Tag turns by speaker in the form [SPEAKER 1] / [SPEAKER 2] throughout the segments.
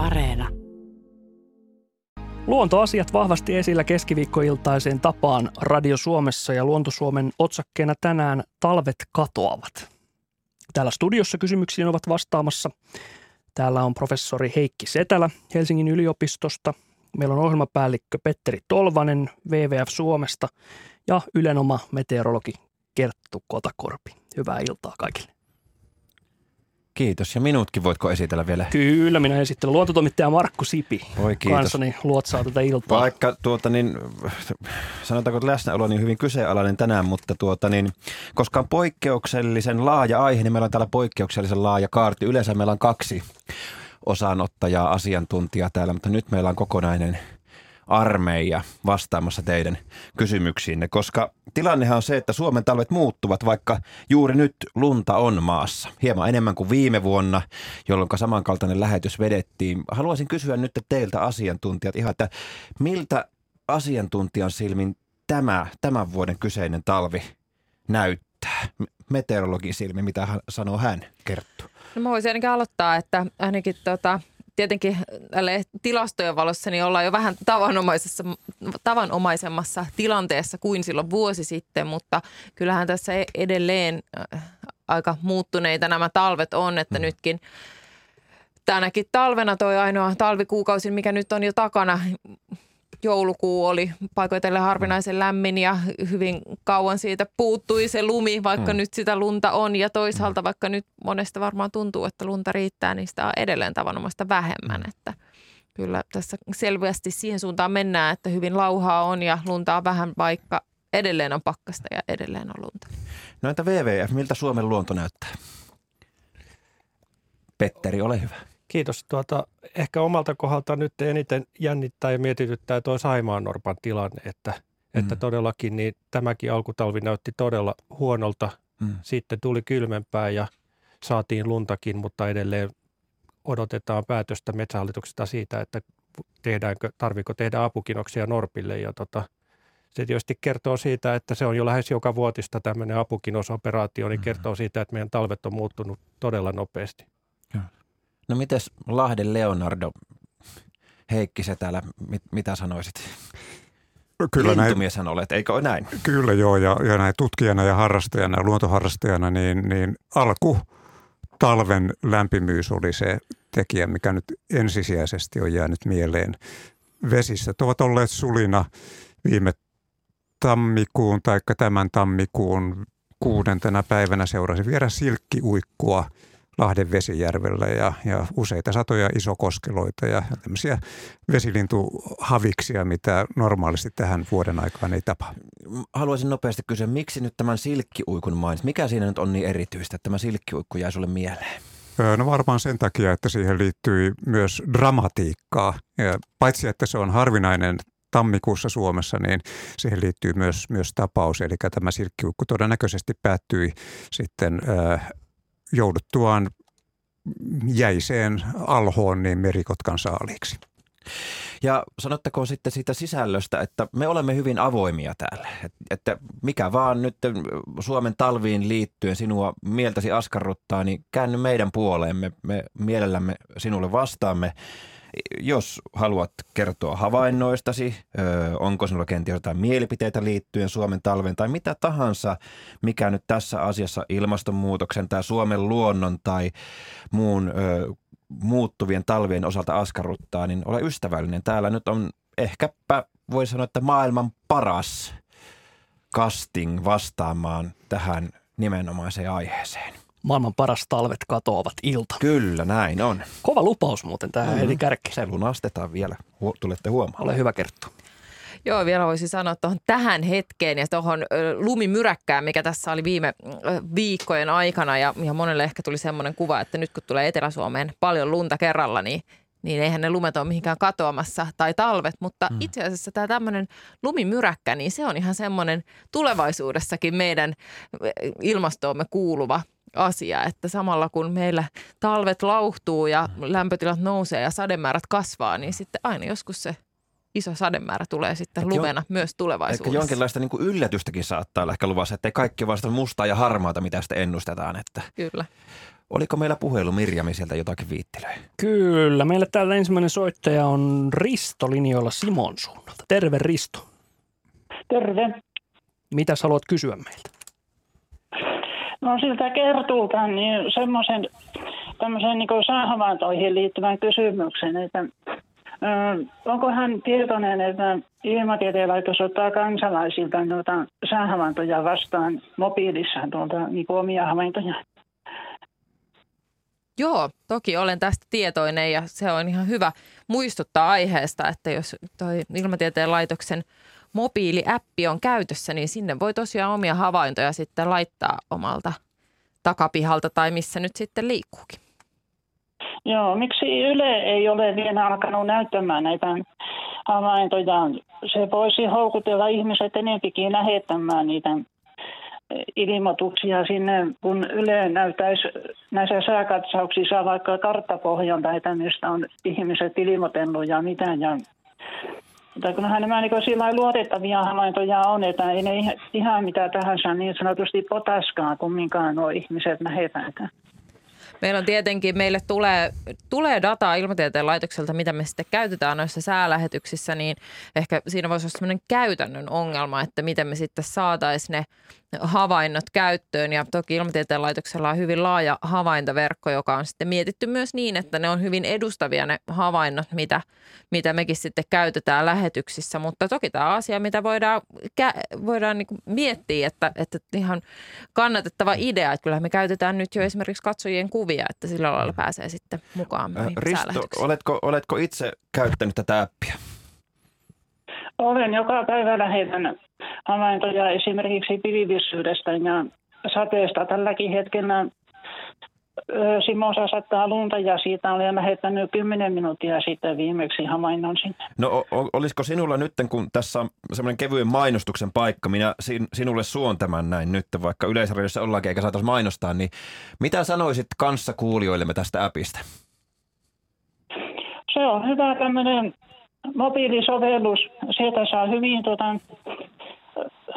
[SPEAKER 1] Areena.
[SPEAKER 2] Luontoasiat vahvasti esillä keskiviikkoiltaiseen tapaan Radio Suomessa ja Luonto Suomen otsakkeena tänään talvet katoavat. Täällä studiossa kysymyksiin ovat vastaamassa. Täällä on professori Heikki Setälä Helsingin yliopistosta. Meillä on ohjelmapäällikkö Petteri Tolvanen WWF Suomesta ja ylenoma meteorologi Kerttu Kotakorpi. Hyvää iltaa kaikille.
[SPEAKER 3] Kiitos. Ja minutkin voitko esitellä vielä?
[SPEAKER 2] Kyllä, minä esittelen luontotoimittaja Markku Sipi.
[SPEAKER 3] Voi kiitos.
[SPEAKER 2] Kanssani luotsaa tätä iltaa.
[SPEAKER 3] Vaikka tuota niin, sanotaanko että läsnäolo niin hyvin kyseenalainen tänään, mutta tuota niin, koska on poikkeuksellisen laaja aihe, niin meillä on täällä poikkeuksellisen laaja kaarti. Yleensä meillä on kaksi osanottajaa, asiantuntijaa täällä, mutta nyt meillä on kokonainen – armeija vastaamassa teidän kysymyksiinne, koska tilannehan on se, että Suomen talvet muuttuvat, vaikka juuri nyt lunta on maassa. Hieman enemmän kuin viime vuonna, jolloin samankaltainen lähetys vedettiin. Haluaisin kysyä nyt teiltä asiantuntijat ihan, että miltä asiantuntijan silmin tämä, tämän vuoden kyseinen talvi näyttää? Meteorologin silmin, mitä sanoo hän, Kerttu?
[SPEAKER 4] No mä voisin ainakin aloittaa, että ainakin tota, tietenkin tilastojen valossa niin ollaan jo vähän tavanomaisessa, tavanomaisemmassa tilanteessa kuin silloin vuosi sitten, mutta kyllähän tässä e-, edelleen äh, aika muuttuneita nämä talvet on, että mm. nytkin tänäkin talvena toi ainoa talvikuukausi, mikä nyt on jo takana, joulukuu oli paikoitellen harvinaisen lämmin ja hyvin kauan siitä puuttui se lumi, vaikka mm. nyt sitä lunta on. Ja toisaalta vaikka nyt monesta varmaan tuntuu, että lunta riittää, niin sitä on edelleen tavanomaista vähemmän. Mm. Että kyllä tässä selvästi siihen suuntaan mennään, että hyvin lauhaa on ja lunta on vähän, vaikka edelleen on pakkasta ja edelleen on lunta.
[SPEAKER 3] No entä WWF, miltä Suomen luonto näyttää? Petteri, ole hyvä.
[SPEAKER 5] Kiitos. Tuota, ehkä omalta kohdalta nyt eniten jännittää ja mietityttää tuo Saimaan Norpan tilanne, että, mm. että todellakin niin tämäkin alkutalvi näytti todella huonolta. Mm. Sitten tuli kylmempää ja saatiin luntakin, mutta edelleen odotetaan päätöstä metsähallituksesta siitä, että tehdäänkö, tarviko tehdä apukinoksia Norpille. Ja tota, se tietysti kertoo siitä, että se on jo lähes joka vuotista tämmöinen apukinosoperaatio, niin mm. kertoo siitä, että meidän talvet on muuttunut todella nopeasti.
[SPEAKER 3] No mites Lahden Leonardo, Heikki se täällä, mit, mitä sanoisit? Kyllä näin, olet, eikö ole näin?
[SPEAKER 6] Kyllä joo, ja, ja näin tutkijana ja harrastajana, luontoharrastajana, niin, niin alku talven lämpimyys oli se tekijä, mikä nyt ensisijaisesti on jäänyt mieleen. Vesissä ovat olleet sulina viime tammikuun tai tämän tammikuun kuudentena päivänä seurasi vielä silkkiuikkua – Lahden vesijärvellä ja, ja useita satoja isokoskeloita ja tämmöisiä vesilintuhaviksia, mitä normaalisti tähän vuoden aikaan ei tapa.
[SPEAKER 3] Haluaisin nopeasti kysyä, miksi nyt tämän silkkiuikun mainit? Mikä siinä nyt on niin erityistä, että tämä silkkiuikku jäi sulle mieleen?
[SPEAKER 6] No varmaan sen takia, että siihen liittyy myös dramatiikkaa. Ja paitsi että se on harvinainen tammikuussa Suomessa, niin siihen liittyy myös, myös tapaus. Eli tämä silkkiukku todennäköisesti päättyi sitten äh, jouduttuaan jäiseen alhoon niin merikotkan saaliksi.
[SPEAKER 3] Ja sanottakoon sitten siitä sisällöstä, että me olemme hyvin avoimia täällä. Että mikä vaan nyt Suomen talviin liittyen sinua mieltäsi askarruttaa, niin käänny meidän puoleemme. Me mielellämme sinulle vastaamme jos haluat kertoa havainnoistasi, onko sinulla kenties jotain mielipiteitä liittyen Suomen talven tai mitä tahansa, mikä nyt tässä asiassa ilmastonmuutoksen tai Suomen luonnon tai muun muuttuvien talvien osalta askarruttaa, niin ole ystävällinen. Täällä nyt on ehkäpä, voi sanoa, että maailman paras casting vastaamaan tähän nimenomaiseen aiheeseen
[SPEAKER 2] maailman paras talvet katoavat ilta.
[SPEAKER 3] Kyllä, näin on.
[SPEAKER 2] Kova lupaus muuten tähän mm-hmm. heti kärkeen.
[SPEAKER 3] Se lunastetaan vielä, tulette huomaamaan.
[SPEAKER 2] Ole hyvä Kerttu.
[SPEAKER 4] Joo, vielä voisin sanoa tuohon tähän hetkeen ja tuohon lumimyräkkään, mikä tässä oli viime viikkojen aikana. Ja, ja monelle ehkä tuli semmoinen kuva, että nyt kun tulee Etelä-Suomeen paljon lunta kerralla, niin niin eihän ne lumet ole mihinkään katoamassa tai talvet, mutta mm. itse asiassa tämä tämmöinen lumimyräkkä, niin se on ihan semmoinen tulevaisuudessakin meidän ilmastoomme kuuluva asia, että samalla kun meillä talvet lauhtuu ja lämpötilat nousee ja sademäärät kasvaa, niin sitten aina joskus se iso sademäärä tulee sitten Et lumena jo, myös tulevaisuudessa.
[SPEAKER 3] Ehkä jonkinlaista niin kuin yllätystäkin saattaa olla ehkä luvassa, että ei kaikki vasta mustaa ja harmaata, mitä sitten ennustetaan. Että
[SPEAKER 4] Kyllä.
[SPEAKER 3] Oliko meillä puhelu Mirjami sieltä jotakin viittilöi?
[SPEAKER 2] Kyllä, meillä täällä ensimmäinen soittaja on Risto linjoilla Simon suunnalta. Terve Risto.
[SPEAKER 1] Terve.
[SPEAKER 2] Mitä haluat kysyä meiltä?
[SPEAKER 1] No siltä Kertulta niin semmoisen tämmöisen niin säähavaintoihin liittyvän kysymyksen, että onko hän tietoinen, että ilmatieteen laitos ottaa kansalaisilta noita säähavaintoja vastaan mobiilissa tuolta niin omia havaintoja?
[SPEAKER 4] Joo, toki olen tästä tietoinen ja se on ihan hyvä muistuttaa aiheesta, että jos toi Ilmatieteen laitoksen mobiiliäppi on käytössä, niin sinne voi tosiaan omia havaintoja sitten laittaa omalta takapihalta tai missä nyt sitten liikkuukin.
[SPEAKER 1] Joo, miksi Yle ei ole vielä alkanut näyttämään näitä havaintoja? Se voisi houkutella ihmiset enempikin lähettämään niitä ilmoituksia sinne, kun Yle näyttäisi näissä sääkatsauksissa vaikka karttapohjalta, että mistä on ihmiset ilmoitellut ja mitä. Ja, mutta kunhan nämä niin sillä luotettavia havaintoja on, että ei ne ihan mitä tahansa niin sanotusti potaskaa kumminkaan nuo ihmiset lähetä.
[SPEAKER 4] Meillä on tietenkin, meille tulee, tulee dataa ilmatieteen laitokselta, mitä me sitten käytetään noissa säälähetyksissä, niin ehkä siinä voisi olla sellainen käytännön ongelma, että miten me sitten saataisiin ne havainnot käyttöön. Ja toki ilmatieteen laitoksella on hyvin laaja havaintoverkko, joka on sitten mietitty myös niin, että ne on hyvin edustavia ne havainnot, mitä, mitä mekin sitten käytetään lähetyksissä. Mutta toki tämä asia, mitä voidaan, voidaan niin miettiä, että, että ihan kannatettava idea. Että kyllähän me käytetään nyt jo esimerkiksi katsojien kuvia, että sillä lailla pääsee sitten mukaan
[SPEAKER 3] Risto, oletko, oletko itse käyttänyt tätä appia?
[SPEAKER 1] Olen joka päivä lähetän havaintoja esimerkiksi pilvisyydestä ja sateesta. Tälläkin hetkellä Simosa sattaa lunta ja siitä olen lähettänyt 10 minuuttia sitten viimeksi havainnon sinne.
[SPEAKER 3] No olisiko sinulla nyt, kun tässä on semmoinen kevyen mainostuksen paikka, minä sin, sinulle suon tämän näin nyt, vaikka yleisradiossa ollaankin eikä saataisiin mainostaa, niin mitä sanoisit kanssa kuulijoillemme tästä appista?
[SPEAKER 1] Se on hyvä tämmöinen mobiilisovellus. Sieltä saa hyvin tuota,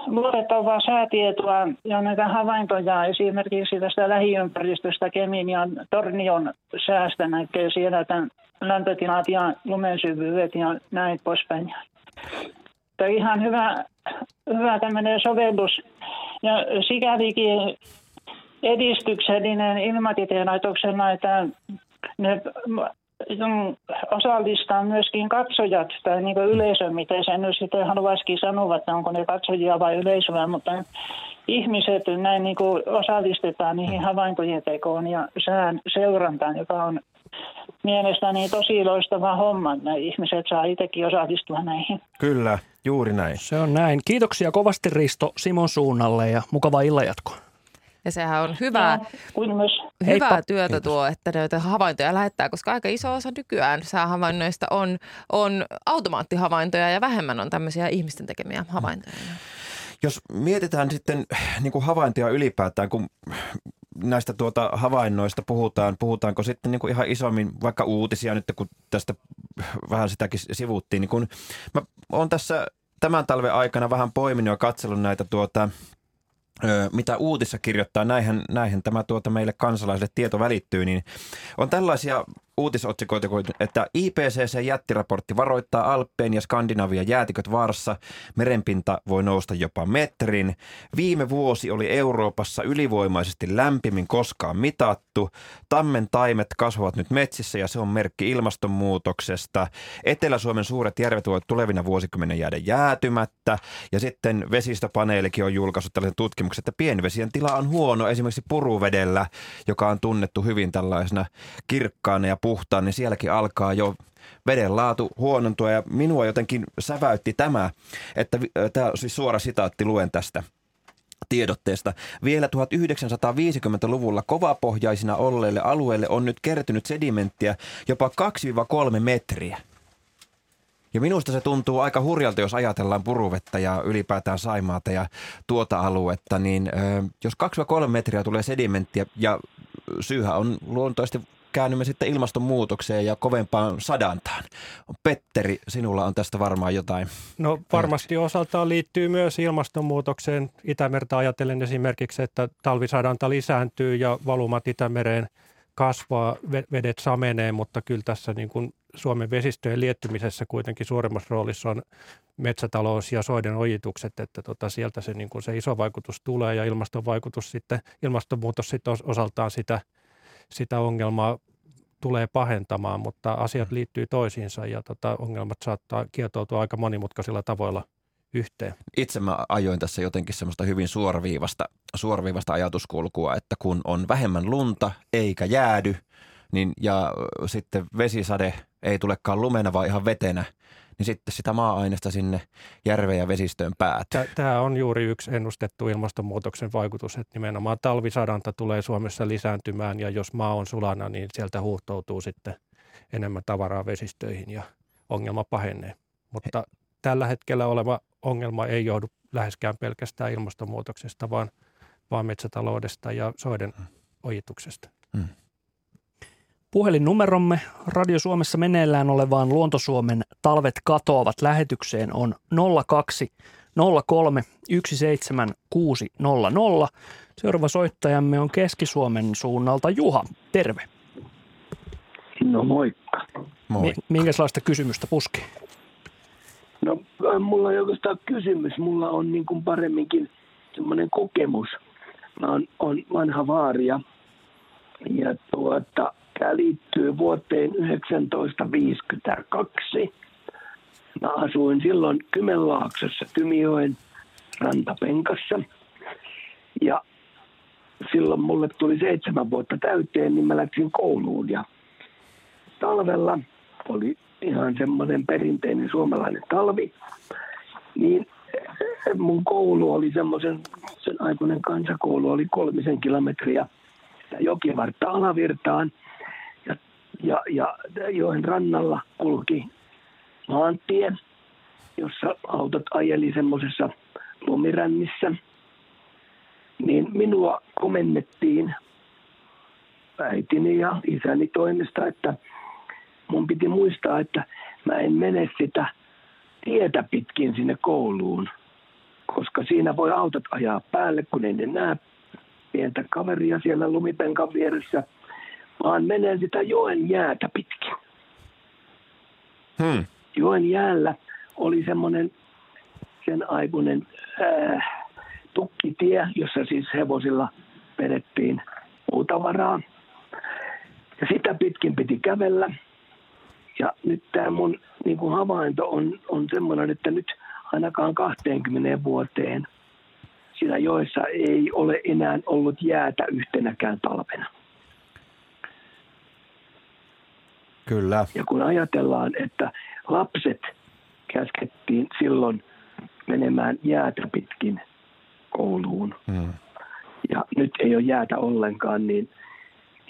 [SPEAKER 1] luotettavaa säätietoa ja näitä havaintoja esimerkiksi tästä lähiympäristöstä Kemin ja Tornion säästä näkee siellä tämän lämpötilat ja lumen syvyydet ja näin poispäin. Tämä ihan hyvä, hyvä tämmöinen sovellus ja sikälikin edistyksellinen ilmatieteen laitoksella, että ne osallistaa myöskin katsojat tai niin yleisö, miten sen nyt sitten haluaisikin sanoa, että onko ne katsojia vai yleisöä, mutta ihmiset näin niin kuin osallistetaan niihin mm. havaintojen tekoon ja sään seurantaan, joka on mielestäni tosi loistava homma. Nämä ihmiset saa itsekin osallistua näihin.
[SPEAKER 3] Kyllä, juuri näin.
[SPEAKER 2] Se on näin. Kiitoksia kovasti Risto Simon suunnalle ja mukavaa illanjatkoa.
[SPEAKER 4] Ja sehän on hyvää,
[SPEAKER 1] no, myös.
[SPEAKER 4] hyvää työtä Kiitos. tuo, että näitä havaintoja lähettää, koska aika iso osa nykyään säähavainnoista on, on automaattihavaintoja ja vähemmän on tämmöisiä ihmisten tekemiä havaintoja.
[SPEAKER 3] Jos mietitään sitten niin kuin havaintoja ylipäätään, kun näistä tuota havainnoista puhutaan, puhutaanko sitten niin kuin ihan isommin vaikka uutisia nyt, kun tästä vähän sitäkin sivuttiin, niin kun mä oon tässä tämän talven aikana vähän poiminut ja katsellut näitä tuota, mitä uutissa kirjoittaa, näihin, näihin tämä tuota meille kansalaisille tieto välittyy, niin on tällaisia uutisotsikoita, että IPCC-jättiraportti varoittaa Alppeen ja Skandinavian jäätiköt vaarassa. Merenpinta voi nousta jopa metrin. Viime vuosi oli Euroopassa ylivoimaisesti lämpimin koskaan mitattu. Tammen taimet kasvavat nyt metsissä ja se on merkki ilmastonmuutoksesta. Etelä-Suomen suuret järvet voivat tulevina vuosikymmenen jäädä jäätymättä. Ja sitten vesistöpaneelikin on julkaissut tällaisen tutkimuksen, että pienvesien tila on huono esimerkiksi puruvedellä, joka on tunnettu hyvin tällaisena kirkkaana ja puhtaan, niin sielläkin alkaa jo veden laatu huonontua ja minua jotenkin säväytti tämä, että tämä on siis suora sitaatti luen tästä tiedotteesta. Vielä 1950-luvulla kovapohjaisina olleille alueille on nyt kertynyt sedimenttiä jopa 2-3 metriä. Ja minusta se tuntuu aika hurjalta, jos ajatellaan puruvettä ja ylipäätään Saimaata ja tuota aluetta, niin jos 2-3 metriä tulee sedimenttiä ja syyhän on luontoisesti käännymme sitten ilmastonmuutokseen ja kovempaan sadantaan. Petteri, sinulla on tästä varmaan jotain.
[SPEAKER 5] No varmasti osaltaan liittyy myös ilmastonmuutokseen. Itämerta ajatellen esimerkiksi, että talvisadanta lisääntyy ja valumat Itämereen kasvaa, vedet samenee, mutta kyllä tässä niin kuin Suomen vesistöjen liettymisessä kuitenkin suuremmassa roolissa on metsätalous ja soiden ojitukset, että tota sieltä se, niin kuin se iso vaikutus tulee ja ilmaston vaikutus sitten, ilmastonmuutos sitten osaltaan sitä, sitä ongelmaa tulee pahentamaan, mutta asiat mm. liittyy toisiinsa ja tota, ongelmat saattaa kietoutua aika monimutkaisilla tavoilla yhteen.
[SPEAKER 3] Itse mä ajoin tässä jotenkin semmoista hyvin suoraviivasta, suoraviivasta ajatuskulkua, että kun on vähemmän lunta eikä jäädy, niin, ja sitten vesisade ei tulekaan lumena, vaan ihan vetenä, niin sitten sitä maa-aineesta sinne järveen ja vesistöön päätyy.
[SPEAKER 5] Tämä on juuri yksi ennustettu ilmastonmuutoksen vaikutus, että nimenomaan talvisadanta tulee Suomessa lisääntymään ja jos maa on sulana, niin sieltä huuhtoutuu sitten enemmän tavaraa vesistöihin ja ongelma pahenee. Mutta He. tällä hetkellä oleva ongelma ei johdu läheskään pelkästään ilmastonmuutoksesta, vaan, vaan metsätaloudesta ja soiden hmm. ojituksesta. Hmm.
[SPEAKER 2] Puhelinnumeromme Radio Suomessa meneillään olevaan Luontosuomen talvet katoavat lähetykseen on 02 03 17600. Seuraava soittajamme on Keski-Suomen suunnalta Juha. Terve.
[SPEAKER 7] No moikka.
[SPEAKER 2] Moi. Minkälaista kysymystä puski?
[SPEAKER 7] No mulla ei oikeastaan kysymys. Mulla on niin kuin paremminkin semmoinen kokemus. Mä on, on vanha vaaria ja tuota, Tämä liittyy vuoteen 1952. Mä asuin silloin Kymenlaaksossa Kymijoen rantapenkassa. Ja silloin mulle tuli seitsemän vuotta täyteen, niin mä läksin kouluun. Ja talvella oli ihan semmoinen perinteinen suomalainen talvi. Niin mun koulu oli semmoisen, sen aikuinen kansakoulu oli kolmisen kilometriä jokivartta alavirtaan – ja, ja joen rannalla kulki maantie, jossa autot ajeli semmoisessa lumirännissä. Niin minua komennettiin äitini ja isäni toimesta, että mun piti muistaa, että mä en mene sitä tietä pitkin sinne kouluun, koska siinä voi autot ajaa päälle, kun ei ne näe pientä kaveria siellä lumipenkan vieressä – vaan menen sitä joen jäätä pitkin. Hmm. Joen jäällä oli semmoinen sen aikuinen äh, tukkitie, jossa siis hevosilla vedettiin puutavaraa. Ja sitä pitkin piti kävellä. Ja nyt tämä mun niin kuin havainto on, on semmoinen, että nyt ainakaan 20 vuoteen siinä joessa ei ole enää ollut jäätä yhtenäkään talvena.
[SPEAKER 3] Kyllä.
[SPEAKER 7] Ja kun ajatellaan, että lapset käskettiin silloin menemään jäätä pitkin kouluun, mm. ja nyt ei ole jäätä ollenkaan, niin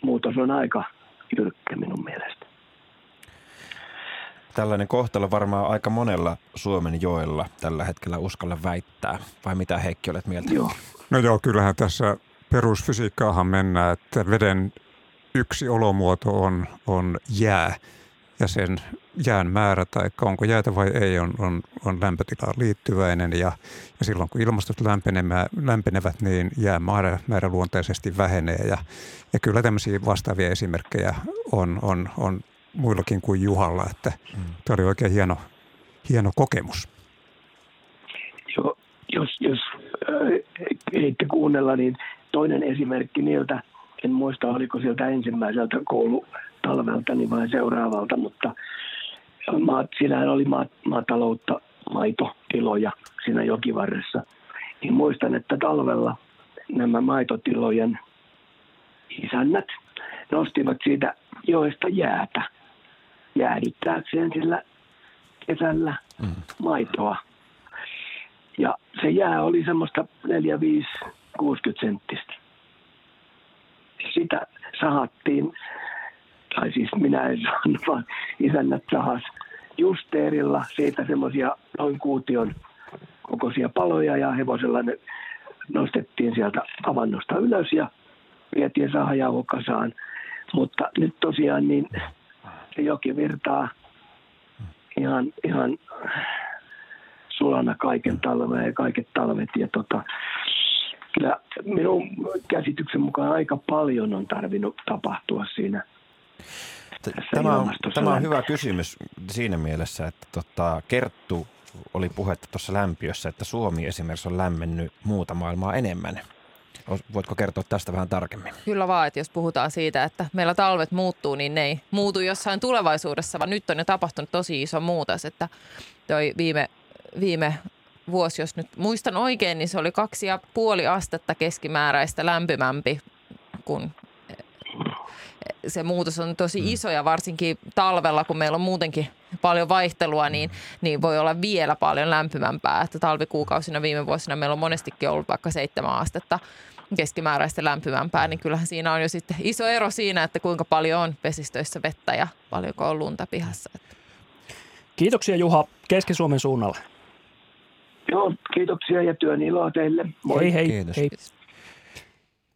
[SPEAKER 7] muutos on aika jyrkkä minun mielestä.
[SPEAKER 3] Tällainen kohtalo varmaan aika monella Suomen joella tällä hetkellä uskalla väittää. Vai mitä Heikki olet mieltä?
[SPEAKER 7] Joo.
[SPEAKER 6] No joo, kyllähän tässä perusfysiikkaahan mennään, että veden yksi olomuoto on, on jää ja sen jään määrä tai onko jäätä vai ei on, on, on lämpötilaan liittyväinen ja, ja silloin kun ilmastot lämpenevät, niin jäämäärä määrä luontaisesti vähenee ja, ja kyllä tämmöisiä vastaavia esimerkkejä on, on, on muillakin kuin Juhalla, että mm. tämä oli oikein hieno, hieno kokemus.
[SPEAKER 7] Joo, jos, jos äh, eitte kuunnella, niin toinen esimerkki niiltä – en muista oliko sieltä ensimmäiseltä koulutalvelta niin vai seuraavalta, mutta maat, siinähän oli maat, maataloutta, maitotiloja siinä jokivarressa. Niin muistan, että talvella nämä maitotilojen isännät nostivat siitä joesta jäätä jäädyttääkseen sillä kesällä mm. maitoa. Ja se jää oli semmoista 4, 5, 60 senttistä sitä sahattiin, tai siis minä en saanut, vaan isännät sahas justeerilla siitä semmoisia noin kuution kokoisia paloja ja hevosella ne nostettiin sieltä avannosta ylös ja vietiin sahajauhokasaan Mutta nyt tosiaan niin se joki virtaa ihan, ihan sulana kaiken talven ja kaiket talvet. Ja tota, kyllä minun käsityksen mukaan aika paljon on tarvinnut tapahtua siinä
[SPEAKER 3] Tämä on, tämä on hyvä kysymys siinä mielessä, että tota, Kerttu oli puhetta tuossa lämpiössä, että Suomi esimerkiksi on lämmennyt muuta maailmaa enemmän. Voitko kertoa tästä vähän tarkemmin?
[SPEAKER 4] Kyllä vaan, että jos puhutaan siitä, että meillä talvet muuttuu, niin ne ei muutu jossain tulevaisuudessa, vaan nyt on jo tapahtunut tosi iso muutos, että toi viime, viime vuosi, jos nyt muistan oikein, niin se oli kaksi ja puoli astetta keskimääräistä lämpimämpi kuin se muutos on tosi mm. iso ja varsinkin talvella, kun meillä on muutenkin paljon vaihtelua, niin, niin voi olla vielä paljon lämpimämpää. Että talvikuukausina viime vuosina meillä on monestikin ollut vaikka seitsemän astetta keskimääräistä lämpimämpää, niin kyllähän siinä on jo sitten iso ero siinä, että kuinka paljon on vesistöissä vettä ja paljonko on lunta pihassa.
[SPEAKER 2] Kiitoksia Juha Keski-Suomen suunnalle.
[SPEAKER 7] Joo, kiitoksia ja työn iloa teille.
[SPEAKER 2] Moi. Hei hei. Kiitos. hei.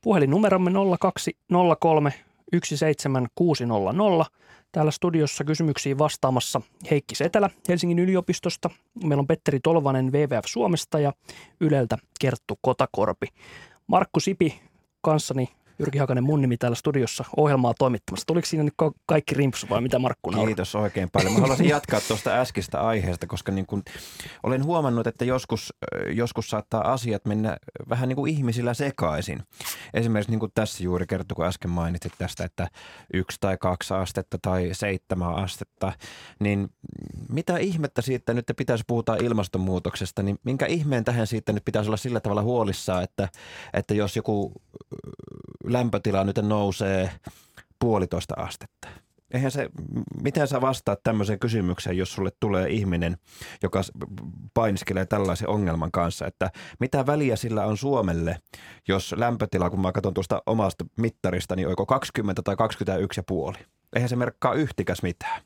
[SPEAKER 2] Puhelinnumeromme 0203 17600. Täällä studiossa kysymyksiin vastaamassa Heikki Setelä Helsingin yliopistosta. Meillä on Petteri Tolvanen WWF Suomesta ja Yleltä Kerttu Kotakorpi. Markku Sipi kanssani Jyrki Hakanen mun nimi täällä studiossa ohjelmaa toimittamassa. Tuliko siinä nyt kaikki rimpsu vai mitä Markku nauraa?
[SPEAKER 3] Kiitos oikein paljon. Mä haluaisin jatkaa tuosta äskeistä aiheesta, koska niin kun olen huomannut, että joskus, joskus saattaa asiat mennä vähän niin kuin ihmisillä sekaisin. Esimerkiksi niin kuin tässä juuri kertoi, kun äsken mainitsit tästä, että yksi tai kaksi astetta tai seitsemän astetta, niin mitä ihmettä siitä nyt pitäisi puhuta ilmastonmuutoksesta, niin minkä ihmeen tähän siitä nyt pitäisi olla sillä tavalla huolissaan, että, että jos joku lämpötila nyt nousee puolitoista astetta. Eihän se, miten sä vastaat tämmöiseen kysymykseen, jos sulle tulee ihminen, joka painiskelee tällaisen ongelman kanssa, että mitä väliä sillä on Suomelle, jos lämpötila, kun mä katson tuosta omasta mittarista, niin oiko 20 tai 21 ja puoli. Eihän se merkkaa yhtikäs mitään.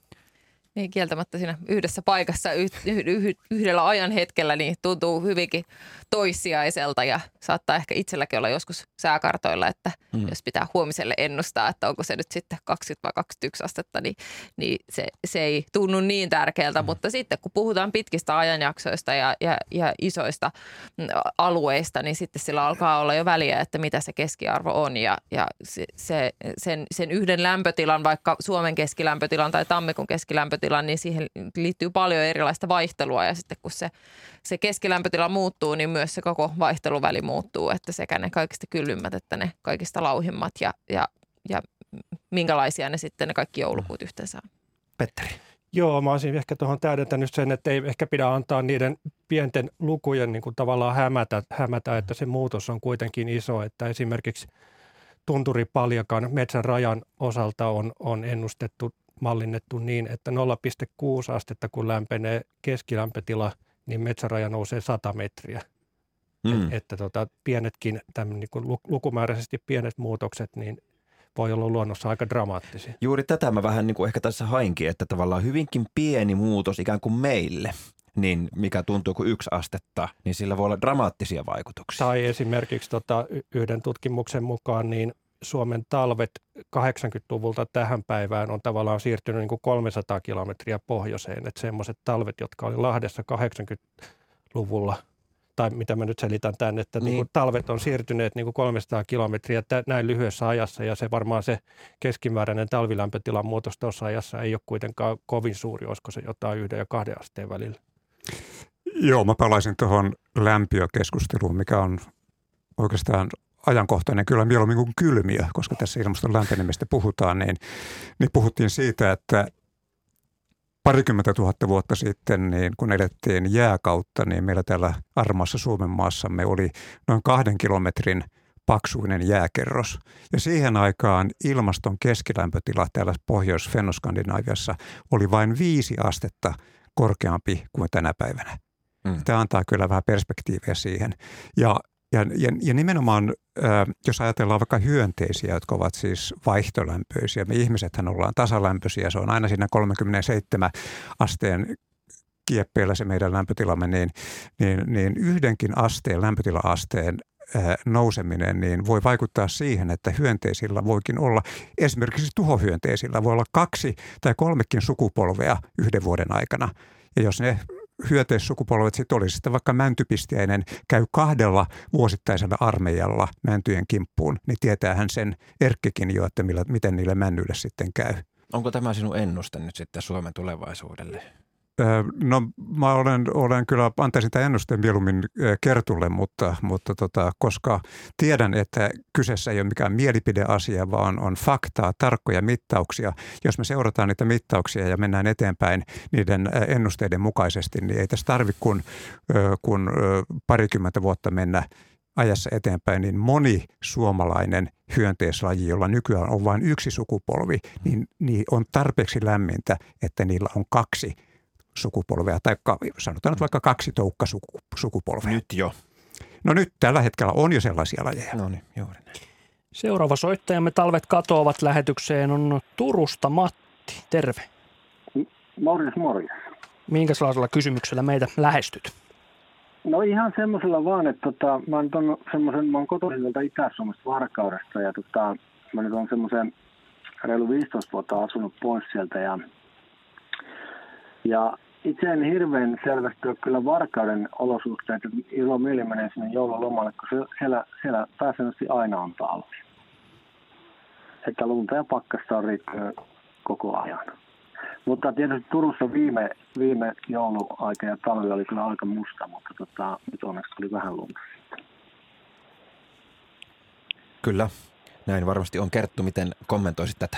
[SPEAKER 4] Niin kieltämättä siinä yhdessä paikassa yh, yh, yhdellä ajan hetkellä niin tuntuu hyvinkin toissijaiselta ja saattaa ehkä itselläkin olla joskus sääkartoilla, että mm. jos pitää huomiselle ennustaa, että onko se nyt sitten 20 vai 21 astetta, niin, niin se, se ei tunnu niin tärkeältä, mm. mutta sitten kun puhutaan pitkistä ajanjaksoista ja, ja, ja isoista mm, alueista, niin sitten sillä alkaa olla jo väliä, että mitä se keskiarvo on ja, ja se, se, sen, sen yhden lämpötilan, vaikka Suomen keskilämpötilan tai tammikuun keskilämpötilan, niin siihen liittyy paljon erilaista vaihtelua ja sitten kun se, se keskilämpötila muuttuu, niin myös se koko vaihteluväli muuttuu, että sekä ne kaikista kylmimmät että ne kaikista lauhimmat ja, ja, ja minkälaisia ne sitten ne kaikki joulukuut yhteensä on.
[SPEAKER 3] Petteri.
[SPEAKER 5] Joo, mä olisin ehkä tuohon täydentänyt sen, että ei ehkä pidä antaa niiden pienten lukujen niin kuin tavallaan hämätä, hämätä, että se muutos on kuitenkin iso, että esimerkiksi tunturipaljakan metsän rajan osalta on, on ennustettu, mallinnettu niin, että 0,6 astetta kun lämpenee keskilämpötila, niin metsäraja nousee 100 metriä. Mm. Et, että tota, pienetkin, niin kuin lukumääräisesti pienet muutokset, niin voi olla luonnossa aika dramaattisia.
[SPEAKER 3] Juuri tätä mä vähän niin kuin ehkä tässä hainkin, että tavallaan hyvinkin pieni muutos ikään kuin meille, niin mikä tuntuu kuin yksi astetta, niin sillä voi olla dramaattisia vaikutuksia.
[SPEAKER 5] Tai esimerkiksi tota, yhden tutkimuksen mukaan niin Suomen talvet 80-luvulta tähän päivään on tavallaan siirtynyt niin kuin 300 kilometriä pohjoiseen. Että semmoiset talvet, jotka oli Lahdessa 80-luvulla – tai mitä mä nyt selitän tämän, että niin. Niin talvet on siirtyneet niin kuin 300 kilometriä näin lyhyessä ajassa ja se varmaan se keskimääräinen talvilämpötilan muutos tuossa ajassa ei ole kuitenkaan kovin suuri, olisiko se jotain yhden ja kahden asteen välillä.
[SPEAKER 6] Joo, mä palaisin tuohon lämpiökeskusteluun, mikä on oikeastaan ajankohtainen kyllä mieluummin kuin kylmiö, koska tässä ilmaston lämpenemistä puhutaan, niin, niin puhuttiin siitä, että parikymmentä tuhatta vuotta sitten, niin kun elettiin jääkautta, niin meillä täällä armaassa Suomen maassamme oli noin kahden kilometrin paksuinen jääkerros. Ja siihen aikaan ilmaston keskilämpötila täällä Pohjois-Fennoskandinaaviassa oli vain viisi astetta korkeampi kuin tänä päivänä. Mm. Tämä antaa kyllä vähän perspektiiviä siihen. Ja ja, ja, ja nimenomaan, jos ajatellaan vaikka hyönteisiä, jotka ovat siis vaihtolämpöisiä, me ihmisethän ollaan tasalämpöisiä, se on aina siinä 37 asteen kieppeillä se meidän lämpötilamme, niin, niin, niin yhdenkin asteen, lämpötila-asteen nouseminen niin voi vaikuttaa siihen, että hyönteisillä voikin olla, esimerkiksi tuhohyönteisillä voi olla kaksi tai kolmekin sukupolvea yhden vuoden aikana. Ja jos ne hyönteissukupolvet sitten olisi sitten vaikka mäntypistiäinen käy kahdella vuosittaisella armeijalla mäntyjen kimppuun, niin tietää hän sen Erkkikin jo, että millä, miten niille männyille sitten käy.
[SPEAKER 3] Onko tämä sinun ennuste nyt sitten Suomen tulevaisuudelle?
[SPEAKER 6] No mä olen, olen kyllä, antaisin tämän ennusteen mieluummin Kertulle, mutta, mutta tota, koska tiedän, että kyseessä ei ole mikään mielipideasia, vaan on faktaa, tarkkoja mittauksia. Jos me seurataan niitä mittauksia ja mennään eteenpäin niiden ennusteiden mukaisesti, niin ei tässä tarvitse kun, kun parikymmentä vuotta mennä ajassa eteenpäin, niin moni suomalainen hyönteislaji, jolla nykyään on vain yksi sukupolvi, niin, niin on tarpeeksi lämmintä, että niillä on kaksi – sukupolvea, tai sanotaan nyt vaikka kaksi toukka sukupolvea.
[SPEAKER 3] Nyt jo.
[SPEAKER 6] No nyt tällä hetkellä on jo sellaisia lajeja.
[SPEAKER 3] No niin, juuri näin.
[SPEAKER 2] Seuraava soittajamme Talvet katoavat lähetykseen on Turusta Matti. Terve.
[SPEAKER 8] Morjes, morjes.
[SPEAKER 2] Minkälaisella kysymyksellä meitä lähestyt?
[SPEAKER 8] No ihan semmoisella vaan, että tota, mä nyt on semmoisen, mä oon kotoisin tuolta Itä-Suomesta Varkaudesta ja tota, mä nyt on semmoisen reilu 15 vuotta asunut pois sieltä ja ja itse en hirveän selvästi ole kyllä Varkauden olosuhteet, että ilo mieli menee sinne joululomalle, kun siellä, siellä pääsääntöisesti aina on talvi. Että lunta ja pakkasta on riittänyt koko ajan. Mutta tietysti Turussa viime, viime jouluaika ja talvi oli kyllä aika musta, mutta tota, nyt onneksi tuli vähän lunta
[SPEAKER 3] Kyllä, näin varmasti on kerttu. Miten kommentoisit tätä?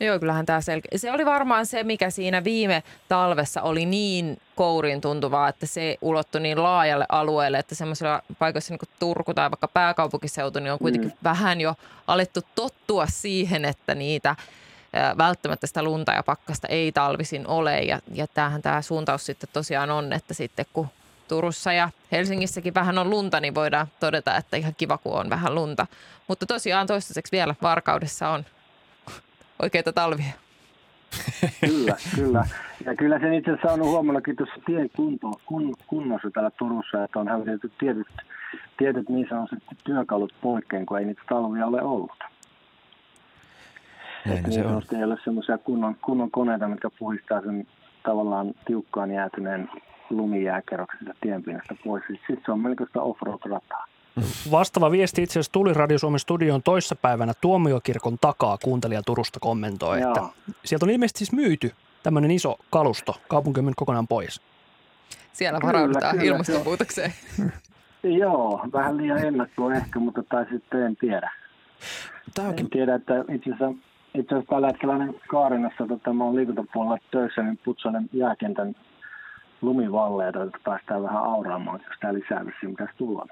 [SPEAKER 4] Joo, kyllähän tämä selkeä. Se oli varmaan se, mikä siinä viime talvessa oli niin kourin tuntuvaa, että se ulottui niin laajalle alueelle, että semmoisilla paikoissa niin kuin Turku tai vaikka pääkaupunkiseutu, niin on kuitenkin mm. vähän jo alettu tottua siihen, että niitä välttämättä sitä lunta ja pakkasta ei talvisin ole. Ja, ja tämähän tämä suuntaus sitten tosiaan on, että sitten kun Turussa ja Helsingissäkin vähän on lunta, niin voidaan todeta, että ihan kiva, kun on vähän lunta. Mutta tosiaan toistaiseksi vielä Varkaudessa on oikeita talvia.
[SPEAKER 8] kyllä, kyllä. Ja kyllä sen itse asiassa on huomallakin tuossa tien kunto, kun, kunnossa täällä Turussa, että on hävitetty tietyt, tietyt niin sanotusti työkalut poikkeen, kun ei niitä talvia ole ollut. Näin niin se on. Ei ole semmoisia kunnon, kunnon koneita, mitkä puhistaa sen tavallaan tiukkaan jäätyneen lumijääkerroksen tienpinnasta pois. Sitten siis se on melkoista offroad-rataa.
[SPEAKER 2] Vastaava viesti itse asiassa tuli Radio Suomen studioon toissapäivänä Tuomiokirkon takaa, kuuntelija Turusta kommentoi, Joo. että sieltä on ilmeisesti siis myyty tämmöinen iso kalusto, kaupunki on kokonaan pois.
[SPEAKER 4] Siellä varaudutaan kyllä, ilmastonmuutokseen.
[SPEAKER 8] Joo, vähän liian ennakkoa ehkä, mutta tai sitten en tiedä. Tämäkin... En tiedä, että itse asiassa, itse asiassa tällä hetkellä Kaarinassa, tota, mä olen liikuntapuolella töissä, niin putsailen jääkentän lumivalleita, että päästään vähän auraamaan, jos tämä lisää vissiin pitäisi tulla.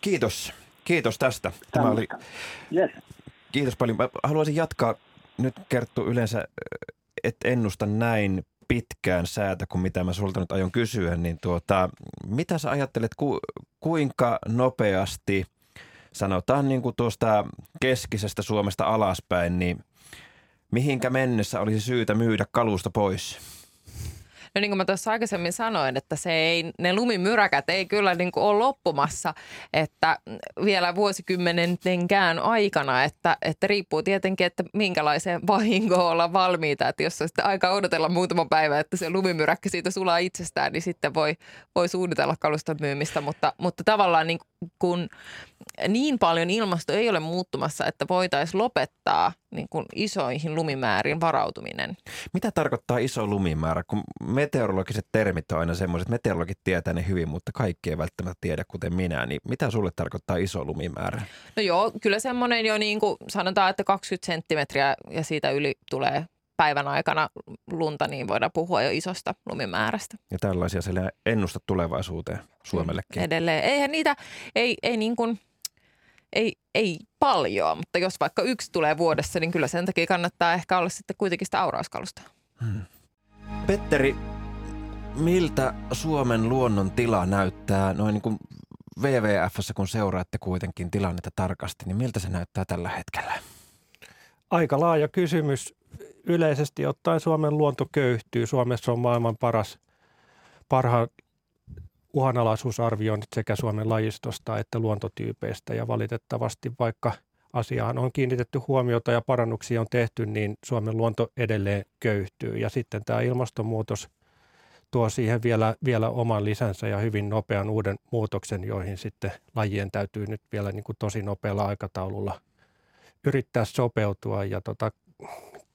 [SPEAKER 3] Kiitos. Kiitos tästä. Tämä oli...
[SPEAKER 8] Yes.
[SPEAKER 3] Kiitos paljon. Mä haluaisin jatkaa. Nyt Kerttu yleensä, et ennusta näin pitkään säätä kuin mitä mä sulta nyt aion kysyä, niin tuota, mitä sä ajattelet, ku, kuinka nopeasti, sanotaan niin kuin tuosta keskisestä Suomesta alaspäin, niin mihinkä mennessä olisi syytä myydä kalusta pois?
[SPEAKER 4] No niin kuin mä tuossa aikaisemmin sanoin, että se ei, ne lumimyräkät ei kyllä niin kuin ole loppumassa, että vielä vuosikymmenenkään aikana, että, että riippuu tietenkin, että minkälaiseen vahinkoon olla valmiita, että jos on sitten aika odotella muutama päivä, että se lumimyräkkä siitä sulaa itsestään, niin sitten voi, voi suunnitella kaluston myymistä, mutta, mutta tavallaan niin kun niin paljon ilmasto ei ole muuttumassa, että voitaisiin lopettaa niin kuin isoihin lumimääriin varautuminen.
[SPEAKER 3] Mitä tarkoittaa iso lumimäärä? Kun meteorologiset termit on aina semmoiset, meteorologit tietää ne hyvin, mutta kaikki ei välttämättä tiedä, kuten minä. Niin mitä sulle tarkoittaa iso lumimäärä?
[SPEAKER 4] No joo, kyllä semmoinen jo niin kuin sanotaan, että 20 senttimetriä ja siitä yli tulee päivän aikana lunta, niin voidaan puhua jo isosta lumimäärästä.
[SPEAKER 3] Ja tällaisia siellä ennusta tulevaisuuteen Suomellekin.
[SPEAKER 4] Edelleen. Eihän niitä, ei, ei niin kuin, ei, ei paljon, mutta jos vaikka yksi tulee vuodessa, niin kyllä sen takia kannattaa ehkä olla sitten kuitenkin sitä aurauskalusta. Hmm.
[SPEAKER 3] Petteri, miltä Suomen luonnon tila näyttää noin niin kuin WWFssä, kun seuraatte kuitenkin tilannetta tarkasti, niin miltä se näyttää tällä hetkellä?
[SPEAKER 5] Aika laaja kysymys. Yleisesti ottaen Suomen luonto köyhtyy. Suomessa on maailman paras, parha, uhanalaisuusarvioinnit sekä Suomen lajistosta että luontotyypeistä ja valitettavasti vaikka asiaan on kiinnitetty huomiota ja parannuksia on tehty, niin Suomen luonto edelleen köyhtyy. Ja sitten tämä ilmastonmuutos tuo siihen vielä, vielä oman lisänsä ja hyvin nopean uuden muutoksen, joihin sitten lajien täytyy nyt vielä niin kuin tosi nopealla aikataululla yrittää sopeutua. Ja tota,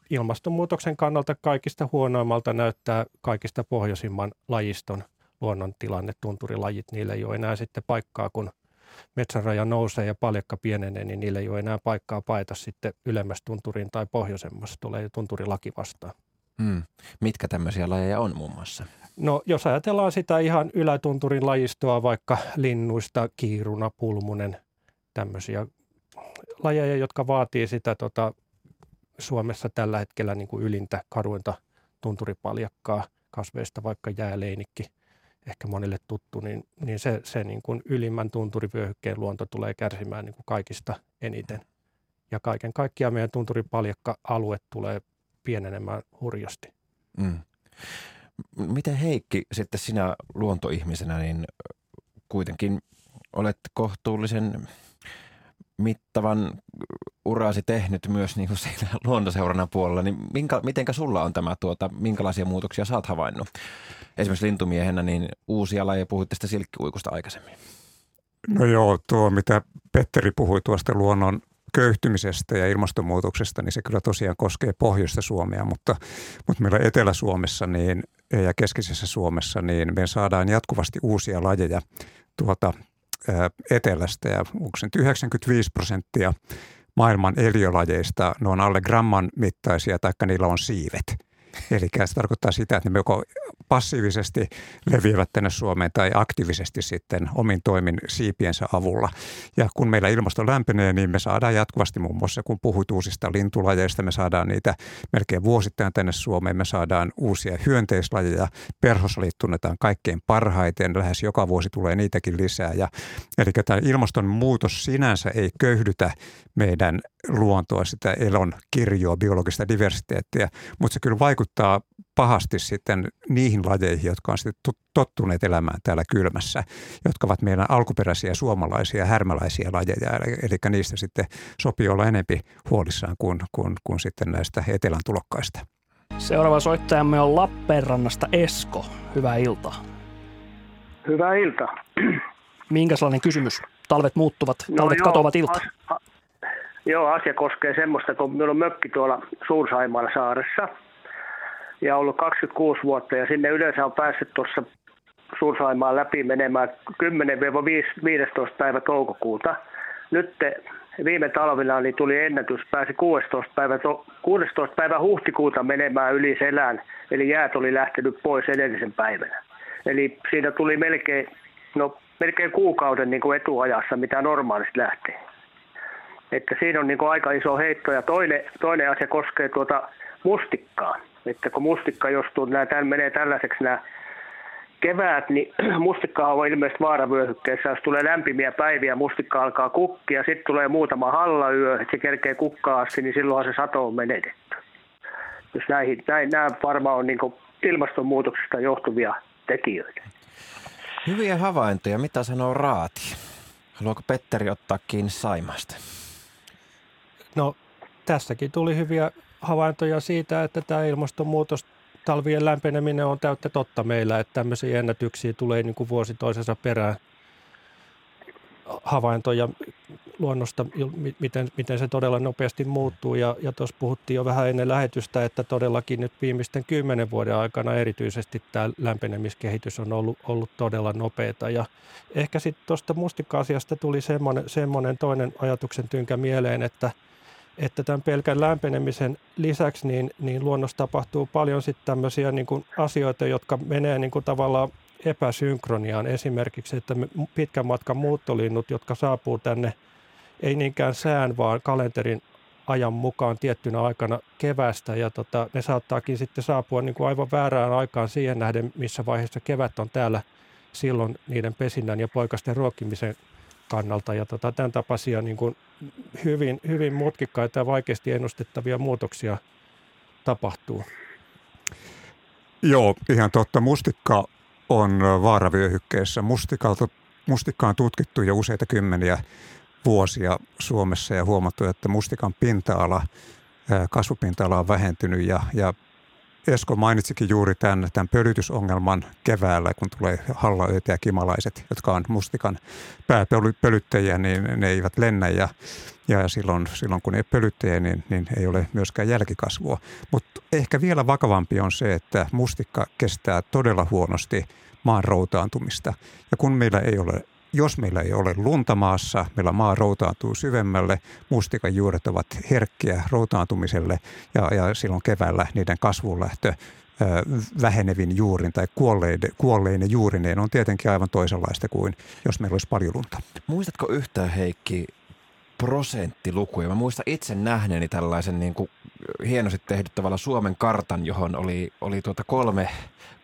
[SPEAKER 5] ilmastonmuutoksen kannalta kaikista huonoimmalta näyttää kaikista pohjoisimman lajiston luonnon tilanne, tunturilajit. Niillä ei ole enää sitten paikkaa, kun metsänraja nousee ja paljakka pienenee, niin niillä ei ole enää paikkaa paeta sitten ylemmäs tunturiin tai pohjoisemmassa. Tulee tunturilaki vastaan.
[SPEAKER 3] Hmm. Mitkä tämmöisiä lajeja on muun muassa?
[SPEAKER 5] No jos ajatellaan sitä ihan ylätunturin lajistoa, vaikka linnuista, kiiruna, pulmunen, tämmöisiä lajeja, jotka vaatii sitä tota, Suomessa tällä hetkellä niin kuin ylintä karuinta tunturipaljakkaa kasveista, vaikka jääleinikki, ehkä monille tuttu, niin, niin se, se niin kuin ylimmän tunturivyöhykkeen luonto tulee kärsimään niin kuin kaikista eniten. Ja kaiken kaikkiaan meidän tunturipaljakka-alue tulee pienenemään hurjasti. Mm.
[SPEAKER 3] Miten Heikki, sitten sinä luontoihmisenä, niin kuitenkin olet kohtuullisen mittavan uraasi tehnyt myös niin kuin siinä luontoseurana puolella, niin minkä, mitenkä sulla on tämä, tuota, minkälaisia muutoksia oot havainnut? Esimerkiksi lintumiehenä, niin uusia lajeja, puhuit tästä silkkiuikusta aikaisemmin.
[SPEAKER 6] No joo, tuo mitä Petteri puhui tuosta luonnon köyhtymisestä ja ilmastonmuutoksesta, niin se kyllä tosiaan koskee pohjoista Suomea, mutta, mutta meillä Etelä-Suomessa niin, ja keskisessä Suomessa niin me saadaan jatkuvasti uusia lajeja tuota etelästä ja onko se nyt 95 prosenttia maailman eliölajeista, ne on alle gramman mittaisia, taikka niillä on siivet. Eli se tarkoittaa sitä, että ne joko passiivisesti leviävät tänne Suomeen tai aktiivisesti sitten omin toimin siipiensä avulla. Ja kun meillä ilmasto lämpenee, niin me saadaan jatkuvasti muun muassa, kun puhut uusista lintulajeista, me saadaan niitä melkein vuosittain tänne Suomeen. Me saadaan uusia hyönteislajeja, perhoslajit tunnetaan kaikkein parhaiten, lähes joka vuosi tulee niitäkin lisää. Ja, eli tämä ilmastonmuutos sinänsä ei köyhdytä meidän luontoa, sitä elon kirjoa, biologista diversiteettiä, mutta se kyllä vaikuttaa pahasti sitten niihin lajeihin, jotka on sitten tottuneet elämään täällä kylmässä, jotka ovat meidän alkuperäisiä suomalaisia härmäläisiä lajeja. Eli, eli niistä sitten sopii olla enempi huolissaan kuin, kuin, kuin sitten näistä etelän tulokkaista.
[SPEAKER 2] Seuraava soittajamme on Lappeenrannasta Esko. Hyvää iltaa.
[SPEAKER 9] Hyvää iltaa.
[SPEAKER 2] Minkä sellainen kysymys? Talvet muuttuvat, no talvet joo, katoavat ilta. A, a,
[SPEAKER 9] joo, asia koskee semmoista, kun minulla on mökki tuolla Suursaimaalla saaressa – ja ollut 26 vuotta ja sinne yleensä on päässyt tuossa Suursaimaan läpi menemään 10-15 päivä toukokuuta. Nyt viime talvena niin tuli ennätys, pääsi 16 päivä, 16 päivä huhtikuuta menemään yli selän, eli jäät oli lähtenyt pois edellisen päivänä. Eli siinä tuli melkein, no, melkein kuukauden niin kuin etuajassa, mitä normaalisti lähtee. Että siinä on niin kuin aika iso heitto. Ja toinen, toinen asia koskee tuota mustikkaa että kun mustikka jostuu, nämä tämän menee tällaiseksi nämä keväät, niin mustikka on ilmeisesti vaaravyöhykkeessä. Jos tulee lämpimiä päiviä, mustikka alkaa kukkia, sitten tulee muutama hallayö, että se kerkee kukkaa asti, niin silloin se sato on menetetty. Jos näihin, näin, nämä varmaan on niin ilmastonmuutoksesta johtuvia tekijöitä.
[SPEAKER 3] Hyviä havaintoja. Mitä sanoo Raati? Haluaako Petteri ottaa kiinni Saimasta?
[SPEAKER 5] No tässäkin tuli hyviä havaintoja siitä, että tämä ilmastonmuutos, talvien lämpeneminen on täyttä totta meillä, että tämmöisiä ennätyksiä tulee niin kuin vuosi toisensa perään havaintoja luonnosta, miten, miten se todella nopeasti muuttuu. Ja, ja tuossa puhuttiin jo vähän ennen lähetystä, että todellakin nyt viimeisten kymmenen vuoden aikana erityisesti tämä lämpenemiskehitys on ollut, ollut todella nopeata. Ja ehkä sitten tuosta mustikka-asiasta tuli semmoinen, semmoinen toinen ajatuksen tynkä mieleen, että – että tämän pelkän lämpenemisen lisäksi niin, niin luonnossa tapahtuu paljon sitten tämmöisiä niin kuin asioita, jotka menee niin kuin tavallaan epäsynkroniaan. Esimerkiksi, että pitkän matkan muuttolinnut, jotka saapuu tänne ei niinkään sään, vaan kalenterin ajan mukaan tiettynä aikana kevästä ja tota, ne saattaakin sitten saapua niin kuin aivan väärään aikaan siihen nähden, missä vaiheessa kevät on täällä silloin niiden pesinnän ja poikasten ruokkimisen kannalta. Ja tota, tämän tapaisia niin kuin hyvin, hyvin mutkikkaita ja vaikeasti ennustettavia muutoksia tapahtuu.
[SPEAKER 6] Joo, ihan totta. Mustikka on vaaravyöhykkeessä. Mustikalta, mustikka on tutkittu jo useita kymmeniä vuosia Suomessa ja huomattu, että mustikan pinta-ala, kasvupinta-ala on vähentynyt ja, ja Esko mainitsikin juuri tämän, tämän pölytysongelman keväällä, kun tulee hallaöitä ja kimalaiset, jotka on mustikan pääpölyttäjiä, niin ne eivät lennä ja, ja silloin, silloin kun ei pölyttäjiä, niin, niin ei ole myöskään jälkikasvua. Mutta ehkä vielä vakavampi on se, että mustikka kestää todella huonosti maan routaantumista. Ja kun meillä ei ole jos meillä ei ole lunta maassa, meillä maa routaantuu syvemmälle, mustikan juuret ovat herkkiä routaantumiselle ja, ja silloin keväällä niiden kasvunlähtö vähenevin juurin tai kuolleine, kuolleine juurineen on tietenkin aivan toisenlaista kuin jos meillä olisi paljon lunta.
[SPEAKER 3] Muistatko yhtään Heikki prosenttilukuja. Mä muistan itse nähneeni tällaisen niin kuin hienosti tehty tavalla Suomen kartan, johon oli, oli tuota kolme,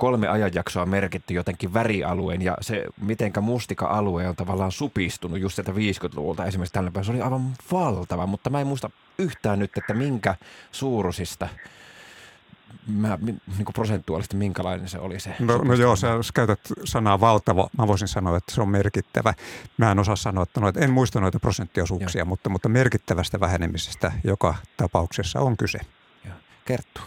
[SPEAKER 3] kolme ajanjaksoa merkitty jotenkin värialueen ja se, mitenkä mustika-alue on tavallaan supistunut just sieltä 50-luvulta esimerkiksi tällä päivänä. Se oli aivan valtava, mutta mä en muista yhtään nyt, että minkä suuruisista mä, niin kuin prosentuaalisesti minkälainen se oli se?
[SPEAKER 6] No, no joo, sä käytät sanaa valtava. Mä voisin sanoa, että se on merkittävä. Mä en osaa sanoa, että, no, että en muista noita prosenttiosuuksia, mutta, mutta merkittävästä vähenemisestä joka tapauksessa on kyse.
[SPEAKER 3] Joo. Kerttu.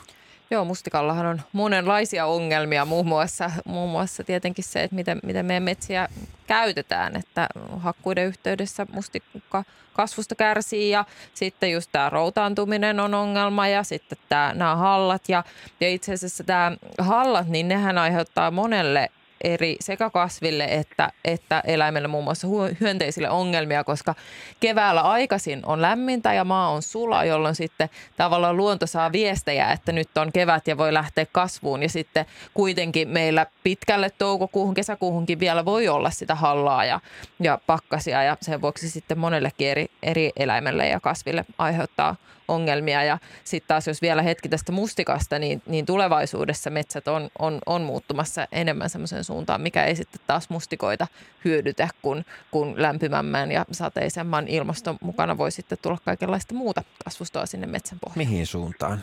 [SPEAKER 4] Joo, mustikallahan on monenlaisia ongelmia, muun muassa, muun muassa tietenkin se, että miten, miten meidän metsiä käytetään, että hakkuiden yhteydessä mustikka kasvusta kärsii ja sitten just tämä routaantuminen on ongelma ja sitten nämä hallat ja, ja itse asiassa tämä hallat, niin nehän aiheuttaa monelle eri sekä kasville että, että eläimelle, muun muassa hyönteisille ongelmia, koska keväällä aikaisin on lämmintä ja maa on sula, jolloin sitten tavallaan luonto saa viestejä, että nyt on kevät ja voi lähteä kasvuun. Ja sitten kuitenkin meillä pitkälle toukokuuhun, kesäkuuhunkin vielä voi olla sitä hallaa ja, ja pakkasia ja sen vuoksi sitten monellekin eri, eri eläimelle ja kasville aiheuttaa ongelmia. Ja sitten taas jos vielä hetki tästä mustikasta, niin, niin tulevaisuudessa metsät on, on, on muuttumassa enemmän semmoiseen suuntaan, mikä ei sitten taas mustikoita hyödytä, kun, kun lämpimämmän ja sateisemman ilmaston mukana voi sitten tulla kaikenlaista muuta kasvustoa sinne metsän pohjaan.
[SPEAKER 3] Mihin suuntaan?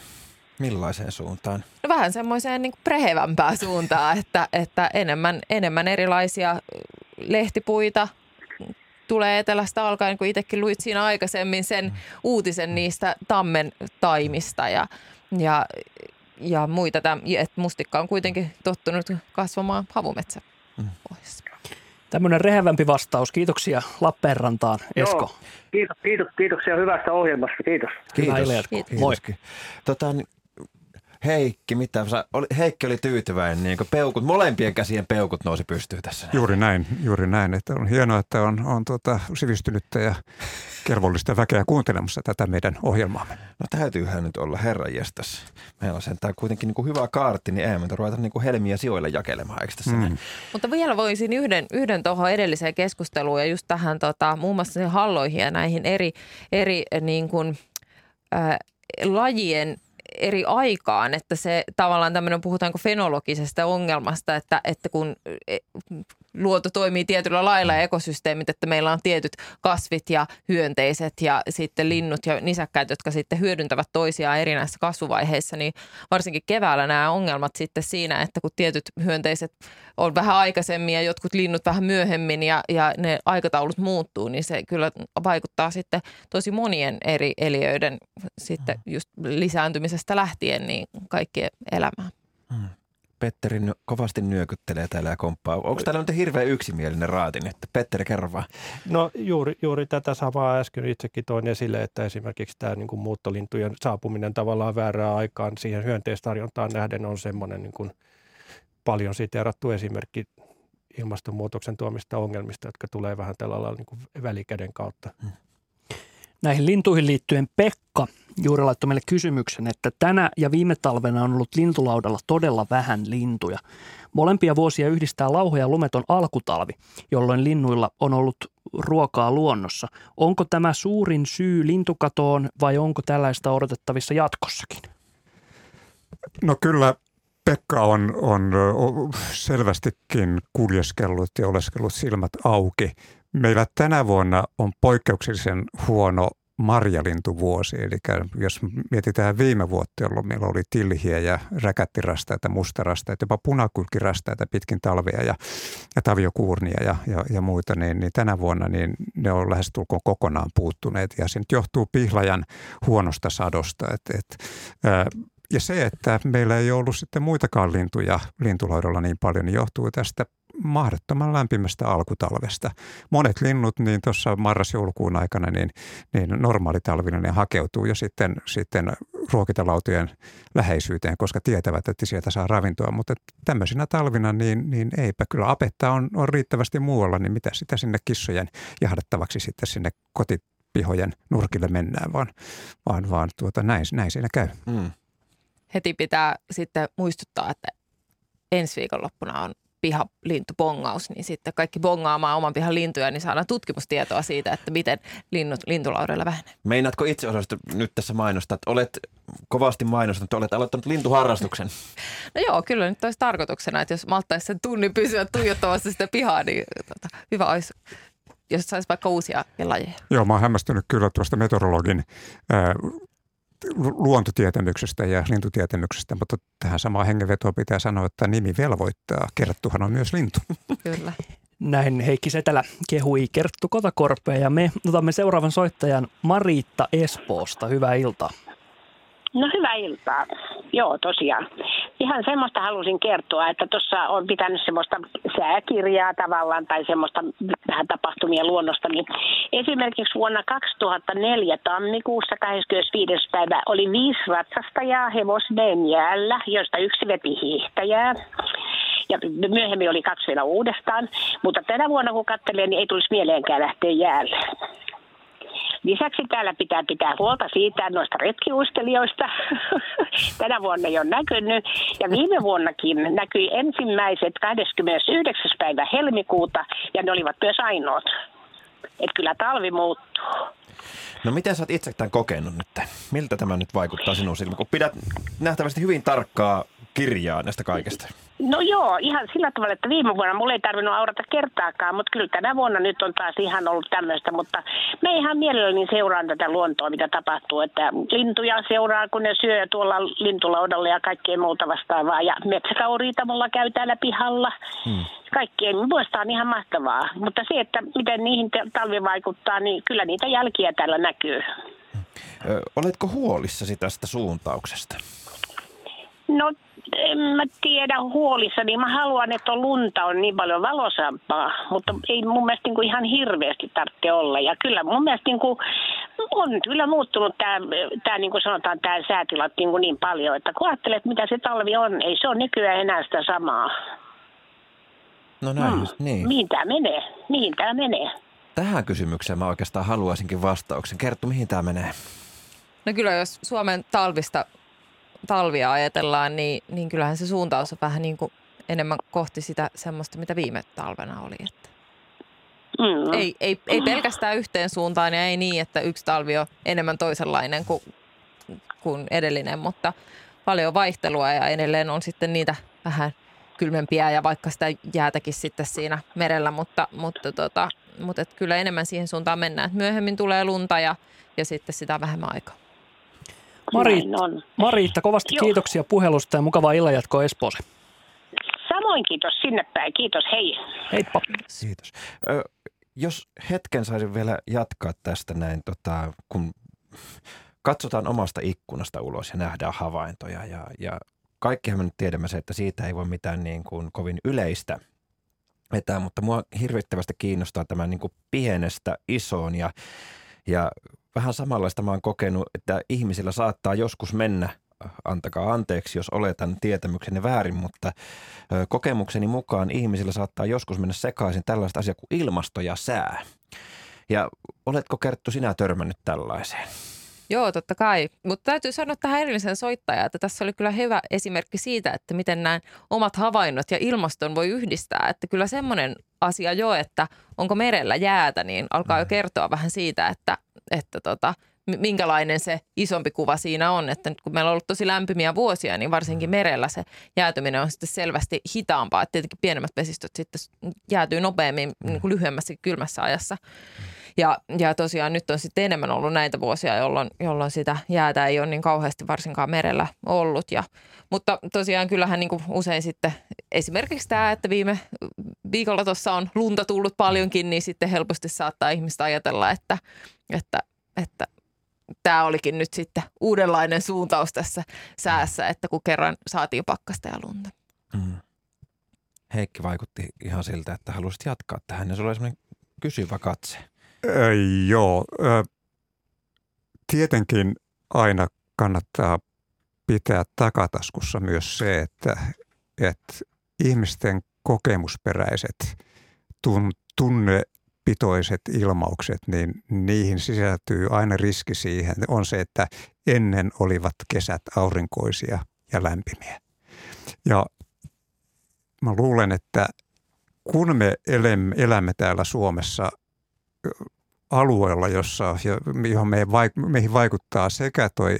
[SPEAKER 3] Millaiseen suuntaan?
[SPEAKER 4] No vähän semmoiseen niin prehevämpään suuntaan, että, että enemmän, enemmän erilaisia lehtipuita, tulee etelästä alkaen, kun itsekin luit siinä aikaisemmin sen mm. uutisen niistä tammen taimista ja, ja, ja muita. Että mustikka on kuitenkin tottunut kasvamaan havumetsä mm. pohjassa.
[SPEAKER 2] Tämmöinen rehevämpi vastaus. Kiitoksia Lappeenrantaan, Esko. Joo,
[SPEAKER 9] kiitos, kiitos, kiitoksia hyvästä ohjelmasta. Kiitos.
[SPEAKER 3] Kiitos. Kiitos. kiitos. Moi. Tota, Heikki, mitä sä, oli, Heikki oli tyytyväinen, niin peukut, molempien käsien peukut nousi pystyyn tässä.
[SPEAKER 6] Juuri näin, juuri näin. Että on hienoa, että on, on tuota, sivistynyttä ja kervollista väkeä kuuntelemassa tätä meidän ohjelmaamme.
[SPEAKER 3] No täytyyhän nyt olla herran jestas. Meillä on sentään kuitenkin niin kuin hyvä kaartti, niin ei me ruveta niin kuin helmiä sijoille jakelemaan, eikö tässä mm.
[SPEAKER 4] Mutta vielä voisin yhden, yhden tuohon edelliseen keskusteluun ja just tähän tota, muun muassa halloihin ja näihin eri, eri niin kuin, äh, lajien eri aikaan, että se tavallaan tämmöinen, puhutaanko fenologisesta ongelmasta, että, että kun e, luonto toimii tietyllä lailla ja ekosysteemit, että meillä on tietyt kasvit ja hyönteiset ja sitten linnut ja nisäkkäät, jotka sitten hyödyntävät toisiaan erinäisissä kasvuvaiheissa, niin varsinkin keväällä nämä ongelmat sitten siinä, että kun tietyt hyönteiset on vähän aikaisemmin ja jotkut linnut vähän myöhemmin ja, ja ne aikataulut muuttuu, niin se kyllä vaikuttaa sitten tosi monien eri eliöiden sitten just lisääntymisestä lähtien niin kaikkien elämään. Hmm.
[SPEAKER 3] Petteri kovasti nyökyttelee täällä ja komppaa. Onko täällä nyt hirveän yksimielinen raatin, että Petteri kerro vaan.
[SPEAKER 5] No juuri, juuri tätä samaa äsken itsekin toin esille, että esimerkiksi tämä niin kuin muuttolintujen saapuminen tavallaan väärään aikaan siihen hyönteistarjontaan nähden on semmoinen niin kuin paljon siteerattu esimerkki ilmastonmuutoksen tuomista ongelmista, jotka tulee vähän tällä lailla niin kuin välikäden kautta. Hmm.
[SPEAKER 2] Näihin lintuihin liittyen Pekka juuri laittoi meille kysymyksen, että tänä ja viime talvena on ollut lintulaudalla todella vähän lintuja. Molempia vuosia yhdistää lauho ja lumeton alkutalvi, jolloin linnuilla on ollut ruokaa luonnossa. Onko tämä suurin syy lintukatoon vai onko tällaista odotettavissa jatkossakin?
[SPEAKER 6] No kyllä Pekka on, on selvästikin kuljeskellut ja oleskellut silmät auki. Meillä tänä vuonna on poikkeuksellisen huono marjalintuvuosi. Eli jos mietitään viime vuotta, jolloin meillä oli tilhiä ja räkättirastaita, mustarastaita, jopa punakylkirastaita pitkin talvia ja, ja taviokuurnia ja, ja, ja muita, niin, niin tänä vuonna niin ne on lähestulkoon kokonaan puuttuneet. Ja se nyt johtuu pihlajan huonosta sadosta. Et, et, ää, ja se, että meillä ei ollut sitten muitakaan lintuja lintulaudalla niin paljon, niin johtuu tästä mahdottoman lämpimästä alkutalvesta. Monet linnut niin tuossa marras-joulukuun aikana, niin, niin normaali talvina ne hakeutuu jo sitten, sitten ruokitalautojen läheisyyteen, koska tietävät, että sieltä saa ravintoa. Mutta tämmöisinä talvina, niin, niin eipä kyllä apetta on, on riittävästi muualla, niin mitä sitä sinne kissojen jahdattavaksi sitten sinne kotipihojen nurkille mennään, vaan, vaan, vaan tuota, näin, näin siinä käy. Mm.
[SPEAKER 4] Heti pitää sitten muistuttaa, että ensi viikonloppuna on pihalintubongaus, niin sitten kaikki bongaamaan oman pihan lintuja, niin saadaan tutkimustietoa siitä, että miten linnut lintulaudella vähenee.
[SPEAKER 3] Meinaatko itse osallistua nyt tässä mainosta, että olet kovasti mainostanut, että olet aloittanut lintuharrastuksen?
[SPEAKER 4] No joo, kyllä nyt olisi tarkoituksena, että jos malttaisi sen tunnin pysyä tuijottamassa sitä pihaa, niin tota, hyvä olisi jos saisi vaikka uusia lajeja.
[SPEAKER 6] Joo, mä oon hämmästynyt kyllä tuosta meteorologin äh, luontotietämyksestä ja lintutietämyksestä, mutta tähän samaan hengenvetoon pitää sanoa, että nimi velvoittaa. Kerttuhan on myös lintu.
[SPEAKER 4] Kyllä.
[SPEAKER 2] Näin Heikki Setelä kehui Kerttu Kotakorpea ja me otamme seuraavan soittajan Mariitta Espoosta. Hyvää iltaa.
[SPEAKER 10] No hyvää iltaa. Joo, tosiaan. Ihan semmoista halusin kertoa, että tuossa on pitänyt semmoista sääkirjaa tavallaan tai semmoista vähän tapahtumia luonnosta. Niin esimerkiksi vuonna 2004 tammikuussa 25. päivä oli viisi ratsastajaa hevosdeen jäällä, joista yksi veti hiihtäjää. Ja myöhemmin oli kaksi vielä uudestaan. Mutta tänä vuonna kun katselee, niin ei tulisi mieleenkään lähteä jäälle. Lisäksi täällä pitää pitää huolta siitä noista retkiuistelijoista. Tänä vuonna ei ole näkynyt. Ja viime vuonnakin näkyi ensimmäiset 29. päivä helmikuuta ja ne olivat myös ainoat. Että kyllä talvi muuttuu.
[SPEAKER 3] No miten sä oot itse tämän kokenut nyt? Miltä tämä nyt vaikuttaa sinun silmiin, kun pidät nähtävästi hyvin tarkkaa kirjaa näistä kaikesta?
[SPEAKER 10] No joo, ihan sillä tavalla, että viime vuonna mulla ei tarvinnut aurata kertaakaan, mutta kyllä tänä vuonna nyt on taas ihan ollut tämmöistä, mutta me ihan mielelläni seuraan tätä luontoa, mitä tapahtuu, että lintuja seuraa, kun ne syö tuolla lintulaudalla ja kaikkea muuta vastaavaa, ja metsäkauriita mulla käy täällä pihalla. Hmm. Kaikkien muista on ihan mahtavaa, mutta se, että miten niihin talvi vaikuttaa, niin kyllä niitä jälkiä täällä näkyy.
[SPEAKER 3] Oletko huolissasi tästä suuntauksesta?
[SPEAKER 10] No en mä tiedä huolissa, niin mä haluan, että lunta on niin paljon valosampaa, mutta ei mun mielestä niin kuin ihan hirveästi tarvitse olla. Ja kyllä mun mielestä niin kuin on kyllä muuttunut tämä, tämä niin kuin sanotaan, tämä säätilat niin, kuin niin paljon, että kun ajattelet, mitä se talvi on, ei se ole nykyään enää sitä samaa.
[SPEAKER 3] No näin, hmm. niin.
[SPEAKER 10] Mihin tämä menee? Mihin tämä menee?
[SPEAKER 3] Tähän kysymykseen mä oikeastaan haluaisinkin vastauksen. Kerttu, mihin tämä menee?
[SPEAKER 4] No kyllä, jos Suomen talvista talvia ajatellaan, niin, niin kyllähän se suuntaus on vähän niin kuin enemmän kohti sitä semmoista, mitä viime talvena oli. Että mm. ei, ei, ei pelkästään yhteen suuntaan ja ei niin, että yksi talvi on enemmän toisenlainen kuin, kuin edellinen, mutta paljon vaihtelua ja edelleen on sitten niitä vähän kylmempiä ja vaikka sitä jäätäkin sitten siinä merellä, mutta, mutta, tota, mutta et kyllä enemmän siihen suuntaan mennään. Myöhemmin tulee lunta ja, ja sitten sitä vähemmän aikaa.
[SPEAKER 2] Mariitta, Mariitta kovasti Joo. kiitoksia puhelusta ja mukavaa illanjatkoa Espooseen.
[SPEAKER 10] Samoin kiitos sinne päin. Kiitos, hei.
[SPEAKER 2] Heippa.
[SPEAKER 3] Kiitos. Ö, jos hetken saisin vielä jatkaa tästä näin, tota, kun katsotaan omasta ikkunasta ulos ja nähdään havaintoja ja, ja kaikkihan me nyt tiedämme se, että siitä ei voi mitään niin kuin kovin yleistä vetää, mutta mua hirvittävästi kiinnostaa tämä niin kuin pienestä isoon ja, ja vähän samanlaista mä oon kokenut, että ihmisillä saattaa joskus mennä antakaa anteeksi, jos oletan tietämykseni väärin, mutta kokemukseni mukaan ihmisillä saattaa joskus mennä sekaisin tällaista asiaa kuin ilmasto ja sää. Ja oletko Kerttu sinä törmännyt tällaiseen?
[SPEAKER 4] Joo, totta kai. Mutta täytyy sanoa tähän erillisen soittajaan, että tässä oli kyllä hyvä esimerkki siitä, että miten nämä omat havainnot ja ilmaston voi yhdistää. Että kyllä semmoinen asia jo, että onko merellä jäätä, niin alkaa jo mm. kertoa vähän siitä, että, että tota, minkälainen se isompi kuva siinä on. Että nyt kun meillä on ollut tosi lämpimiä vuosia, niin varsinkin mm. merellä se jäätyminen on sitten selvästi hitaampaa. Että tietenkin pienemmät vesistöt sitten jäätyy nopeammin niin kuin lyhyemmässä kylmässä ajassa. Ja, ja tosiaan nyt on sitten enemmän ollut näitä vuosia, jolloin, jolloin sitä jäätä ei ole niin kauheasti varsinkaan merellä ollut. Ja, mutta tosiaan kyllähän niin kuin usein sitten esimerkiksi tämä, että viime viikolla tuossa on lunta tullut paljonkin, niin sitten helposti saattaa ihmistä ajatella, että, että, että tämä olikin nyt sitten uudenlainen suuntaus tässä säässä, että kun kerran saatiin pakkasta ja lunta. Mm.
[SPEAKER 3] Heikki vaikutti ihan siltä, että haluaisit jatkaa tähän ja sulla oli sellainen kysyvä katse.
[SPEAKER 6] Joo. Tietenkin aina kannattaa pitää takataskussa myös se, että, että ihmisten kokemusperäiset tun, tunnepitoiset ilmaukset, niin niihin sisältyy aina riski siihen. On se, että ennen olivat kesät aurinkoisia ja lämpimiä. Ja mä luulen, että kun me elämme täällä Suomessa alueella, jossa, johon meihin vaikuttaa sekä toi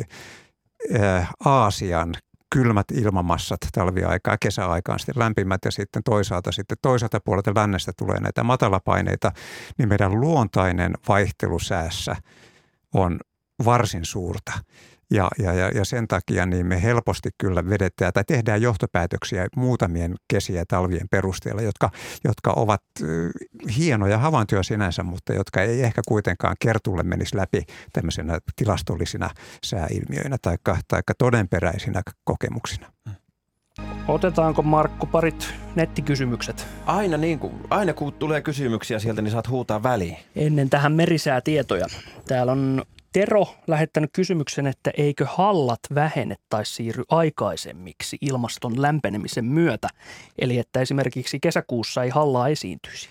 [SPEAKER 6] Aasian kylmät ilmamassat talviaikaa, kesäaikaan sitten lämpimät ja sitten toisaalta sitten toisaalta puolelta lännestä tulee näitä matalapaineita, niin meidän luontainen vaihtelu säässä on varsin suurta. Ja, ja, ja, ja sen takia niin me helposti kyllä vedetään tai tehdään johtopäätöksiä muutamien kesiä ja talvien perusteella, jotka, jotka ovat hienoja havaintoja sinänsä, mutta jotka ei ehkä kuitenkaan kertulle menisi läpi tämmöisenä tilastollisina sääilmiöinä tai taikka todenperäisinä kokemuksina.
[SPEAKER 2] Otetaanko Markku parit nettikysymykset?
[SPEAKER 3] Aina, niin kuin, aina kun tulee kysymyksiä sieltä, niin saat huutaa väliin.
[SPEAKER 2] Ennen tähän merisäätietoja. Täällä on Tero lähettänyt kysymyksen, että eikö hallat vähene tai siirry aikaisemmiksi ilmaston lämpenemisen myötä, eli että esimerkiksi kesäkuussa ei hallaa esiintyisi.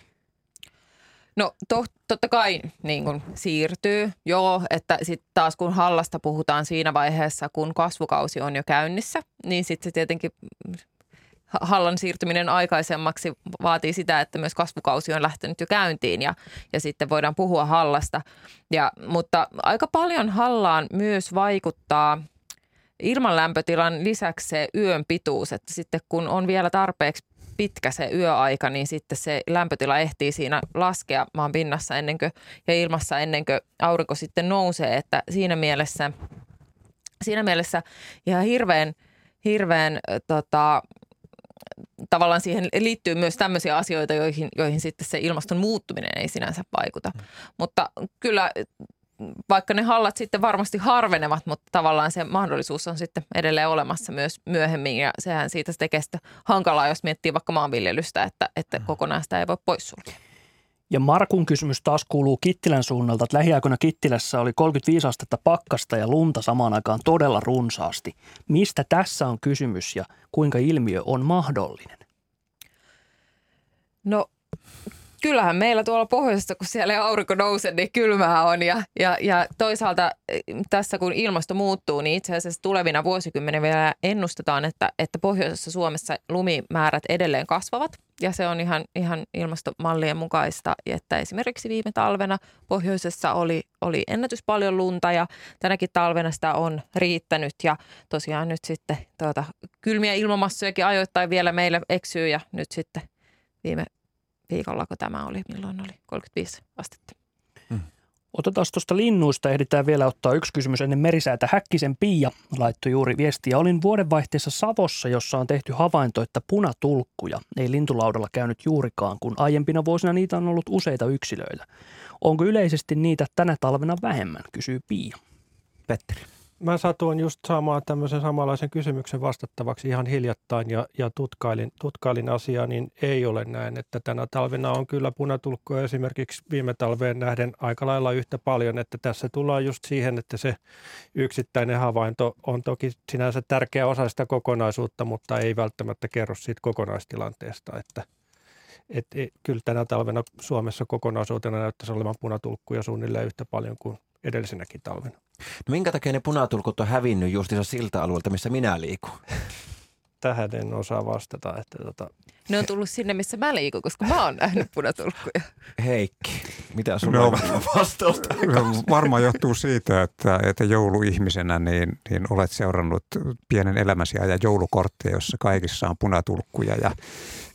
[SPEAKER 4] No to, totta kai niin kun siirtyy, joo, että sitten taas kun hallasta puhutaan siinä vaiheessa, kun kasvukausi on jo käynnissä, niin sitten se tietenkin hallan siirtyminen aikaisemmaksi vaatii sitä, että myös kasvukausi on lähtenyt jo käyntiin ja, ja sitten voidaan puhua hallasta. Ja, mutta aika paljon hallaan myös vaikuttaa ilmanlämpötilan lisäksi se yön pituus, että sitten kun on vielä tarpeeksi pitkä se yöaika, niin sitten se lämpötila ehtii siinä laskea maan pinnassa ennen kuin, ja ilmassa ennen kuin aurinko sitten nousee, että siinä mielessä, siinä mielessä ihan hirveän, hirveän tota, tavallaan siihen liittyy myös tämmöisiä asioita, joihin, joihin sitten se ilmaston muuttuminen ei sinänsä vaikuta. Mm. Mutta kyllä vaikka ne hallat sitten varmasti harvenevat, mutta tavallaan se mahdollisuus on sitten edelleen olemassa myös myöhemmin ja sehän siitä tekee sitä hankalaa, jos miettii vaikka maanviljelystä, että, että mm. kokonaan sitä ei voi poissulkea.
[SPEAKER 2] Ja Markun kysymys taas kuuluu Kittilän suunnalta, että lähiaikoina Kittilässä oli 35 astetta pakkasta ja lunta samaan aikaan todella runsaasti. Mistä tässä on kysymys ja kuinka ilmiö on mahdollinen?
[SPEAKER 4] No kyllähän meillä tuolla pohjoisessa, kun siellä ei aurinko nouse, niin kylmää on. Ja, ja, ja toisaalta eh, tässä kun ilmasto muuttuu, niin itse asiassa tulevina vuosikymmeninä vielä ennustetaan, että, että pohjoisessa Suomessa lumimäärät edelleen kasvavat. Ja se on ihan, ihan ilmastomallien mukaista, että esimerkiksi viime talvena pohjoisessa oli, oli ennätys paljon lunta ja tänäkin talvena sitä on riittänyt. Ja tosiaan nyt sitten tuota, kylmiä ilmamassojakin ajoittain vielä meillä eksyy ja nyt sitten viime viikolla, kun tämä oli, milloin oli 35 astetta.
[SPEAKER 2] Hmm. Otetaan tuosta linnuista. Ehditään vielä ottaa yksi kysymys ennen merisäätä. Häkkisen Pia laittoi juuri viestiä. Olin vuodenvaihteessa Savossa, jossa on tehty havainto, että punatulkkuja ei lintulaudalla käynyt juurikaan, kun aiempina vuosina niitä on ollut useita yksilöitä. Onko yleisesti niitä tänä talvena vähemmän, kysyy Pia.
[SPEAKER 3] Petteri
[SPEAKER 5] mä satuin just saamaan tämmöisen samanlaisen kysymyksen vastattavaksi ihan hiljattain ja, ja tutkailin, tutkailin asiaa, niin ei ole näin, että tänä talvena on kyllä punatulkkoja esimerkiksi viime talveen nähden aika lailla yhtä paljon, että tässä tullaan just siihen, että se yksittäinen havainto on toki sinänsä tärkeä osa sitä kokonaisuutta, mutta ei välttämättä kerro siitä kokonaistilanteesta, että et, et, kyllä tänä talvena Suomessa kokonaisuutena näyttäisi olevan punatulkkuja suunnilleen yhtä paljon kuin edellisenäkin talvena.
[SPEAKER 3] No minkä takia ne punatulkut on hävinnyt justiinsa siltä alueelta, missä minä liikun?
[SPEAKER 5] Tähän en osaa vastata. Että tota...
[SPEAKER 4] Ne on tullut sinne, missä mä liikun, koska mä oon nähnyt punatulkkuja.
[SPEAKER 3] Heikki, mitä sulla no, on vastausta?
[SPEAKER 6] Varmaan johtuu siitä, että, että jouluihmisenä niin, niin olet seurannut pienen elämäsi ja joulukortteja, jossa kaikissa on punatulkkuja ja,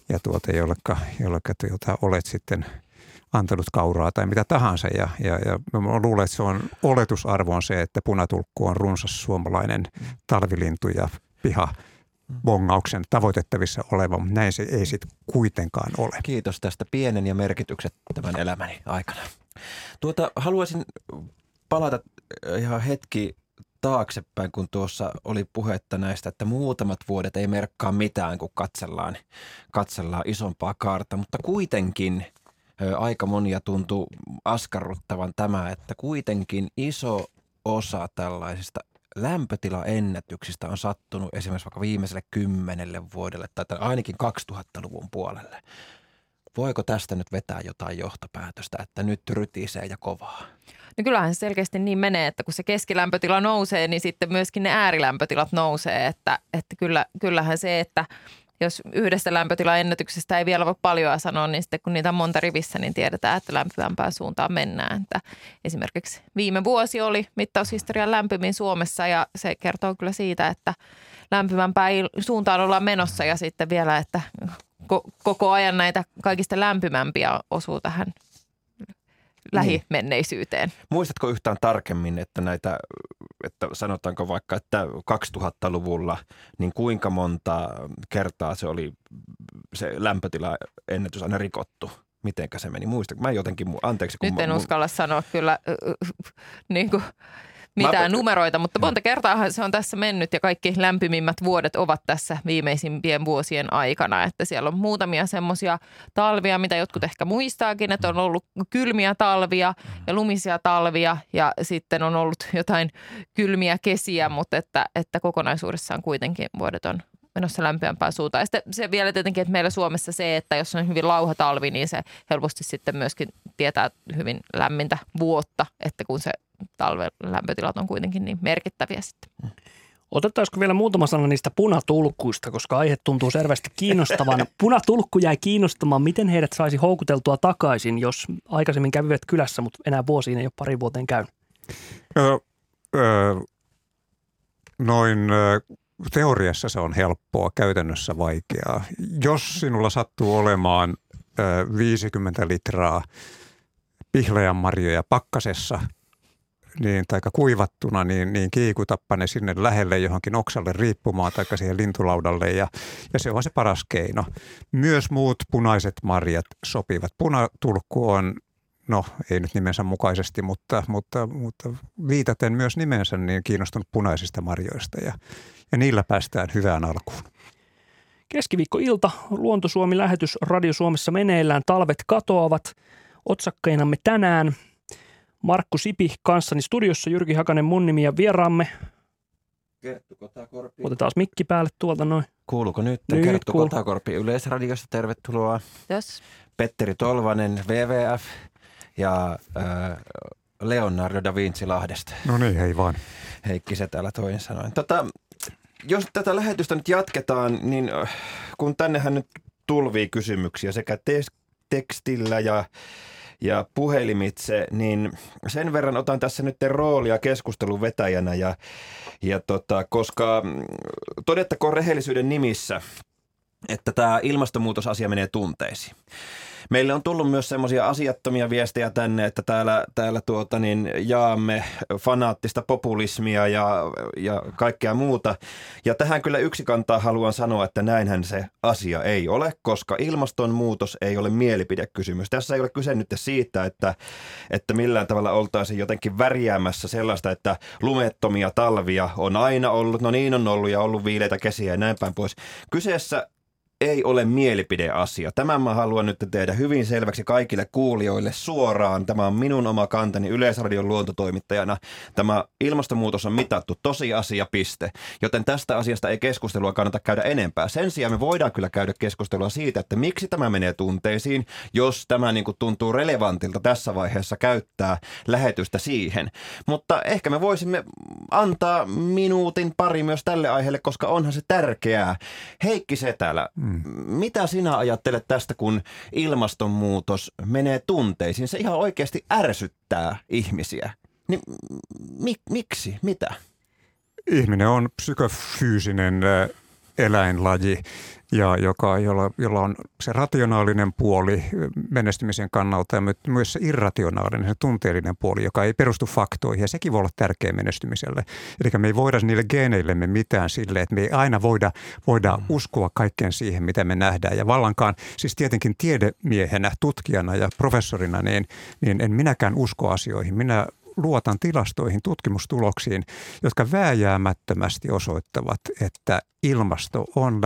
[SPEAKER 6] ja tuota, jollekka, jollekka tuota, olet sitten antanut kauraa tai mitä tahansa. Ja, ja, ja mä luulen, että se on oletusarvo on se, että punatulkku on runsas suomalainen talvilintu ja piha bongauksen tavoitettavissa oleva, mutta näin se ei sitten kuitenkaan ole.
[SPEAKER 3] Kiitos tästä pienen ja merkityksettömän elämäni aikana. Tuota, haluaisin palata ihan hetki taaksepäin, kun tuossa oli puhetta näistä, että muutamat vuodet ei merkkaa mitään, kun katsellaan, katsellaan isompaa kaarta, mutta kuitenkin aika monia tuntuu askarruttavan tämä, että kuitenkin iso osa tällaisista lämpötilaennätyksistä on sattunut esimerkiksi vaikka viimeiselle kymmenelle vuodelle tai ainakin 2000-luvun puolelle. Voiko tästä nyt vetää jotain johtopäätöstä, että nyt rytisee ja kovaa?
[SPEAKER 4] No kyllähän se selkeästi niin menee, että kun se keskilämpötila nousee, niin sitten myöskin ne äärilämpötilat nousee. Että, että kyllä, kyllähän se, että jos yhdestä lämpötilaennätyksestä ei vielä voi paljon sanoa, niin sitten kun niitä on monta rivissä, niin tiedetään, että lämpimämpään suuntaan mennään. Että esimerkiksi viime vuosi oli mittaushistorian lämpimin Suomessa ja se kertoo kyllä siitä, että lämpimämpään suuntaan ollaan menossa ja sitten vielä, että koko ajan näitä kaikista lämpimämpiä osuu tähän lähimenneisyyteen. Niin.
[SPEAKER 3] Muistatko yhtään tarkemmin, että näitä, että sanotaanko vaikka, että 2000-luvulla, niin kuinka monta kertaa se oli se lämpötilaennätys aina rikottu? Mitenkä se meni? Muista, mä jotenkin, anteeksi.
[SPEAKER 4] Kun Nyt en mä, uskalla sanoa kyllä niin kuin mitään Mä... numeroita, mutta monta kertaa se on tässä mennyt ja kaikki lämpimimmät vuodet ovat tässä viimeisimpien vuosien aikana. Että siellä on muutamia semmoisia talvia, mitä jotkut ehkä muistaakin, että on ollut kylmiä talvia ja lumisia talvia ja sitten on ollut jotain kylmiä kesiä, mutta että, että kokonaisuudessaan kuitenkin vuodet on menossa lämpimämpään suuntaan. Ja sitten se vielä tietenkin, että meillä Suomessa se, että jos on hyvin lauha talvi, niin se helposti sitten myöskin tietää hyvin lämmintä vuotta, että kun se talven lämpötilat on kuitenkin niin merkittäviä sitten.
[SPEAKER 2] Otettaisiko vielä muutama sana niistä punatulkuista, koska aihe tuntuu selvästi kiinnostavan. Punatulkku jäi kiinnostamaan, miten heidät saisi houkuteltua takaisin, jos aikaisemmin kävivät kylässä, mutta enää vuosiin ei ole pari vuoteen käynyt.
[SPEAKER 6] Öö, öö, noin teoriassa se on helppoa, käytännössä vaikeaa. Jos sinulla sattuu olemaan öö, 50 litraa pihlajanmarjoja pakkasessa – niin, tai kuivattuna, niin, niin kiikutappa ne sinne lähelle johonkin oksalle riippumaan tai siihen lintulaudalle ja, ja se on se paras keino. Myös muut punaiset marjat sopivat. Punatulkku on, no ei nyt nimensä mukaisesti, mutta, mutta, mutta viitaten myös nimensä niin kiinnostunut punaisista marjoista ja, ja niillä päästään hyvään alkuun.
[SPEAKER 2] Keskiviikkoilta Luontosuomi-lähetys Radio Suomessa meneillään. Talvet katoavat. Otsakkeinamme tänään – Markku Sipi kanssani studiossa, Jyrki Hakanen mun nimi ja vieraamme.
[SPEAKER 3] Kerttu Kotakorpi.
[SPEAKER 2] Otetaan mikki päälle tuolta noin.
[SPEAKER 3] Kuuluuko nyt? nyt Kerttu kuul... Kotakorpi Yleisradiosta, tervetuloa.
[SPEAKER 4] Yes.
[SPEAKER 3] Petteri Tolvanen WWF ja äh, Leonardo da Vinci Lahdesta.
[SPEAKER 6] No niin, hei vaan.
[SPEAKER 3] Heikki se täällä toin sanoin. Tota, jos tätä lähetystä nyt jatketaan, niin kun tännehän nyt tulvii kysymyksiä sekä tekstillä ja ja puhelimitse, niin sen verran otan tässä nyt roolia keskustelun vetäjänä ja, ja tota, koska mm, todettakoon rehellisyyden nimissä, että tämä ilmastonmuutosasia menee tunteisiin. Meille on tullut myös semmoisia asiattomia viestejä tänne, että täällä, täällä tuota niin, jaamme fanaattista populismia ja, ja kaikkea muuta. Ja tähän kyllä yksi kantaa haluan sanoa, että näinhän se asia ei ole, koska ilmastonmuutos ei ole mielipidekysymys. Tässä ei ole kyse nyt siitä, että, että millään tavalla oltaisiin jotenkin värjäämässä sellaista, että lumettomia talvia on aina ollut, no niin on ollut ja ollut viileitä kesiä ja näin päin pois. Kyseessä ei ole mielipideasia. Tämän mä haluan nyt tehdä hyvin selväksi kaikille kuulijoille suoraan. Tämä on minun oma kantani Yleisradion luontotoimittajana. Tämä ilmastonmuutos on mitattu tosiasia, piste. Joten tästä asiasta ei keskustelua kannata käydä enempää. Sen sijaan me voidaan kyllä käydä keskustelua siitä, että miksi tämä menee tunteisiin, jos tämä niin kuin tuntuu relevantilta tässä vaiheessa käyttää lähetystä siihen. Mutta ehkä me voisimme antaa minuutin pari myös tälle aiheelle, koska onhan se tärkeää. Heikki Setälä. Mitä sinä ajattelet tästä, kun ilmastonmuutos menee tunteisiin? Se ihan oikeasti ärsyttää ihmisiä. Niin mi- miksi? Mitä?
[SPEAKER 6] Ihminen on psykofyysinen eläinlaji ja joka, jolla, jolla on se rationaalinen puoli menestymisen kannalta ja myös se irrationaalinen, se tunteellinen puoli, joka ei perustu faktoihin ja sekin voi olla tärkeä menestymiselle. Eli me ei voida niille geeneillemme mitään sille, että me ei aina voida, voida mm. uskoa kaikkeen siihen, mitä me nähdään. Ja vallankaan, siis tietenkin tiedemiehenä, tutkijana ja professorina, niin, niin en minäkään usko asioihin. Minä luotan tilastoihin, tutkimustuloksiin, jotka vääjäämättömästi osoittavat, että ilmasto on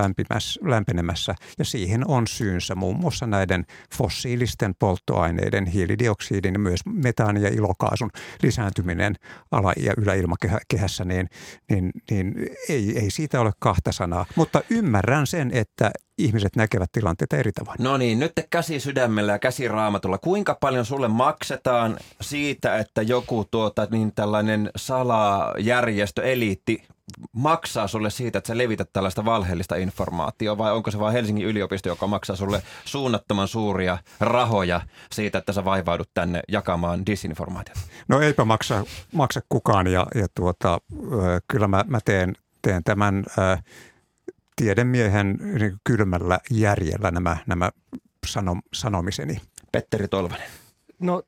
[SPEAKER 6] lämpenemässä ja siihen on syynsä muun muassa näiden fossiilisten polttoaineiden, hiilidioksidin ja myös metaani- ja ilokaasun lisääntyminen ala- ja yläilmakehässä, niin, niin, niin ei, ei siitä ole kahta sanaa. Mutta ymmärrän sen, että ihmiset näkevät tilanteita eri tavoin.
[SPEAKER 3] No niin, nyt käsi sydämellä ja käsi raamatulla. Kuinka paljon sulle maksetaan siitä, että joku tuota, niin tällainen salajärjestö, eliitti maksaa sulle siitä, että sä levität tällaista valheellista informaatiota vai onko se vain Helsingin yliopisto, joka maksaa sulle suunnattoman suuria rahoja siitä, että sä vaivaudut tänne jakamaan disinformaatiota?
[SPEAKER 6] No eipä maksa, maksa kukaan ja, ja tuota, kyllä mä, mä teen, teen tämän äh, tiedemiehen niin kylmällä järjellä nämä, nämä sano, sanomiseni.
[SPEAKER 3] Petteri Tolvanen.
[SPEAKER 5] No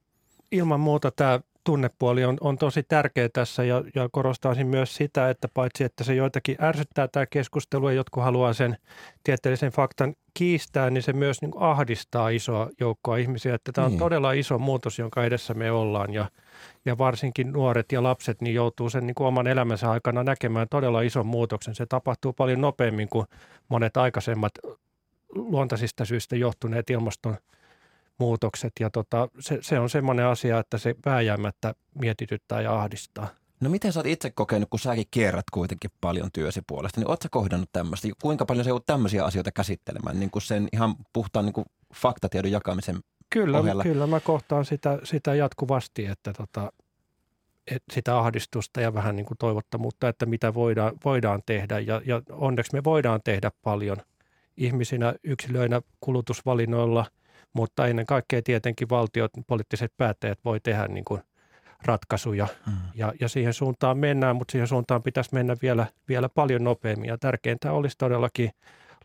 [SPEAKER 5] ilman muuta tämä tunnepuoli on, on tosi tärkeä tässä ja, ja korostaisin myös sitä, että paitsi että se joitakin ärsyttää tämä keskustelu ja jotkut haluaa sen tieteellisen faktan kiistää, niin se myös niin ahdistaa isoa joukkoa ihmisiä. Että tämä on niin. todella iso muutos, jonka edessä me ollaan ja, ja varsinkin nuoret ja lapset niin joutuu sen niin kuin oman elämänsä aikana näkemään todella ison muutoksen. Se tapahtuu paljon nopeammin kuin monet aikaisemmat luontaisista syistä johtuneet ilmaston muutokset. Ja tota, se, se on semmoinen asia, että se vääjäämättä mietityttää ja ahdistaa.
[SPEAKER 3] No miten sä oot itse kokenut, kun säkin kierrät kuitenkin paljon työsi puolesta, niin ootko kohdannut tämmöistä? Kuinka paljon sä joudut tämmöisiä asioita käsittelemään, niin kuin sen ihan puhtaan niin kuin faktatiedon jakamisen
[SPEAKER 5] kyllä,
[SPEAKER 3] ohella?
[SPEAKER 5] Kyllä, mä kohtaan sitä, sitä jatkuvasti, että tota, et sitä ahdistusta ja vähän niin kuin toivottomuutta, että mitä voidaan, voidaan tehdä. Ja, ja onneksi me voidaan tehdä paljon ihmisinä, yksilöinä, kulutusvalinnoilla – mutta ennen kaikkea tietenkin valtiot, poliittiset päättäjät voi tehdä niin kuin ratkaisuja mm. ja, ja siihen suuntaan mennään, mutta siihen suuntaan pitäisi mennä vielä, vielä paljon nopeammin ja tärkeintä olisi todellakin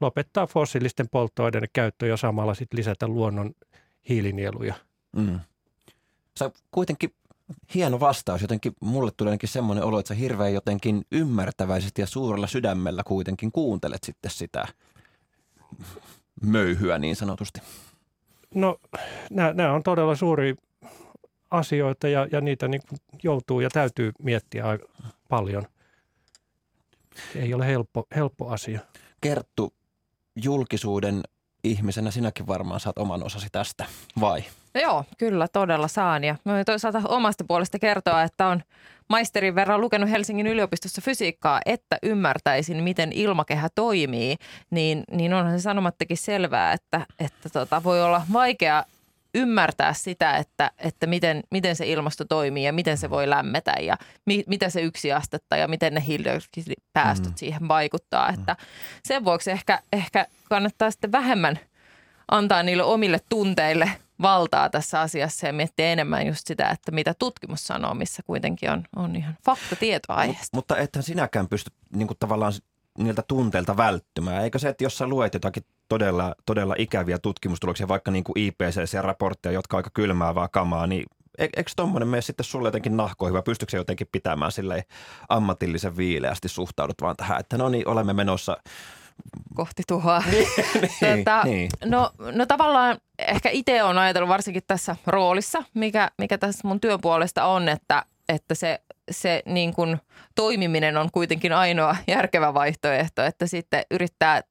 [SPEAKER 5] lopettaa fossiilisten polttoaineiden käyttö ja samalla sitten lisätä luonnon hiilinieluja. Mm.
[SPEAKER 3] Sä kuitenkin hieno vastaus. Jotenkin mulle tulee ainakin semmoinen olo, että sä hirveän jotenkin ymmärtäväisesti ja suurella sydämellä kuitenkin kuuntelet sitten sitä möyhyä niin sanotusti.
[SPEAKER 5] No nämä on todella suuri asioita ja, ja niitä niin joutuu ja täytyy miettiä paljon. Ei ole helppo, helppo asia.
[SPEAKER 3] Kerttu, julkisuuden ihmisenä sinäkin varmaan saat oman osasi tästä, vai?
[SPEAKER 4] No joo, kyllä todella saan. Ja mä toisaalta omasta puolesta kertoa, että on maisterin verran lukenut Helsingin yliopistossa fysiikkaa, että ymmärtäisin, miten ilmakehä toimii, niin, niin onhan se sanomattakin selvää, että, että tota, voi olla vaikea ymmärtää sitä, että, että miten, miten se ilmasto toimii ja miten se voi lämmetä ja mi, mitä se yksi astetta ja miten ne hiilidioksidipäästöt mm. siihen vaikuttaa. Että sen vuoksi ehkä, ehkä kannattaa sitten vähemmän antaa niille omille tunteille valtaa tässä asiassa ja miettiä enemmän just sitä, että mitä tutkimus sanoo, missä kuitenkin on, on ihan faktatietoa aiheesta.
[SPEAKER 3] Mut, mutta ethän sinäkään pysty niin kuin tavallaan niiltä tunteilta välttymään. Eikö se, että jos sä luet jotakin todella, todella ikäviä tutkimustuloksia, vaikka niin kuin IPCC-raportteja, jotka on aika kylmäävää kamaa, niin e-, eikö tuommoinen mene sitten sulle jotenkin nahkoihin vai pystyykö se jotenkin pitämään silleen ammatillisen viileästi suhtaudut vaan tähän, että no niin, olemme menossa
[SPEAKER 4] kohti tuhoa. niin, tota, niin. No, no tavallaan ehkä itse on ajatellut varsinkin tässä roolissa, mikä, mikä tässä mun työn puolesta on, että, että se, se niin kuin toimiminen on kuitenkin ainoa järkevä vaihtoehto, että sitten yrittää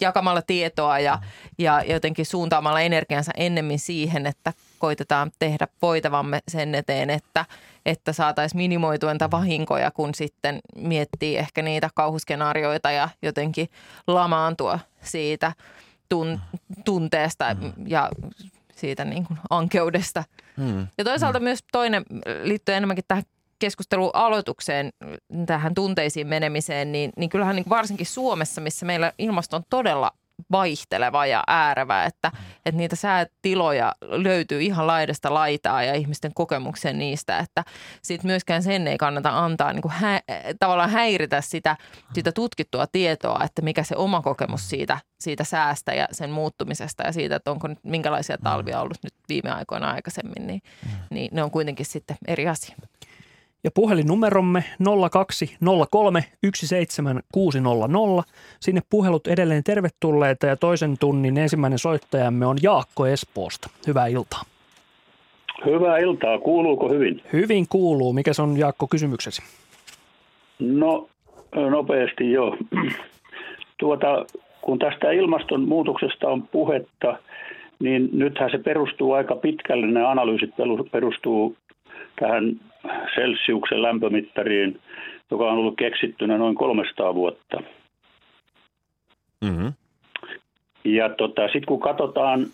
[SPEAKER 4] jakamalla tietoa ja, ja jotenkin suuntaamalla energiansa ennemmin siihen, että koitetaan tehdä voitavamme sen eteen, että, että saataisiin minimoitua niitä vahinkoja, kun sitten miettii ehkä niitä kauhuskenaarioita ja jotenkin lamaantua siitä tun, tunteesta mm. ja siitä niin kuin ankeudesta. Mm. Ja toisaalta mm. myös toinen liittyy enemmänkin tähän keskustelun aloitukseen, tähän tunteisiin menemiseen, niin, niin kyllähän niin varsinkin Suomessa, missä meillä ilmasto on todella vaihteleva ja äärevä, että, että niitä säätiloja löytyy ihan laidasta laitaa ja ihmisten kokemuksen niistä, että sitten myöskään sen ei kannata antaa niin kuin hä, tavallaan häiritä sitä, sitä tutkittua tietoa, että mikä se oma kokemus siitä, siitä säästä ja sen muuttumisesta ja siitä, että onko nyt minkälaisia talvia ollut nyt viime aikoina aikaisemmin, niin, niin ne on kuitenkin sitten eri asia.
[SPEAKER 2] Ja puhelinnumeromme 0203 17600. Sinne puhelut edelleen tervetulleita ja toisen tunnin ensimmäinen soittajamme on Jaakko Espoosta. Hyvää iltaa.
[SPEAKER 11] Hyvää iltaa. Kuuluuko hyvin?
[SPEAKER 2] Hyvin kuuluu. Mikä on Jaakko kysymyksesi?
[SPEAKER 11] No nopeasti jo. Tuota, kun tästä ilmastonmuutoksesta on puhetta, niin nythän se perustuu aika pitkälle, ne analyysit perustuu tähän Celsiuksen lämpömittariin, joka on ollut keksittynä noin 300 vuotta. Mm-hmm. Ja tota, sitten kun katsotaan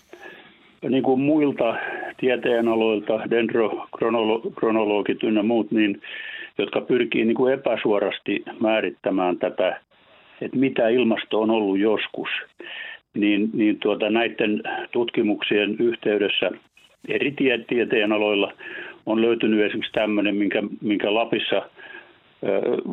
[SPEAKER 11] niin kuin muilta tieteenaloilta, dendrokronologit ynnä muut, niin, jotka pyrkii niin kuin epäsuorasti määrittämään tätä, että mitä ilmasto on ollut joskus, niin, niin tuota, näiden tutkimuksien yhteydessä eri tieteen aloilla on löytynyt esimerkiksi tämmöinen, minkä, minkä Lapissa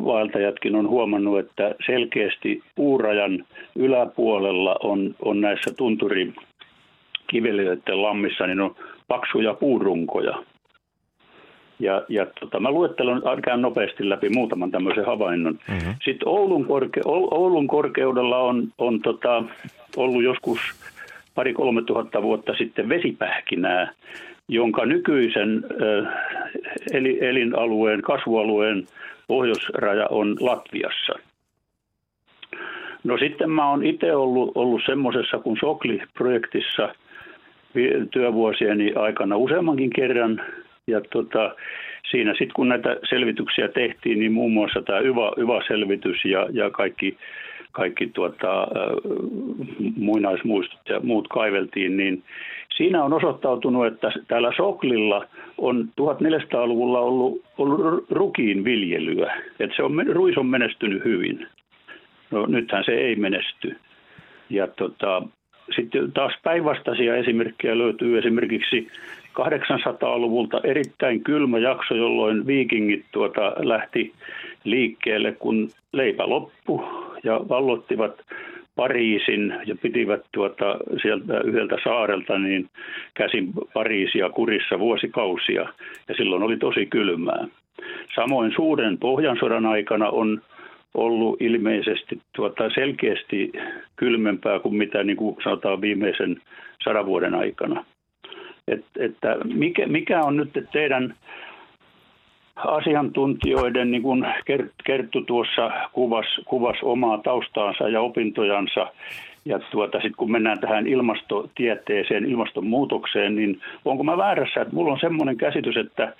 [SPEAKER 11] vaeltajatkin on huomannut, että selkeästi puurajan yläpuolella on, on näissä tunturikiveliöiden lammissa niin on paksuja puurunkoja. Ja, ja tota, mä luettelen, käyn nopeasti läpi muutaman tämmöisen havainnon. Mm-hmm. Sitten Oulun, korke, Oulun korkeudella on, on tota, ollut joskus pari-kolme tuhatta vuotta sitten vesipähkinää, jonka nykyisen elinalueen, kasvualueen pohjoisraja on Latviassa. No sitten mä oon itse ollut, ollut semmoisessa kuin Sokli-projektissa työvuosieni aikana useammankin kerran. Ja tota, siinä sitten kun näitä selvityksiä tehtiin, niin muun muassa tämä YVA, YVA-selvitys ja, ja kaikki, kaikki tuota, muinaismuistot ja muut kaiveltiin, niin Siinä on osoittautunut, että täällä Soklilla on 1400-luvulla ollut, ollut rukiin viljelyä. Että se on, ruis on menestynyt hyvin. No nythän se ei menesty. Ja tota, sitten taas päinvastaisia esimerkkejä löytyy esimerkiksi 800-luvulta erittäin kylmä jakso, jolloin viikingit tuota lähti liikkeelle, kun leipä loppu ja vallottivat Pariisin ja pitivät tuota sieltä yhdeltä saarelta niin käsin Pariisia kurissa vuosikausia ja silloin oli tosi kylmää. Samoin suuren pohjansodan aikana on ollut ilmeisesti tuota selkeästi kylmempää kuin mitä niin kuin sanotaan viimeisen sadan vuoden aikana. Et, että mikä, mikä on nyt teidän asiantuntijoiden, niin kuin Kerttu tuossa kuvas, kuvas omaa taustaansa ja opintojansa, ja tuota, sitten kun mennään tähän ilmastotieteeseen, ilmastonmuutokseen, niin onko mä väärässä, että mulla on semmoinen käsitys, että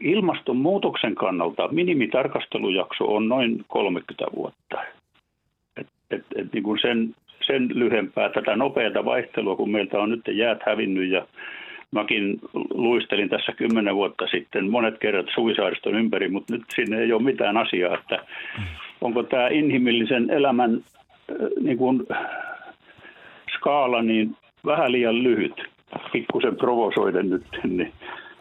[SPEAKER 11] ilmastonmuutoksen kannalta minimitarkastelujakso on noin 30 vuotta. Et, et, et niin kuin sen, sen lyhempää tätä nopeata vaihtelua, kun meiltä on nyt jäät hävinnyt ja Mäkin luistelin tässä kymmenen vuotta sitten monet kerrat Suvisaariston ympäri, mutta nyt sinne ei ole mitään asiaa, että onko tämä inhimillisen elämän äh, niin kuin, skaala niin vähän liian lyhyt, pikkusen provosoiden nyt. Niin.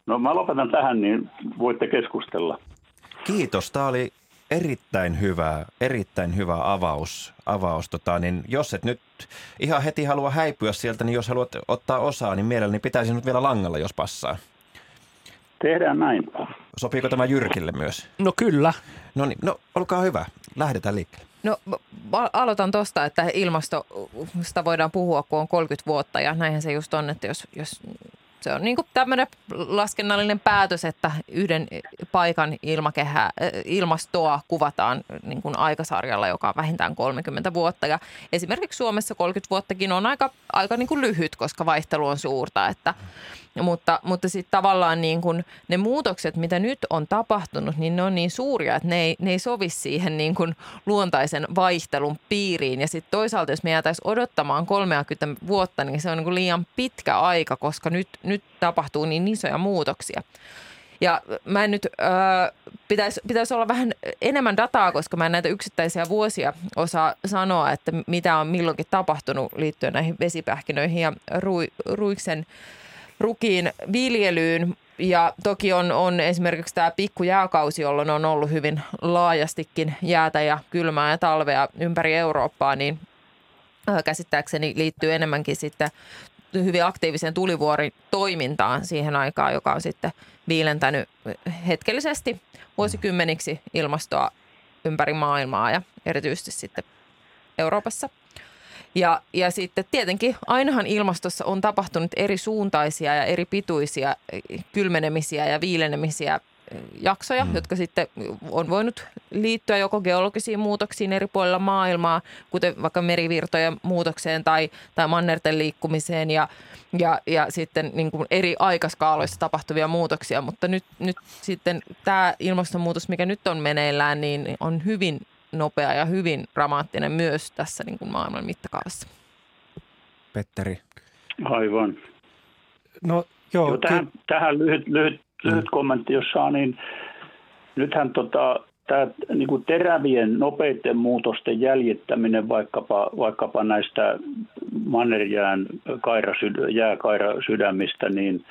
[SPEAKER 11] No mä lopetan tähän, niin voitte keskustella.
[SPEAKER 3] Kiitos. Tämä oli erittäin hyvä, erittäin hyvä avaus. avaus tota, niin jos et nyt ihan heti halua häipyä sieltä, niin jos haluat ottaa osaa, niin mielelläni pitäisi nyt vielä langalla, jos passaa.
[SPEAKER 11] Tehdään näin.
[SPEAKER 3] Sopiiko tämä Jyrkille myös?
[SPEAKER 2] No kyllä.
[SPEAKER 3] No niin, no olkaa hyvä. Lähdetään liikkeelle.
[SPEAKER 4] No aloitan tuosta, että ilmastosta voidaan puhua, kun on 30 vuotta ja näinhän se just on, että jos, jos se on niin tämmöinen laskennallinen päätös, että yhden paikan ilmakehää, ilmastoa kuvataan niin kuin aikasarjalla, joka on vähintään 30 vuotta. Ja esimerkiksi Suomessa 30 vuottakin on aika, aika niin kuin lyhyt, koska vaihtelu on suurta. Että, mutta, mutta sitten tavallaan niin kuin ne muutokset, mitä nyt on tapahtunut, niin ne on niin suuria, että ne ei, ne ei sovi siihen niin kuin luontaisen vaihtelun piiriin. Ja sitten toisaalta, jos me jäätäisiin odottamaan 30 vuotta, niin se on niin kuin liian pitkä aika, koska nyt, nyt tapahtuu niin isoja muutoksia. Ja mä en nyt, äh, pitäisi, pitäisi olla vähän enemmän dataa, koska mä en näitä yksittäisiä vuosia osaa sanoa, että mitä on milloinkin tapahtunut liittyen näihin vesipähkinöihin ja rui, ruiksen rukiin viljelyyn. Ja toki on, on esimerkiksi tämä pikkujääkausi, jolloin on ollut hyvin laajastikin jäätä ja kylmää ja talvea ympäri Eurooppaa, niin käsittääkseni liittyy enemmänkin sitten hyvin aktiiviseen tulivuorin toimintaan siihen aikaan, joka on sitten viilentänyt hetkellisesti vuosikymmeniksi ilmastoa ympäri maailmaa ja erityisesti sitten Euroopassa. Ja, ja sitten tietenkin ainahan ilmastossa on tapahtunut eri suuntaisia ja eri pituisia kylmenemisiä ja viilenemisiä jaksoja, mm. jotka sitten on voinut liittyä joko geologisiin muutoksiin eri puolilla maailmaa, kuten vaikka merivirtojen muutokseen tai, tai mannerten liikkumiseen ja, ja, ja sitten niin kuin eri aikaskaaloissa tapahtuvia muutoksia. Mutta nyt, nyt sitten tämä ilmastonmuutos, mikä nyt on meneillään, niin on hyvin nopea ja hyvin dramaattinen myös tässä niin kuin maailman mittakaavassa.
[SPEAKER 3] Petteri.
[SPEAKER 11] Aivan.
[SPEAKER 5] No joo.
[SPEAKER 11] joo tähän, ky- tähän lyhyt, lyhyt lyhyt mm. kommentti, jos saa, niin nythän tota, tämä niin kuin terävien nopeiden muutosten jäljittäminen vaikkapa, vaikkapa näistä mannerjään kairasyd- jääkairasydämistä, niin,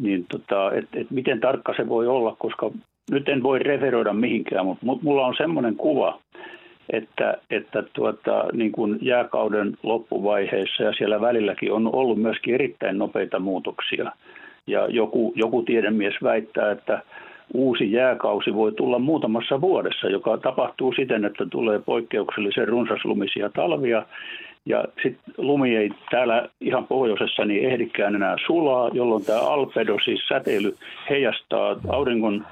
[SPEAKER 11] niin tota, et, et miten tarkka se voi olla, koska nyt en voi referoida mihinkään, mutta mulla on semmoinen kuva, että, että tuota, niin kuin jääkauden loppuvaiheessa ja siellä välilläkin on ollut myöskin erittäin nopeita muutoksia – ja joku, joku tiedemies väittää, että uusi jääkausi voi tulla muutamassa vuodessa, joka tapahtuu siten, että tulee poikkeuksellisen runsaslumisia talvia ja sitten lumi ei täällä ihan pohjoisessa niin ehdikään enää sulaa, jolloin tämä alpedo, siis säteily, heijastaa auringon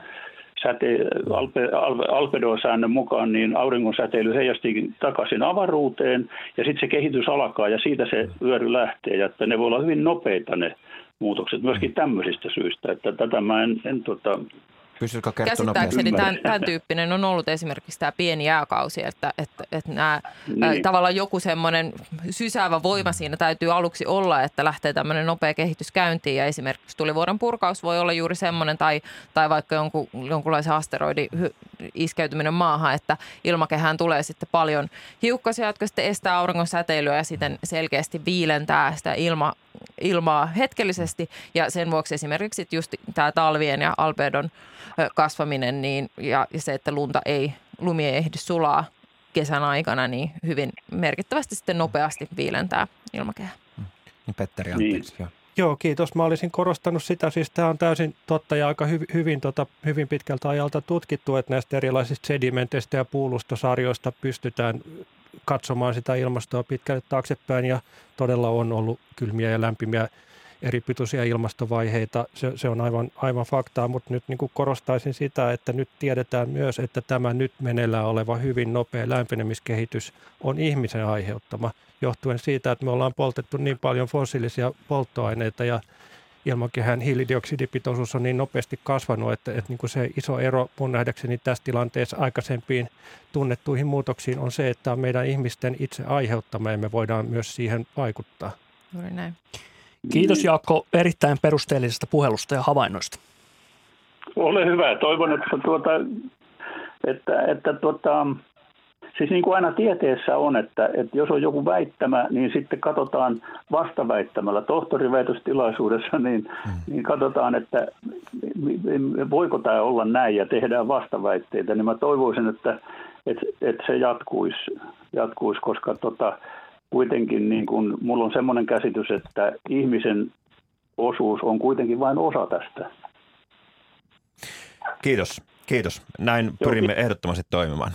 [SPEAKER 11] säte, alpe, alpedo-säännön mukaan, niin auringon säteily heijastii takaisin avaruuteen ja sitten se kehitys alkaa ja siitä se vyöry lähtee. Ja että ne voi olla hyvin nopeita ne muutokset myöskin tämmöisistä syistä, että tätä mä en, en tota,
[SPEAKER 3] Pystytkö
[SPEAKER 4] Käsittääkseni tämän, tämän tyyppinen on ollut esimerkiksi tämä pieni jääkausi, että, että, että nämä, niin. tavallaan joku semmoinen sysäävä voima siinä täytyy aluksi olla, että lähtee tämmöinen nopea kehitys käyntiin ja esimerkiksi tulivuoren purkaus voi olla juuri semmoinen tai, tai vaikka jonkun, jonkunlaisen asteroidin iskeytyminen maahan, että ilmakehään tulee sitten paljon hiukkasia, jotka sitten estää auringon säteilyä ja sitten selkeästi viilentää sitä ilma, ilmaa hetkellisesti ja sen vuoksi esimerkiksi just tämä talvien ja albeedon kasvaminen niin, ja, ja se, että lunta ei, lumi ei ehdi sulaa kesän aikana, niin hyvin merkittävästi sitten nopeasti viilentää ilmakehää.
[SPEAKER 3] Niin Petteri, anteeksi. Niin.
[SPEAKER 5] Joo, kiitos. Mä olisin korostanut sitä, siis tämä on täysin totta ja aika hy, hyvin, tota, hyvin pitkältä ajalta tutkittu, että näistä erilaisista sedimenteistä ja puulustosarjoista pystytään katsomaan sitä ilmastoa pitkälle taaksepäin ja todella on ollut kylmiä ja lämpimiä eri pituisia ilmastovaiheita. Se, se on aivan, aivan faktaa, mutta nyt niin kuin korostaisin sitä, että nyt tiedetään myös, että tämä nyt meneillään oleva hyvin nopea lämpenemiskehitys on ihmisen aiheuttama, johtuen siitä, että me ollaan poltettu niin paljon fossiilisia polttoaineita ja ilmakehän hiilidioksidipitoisuus on niin nopeasti kasvanut, että, että niin kuin se iso ero mun nähdäkseni tässä tilanteessa aikaisempiin tunnettuihin muutoksiin on se, että on meidän ihmisten itse aiheuttama ja me voidaan myös siihen vaikuttaa.
[SPEAKER 4] Juuri näin.
[SPEAKER 2] Kiitos Jaakko erittäin perusteellisesta puhelusta ja havainnoista.
[SPEAKER 11] Ole hyvä. Toivon, että, tuota, että, että tuota, siis niin kuin aina tieteessä on, että, että jos on joku väittämä, niin sitten katsotaan vastaväittämällä. Tohtoriväitöstilaisuudessa niin, hmm. niin katsotaan, että voiko tämä olla näin ja tehdään vastaväitteitä. Niin mä toivoisin, että, että, että se jatkuisi, jatkuisi koska tota, kuitenkin niin kuin, mulla on semmoinen käsitys, että ihmisen osuus on kuitenkin vain osa tästä.
[SPEAKER 3] Kiitos, kiitos. Näin pyrimme ehdottomasti toimimaan.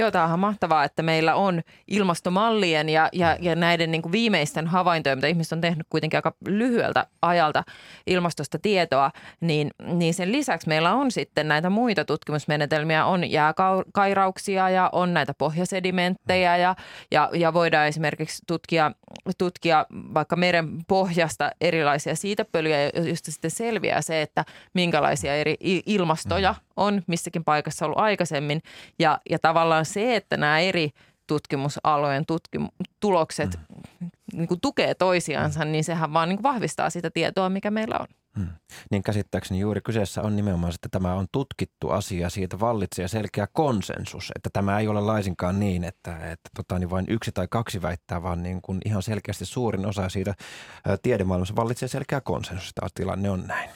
[SPEAKER 4] Joo, tämä on mahtavaa, että meillä on ilmastomallien ja, ja, ja näiden niin kuin viimeisten havaintojen, mitä ihmiset on tehnyt kuitenkin aika lyhyeltä ajalta ilmastosta tietoa, niin, niin sen lisäksi meillä on sitten näitä muita tutkimusmenetelmiä, on jääkairauksia ja on näitä pohjasedimenttejä ja, ja, ja voidaan esimerkiksi tutkia, tutkia vaikka meren pohjasta erilaisia siitepölyjä, joista sitten selviää se, että minkälaisia eri ilmastoja mm on missäkin paikassa ollut aikaisemmin. Ja, ja tavallaan se, että nämä eri tutkimusalojen tutkim- tulokset mm. niin kuin tukee toisiansa, niin sehän vaan niin kuin vahvistaa sitä tietoa, mikä meillä on.
[SPEAKER 3] Hmm. Niin käsittääkseni juuri kyseessä on nimenomaan, että tämä on tutkittu asia, siitä vallitsee selkeä konsensus, että tämä ei ole laisinkaan niin, että, että tota, niin vain yksi tai kaksi väittää, vaan niin kuin ihan selkeästi suurin osa siitä tiedemaailmassa vallitsee selkeä konsensus, että tilanne on näin.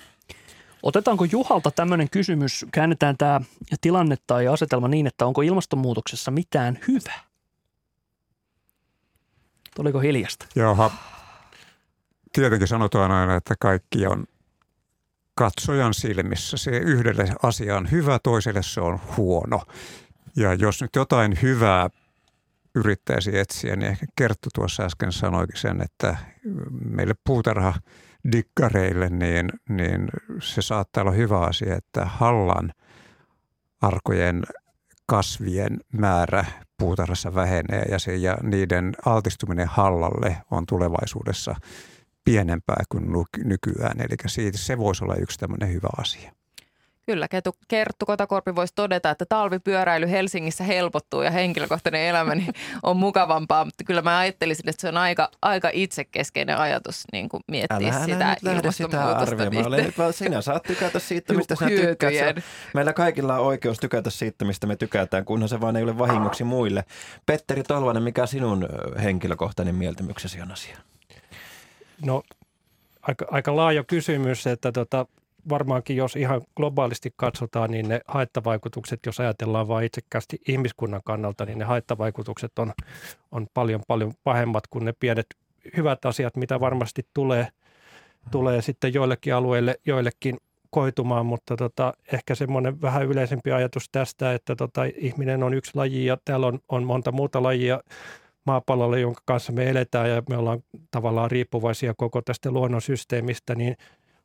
[SPEAKER 2] Otetaanko Juhalta tämmöinen kysymys, käännetään tämä tilanne tai asetelma niin, että onko ilmastonmuutoksessa mitään hyvää? Tuliko hiljasta?
[SPEAKER 6] Joo, tietenkin sanotaan aina, että kaikki on katsojan silmissä. Se yhdelle asia on hyvä, toiselle se on huono. Ja jos nyt jotain hyvää yrittäisi etsiä, niin ehkä Kerttu tuossa äsken sanoikin sen, että meille puutarha dikkareille, niin, niin se saattaa olla hyvä asia, että hallan arkojen kasvien määrä puutarhassa vähenee ja, se, ja niiden altistuminen hallalle on tulevaisuudessa pienempää kuin nykyään. Eli siitä se voisi olla yksi tämmöinen hyvä asia.
[SPEAKER 4] Kyllä, Kerttu Kotakorpi voisi todeta, että talvipyöräily Helsingissä helpottuu ja henkilökohtainen elämäni on mukavampaa, mutta kyllä mä ajattelisin, että se on aika, aika itsekeskeinen ajatus niin kuin miettiä
[SPEAKER 3] älä,
[SPEAKER 4] sitä
[SPEAKER 3] älä nyt sitä arvioimaan. Nyt vaan sinä saat tykätä siitä, mistä sinä tykkäät. Meillä kaikilla on oikeus tykätä siitä, mistä me tykätään, kunhan se vaan ei ole vahingoksi muille. Petteri Tolvanen, mikä sinun henkilökohtainen mieltymyksesi on asia?
[SPEAKER 5] No aika, aika laaja kysymys, että tota, varmaankin jos ihan globaalisti katsotaan, niin ne haittavaikutukset, jos ajatellaan vain itsekkäästi ihmiskunnan kannalta, niin ne haittavaikutukset on, on paljon paljon pahemmat kuin ne pienet hyvät asiat, mitä varmasti tulee, tulee sitten joillekin alueille, joillekin koitumaan, mutta tota, ehkä semmoinen vähän yleisempi ajatus tästä, että tota, ihminen on yksi laji ja täällä on, on monta muuta lajia maapallolla, jonka kanssa me eletään ja me ollaan tavallaan riippuvaisia koko tästä luonnonsysteemistä, niin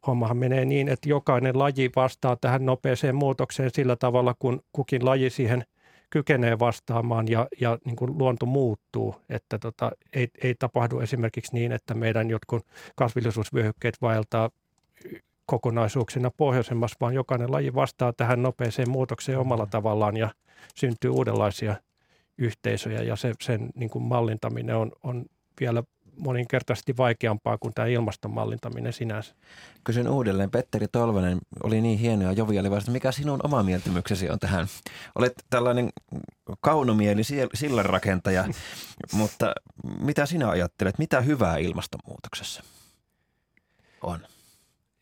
[SPEAKER 5] hommahan menee niin, että jokainen laji vastaa tähän nopeeseen muutokseen sillä tavalla, kun kukin laji siihen kykenee vastaamaan ja, ja niin kuin luonto muuttuu. Että tota, ei, ei tapahdu esimerkiksi niin, että meidän jotkut kasvillisuusvyöhykkeet vaeltaa kokonaisuuksina pohjoisemmassa, vaan jokainen laji vastaa tähän nopeeseen muutokseen omalla tavallaan ja syntyy uudenlaisia yhteisöjä ja se, sen niin kuin mallintaminen on, on vielä moninkertaisesti vaikeampaa kuin tämä ilmastonmallintaminen sinänsä.
[SPEAKER 3] Kysyn uudelleen, Petteri Tolvanen, oli niin hieno ja joviali mikä sinun oma mieltymyksesi on tähän? Olet tällainen kaunomieli sillanrakentaja, mutta mitä sinä ajattelet, mitä hyvää ilmastonmuutoksessa on?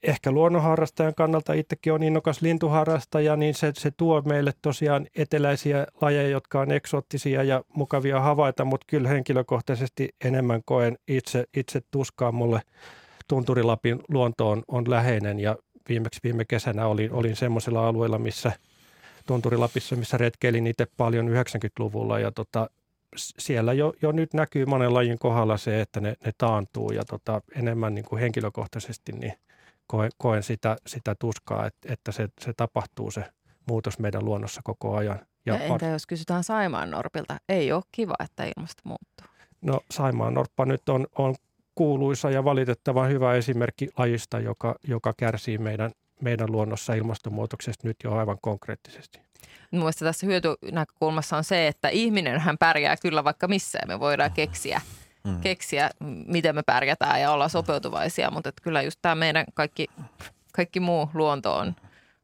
[SPEAKER 5] Ehkä luonnonharrastajan kannalta itsekin on innokas lintuharrastaja, niin se, se tuo meille tosiaan eteläisiä lajeja, jotka on eksoottisia ja mukavia havaita, mutta kyllä henkilökohtaisesti enemmän koen itse, itse tuskaa. Mulle Tunturilapin luonto on, on läheinen ja viimeksi viime kesänä olin, olin semmoisella alueella, missä Tunturilapissa, missä retkeilin itse paljon 90-luvulla ja tota, siellä jo, jo nyt näkyy monen lajin kohdalla se, että ne, ne taantuu ja tota, enemmän niin kuin henkilökohtaisesti niin – koen, koen sitä, sitä tuskaa, että, että se, se tapahtuu se muutos meidän luonnossa koko ajan.
[SPEAKER 4] Ja, ja entä jos kysytään Saimaan Norpilta? Ei ole kiva, että ilmasto muuttuu.
[SPEAKER 5] No Saimaan Norppa nyt on, on kuuluisa ja valitettavan hyvä esimerkki lajista, joka, joka kärsii meidän, meidän luonnossa ilmastonmuutoksesta nyt jo aivan konkreettisesti.
[SPEAKER 4] Mielestäni tässä hyötynäkökulmassa on se, että ihminen hän pärjää kyllä vaikka missään. Me voidaan keksiä mm. keksiä, miten me pärjätään ja olla sopeutuvaisia, mutta että kyllä just tämä meidän kaikki, kaikki muu luonto on,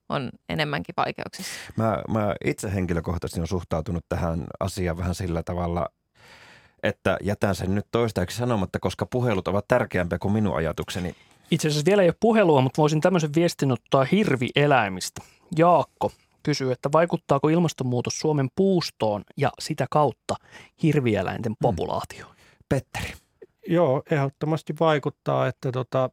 [SPEAKER 4] on enemmänkin vaikeuksissa.
[SPEAKER 3] Mä, mä itse henkilökohtaisesti olen suhtautunut tähän asiaan vähän sillä tavalla, että jätän sen nyt toistaiseksi sanomatta, koska puhelut ovat tärkeämpiä kuin minun ajatukseni.
[SPEAKER 2] Itse asiassa vielä ei ole puhelua, mutta voisin tämmöisen viestin ottaa hirvieläimistä. Jaakko kysyy, että vaikuttaako ilmastonmuutos Suomen puustoon ja sitä kautta hirvieläinten populaatioon?
[SPEAKER 3] Petteri.
[SPEAKER 5] Joo, ehdottomasti vaikuttaa, että tota,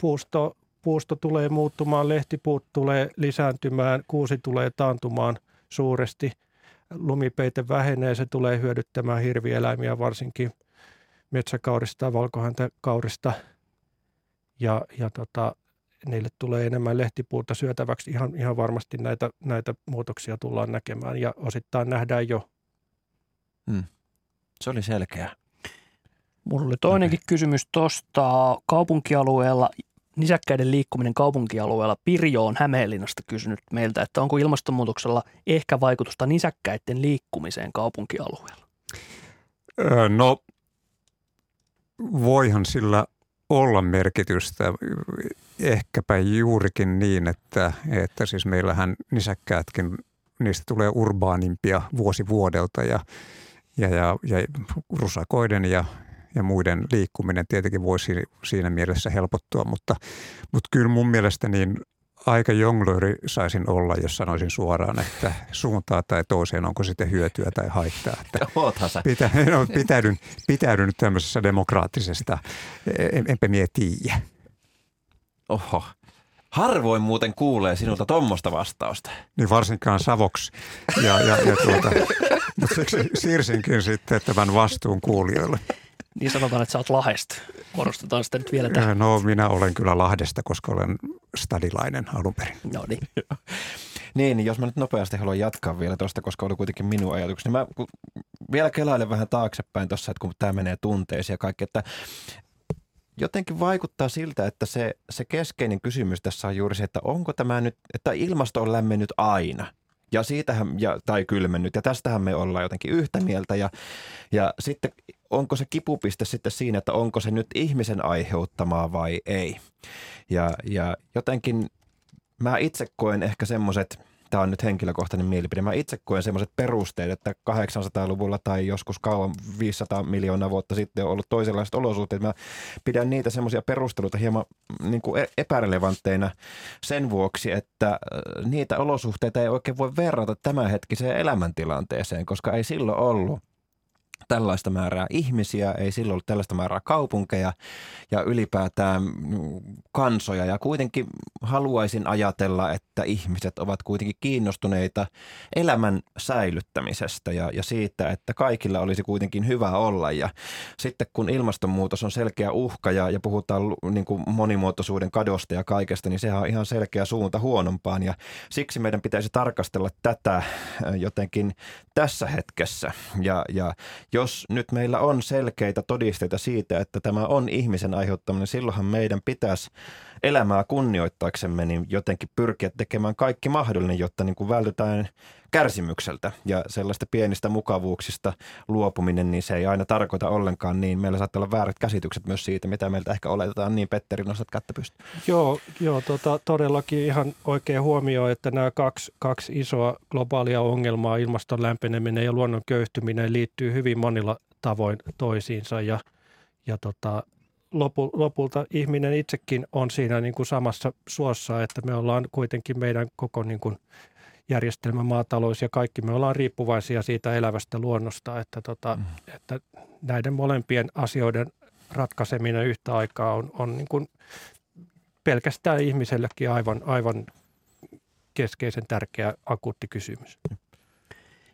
[SPEAKER 5] puusto, puusto tulee muuttumaan, lehtipuut tulee lisääntymään, kuusi tulee taantumaan suuresti, lumipeite vähenee, se tulee hyödyttämään hirvieläimiä varsinkin metsäkaurista ja valkohäntäkaurista ja, ja tota, niille tulee enemmän lehtipuuta syötäväksi. Ihan, ihan varmasti näitä, näitä muutoksia tullaan näkemään ja osittain nähdään jo.
[SPEAKER 3] Hmm. Se oli selkeä.
[SPEAKER 2] Mulla oli toinenkin okay. kysymys tuosta kaupunkialueella, nisäkkäiden liikkuminen kaupunkialueella. Pirjo on Hämeenlinnasta kysynyt meiltä, että onko ilmastonmuutoksella ehkä vaikutusta nisäkkäiden liikkumiseen kaupunkialueella?
[SPEAKER 6] No, voihan sillä olla merkitystä. Ehkäpä juurikin niin, että, että siis meillähän nisäkkäätkin, niistä tulee urbaanimpia vuosi vuodelta ja, ja, ja, ja rusakoiden ja, ja muiden liikkuminen tietenkin voisi siinä mielessä helpottua, mutta, mutta kyllä mun mielestä niin aika jonglööri saisin olla, jos sanoisin suoraan, että suuntaa tai toiseen onko sitten hyötyä tai haittaa. Että pitä, no, pitäydyn, pitäydyn tämmöisessä demokraattisesta, en, enpä mie tiedä.
[SPEAKER 3] Oho. Harvoin muuten kuulee sinulta tuommoista vastausta.
[SPEAKER 6] Niin varsinkaan savoksi. Ja, ja, ja tuota, mutta siksi siirsinkin sitten tämän vastuun kuulijoille.
[SPEAKER 2] Niin sanotaan, että sä oot Lahdesta. Korostetaan sitä nyt vielä tähän.
[SPEAKER 6] No minä olen kyllä Lahdesta, koska olen stadilainen alun perin.
[SPEAKER 2] No niin.
[SPEAKER 3] niin, jos mä nyt nopeasti haluan jatkaa vielä tuosta, koska oli kuitenkin minun ajatukseni. Mä vielä kelailen vähän taaksepäin tuossa, että kun tämä menee tunteisiin ja kaikki, että jotenkin vaikuttaa siltä, että se, se keskeinen kysymys tässä on juuri se, että onko tämä nyt, että ilmasto on lämmennyt aina. Ja siitähän, ja, tai kylmennyt, ja tästähän me ollaan jotenkin yhtä mieltä. Ja, ja sitten onko se kipupiste sitten siinä, että onko se nyt ihmisen aiheuttamaa vai ei. Ja, ja jotenkin mä itse koen ehkä semmoiset, tämä on nyt henkilökohtainen mielipide, mä itse koen semmoiset perusteet, että 800-luvulla tai joskus kauan 500 miljoonaa vuotta sitten on ollut toisenlaiset olosuhteet. Mä pidän niitä semmoisia perusteluita hieman niin kuin e-, epärelevantteina sen vuoksi, että äh, niitä olosuhteita ei oikein voi verrata tämänhetkiseen elämäntilanteeseen, koska ei silloin ollut tällaista määrää ihmisiä, ei silloin ollut tällaista määrää kaupunkeja ja ylipäätään kansoja. Ja kuitenkin haluaisin ajatella, että ihmiset ovat kuitenkin kiinnostuneita elämän säilyttämisestä ja, ja siitä, että kaikilla olisi kuitenkin hyvä olla. Ja sitten kun ilmastonmuutos on selkeä uhka ja, ja puhutaan niin kuin monimuotoisuuden kadosta ja kaikesta, niin sehän on ihan selkeä suunta huonompaan. Ja siksi meidän pitäisi tarkastella tätä jotenkin tässä hetkessä. Ja, ja jos nyt meillä on selkeitä todisteita siitä, että tämä on ihmisen aiheuttaminen, silloinhan meidän pitäisi elämää kunnioittaaksemme niin jotenkin pyrkiä tekemään kaikki mahdollinen, jotta niin kuin vältytään kärsimykseltä ja sellaista pienistä mukavuuksista luopuminen, niin se ei aina tarkoita ollenkaan niin. Meillä saattaa olla väärät käsitykset myös siitä, mitä meiltä ehkä oletetaan. Niin Petteri, nostat kättä pystyyn.
[SPEAKER 5] Joo, joo tota, todellakin ihan oikein huomio, että nämä kaksi, kaksi isoa globaalia ongelmaa, ilmaston lämpeneminen ja luonnon köyhtyminen, liittyy hyvin monilla tavoin toisiinsa ja, ja tota, lopu, lopulta ihminen itsekin on siinä niin kuin samassa suossa, että me ollaan kuitenkin meidän koko niin kuin järjestelmä, maatalous ja kaikki me ollaan riippuvaisia siitä elävästä luonnosta, että, tota, mm. että näiden molempien asioiden ratkaiseminen yhtä aikaa on, on niin kuin pelkästään ihmisellekin aivan, aivan keskeisen tärkeä akuutti kysymys.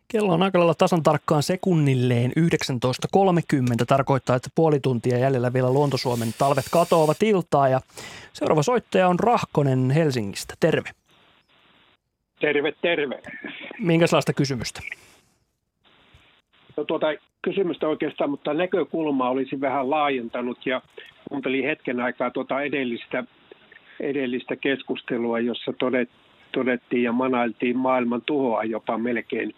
[SPEAKER 2] Kello on aika lailla tasan tarkkaan sekunnilleen 19.30. Tarkoittaa, että puoli tuntia jäljellä vielä Luontosuomen talvet katoavat iltaa. Ja seuraava soittaja on Rahkonen Helsingistä. Terve.
[SPEAKER 12] Terve, terve.
[SPEAKER 2] Minkälaista kysymystä?
[SPEAKER 12] No tuota kysymystä oikeastaan, mutta näkökulmaa olisi vähän laajentanut ja kuuntelin hetken aikaa tuota edellistä, edellistä keskustelua, jossa todet, todettiin ja manailtiin maailman tuhoa jopa melkein.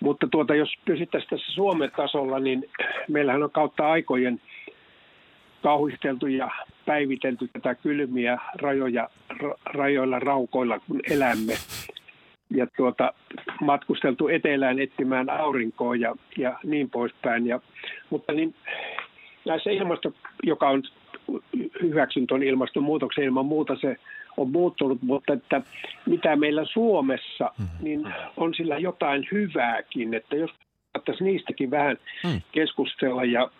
[SPEAKER 12] Mutta tuota, jos pysyttäisiin tässä Suomen tasolla, niin meillähän on kautta aikojen kauhisteltu ja päivitelty tätä kylmiä rajoja, rajoilla raukoilla, kun elämme. Ja tuota, matkusteltu etelään etsimään aurinkoa ja, ja niin poispäin. Ja, mutta niin, näissä ilmasto, joka on hyväksyn tuon ilmastonmuutoksen ilman muuta, se on muuttunut, mutta että mitä meillä Suomessa, mm-hmm. niin on sillä jotain hyvääkin, että jos niistäkin vähän mm. keskustella ja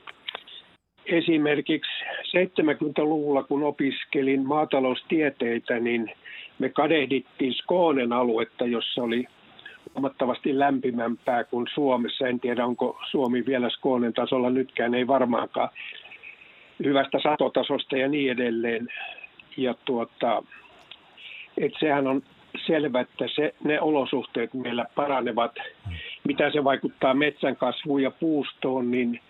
[SPEAKER 12] esimerkiksi 70-luvulla, kun opiskelin maataloustieteitä, niin me kadehdittiin Skoonen aluetta, jossa oli huomattavasti lämpimämpää kuin Suomessa. En tiedä, onko Suomi vielä Skoonen tasolla nytkään, ei varmaankaan hyvästä satotasosta ja niin edelleen. Ja tuota, et sehän on selvä, että se, ne olosuhteet meillä paranevat. Mitä se vaikuttaa metsän kasvuun ja puustoon, niin,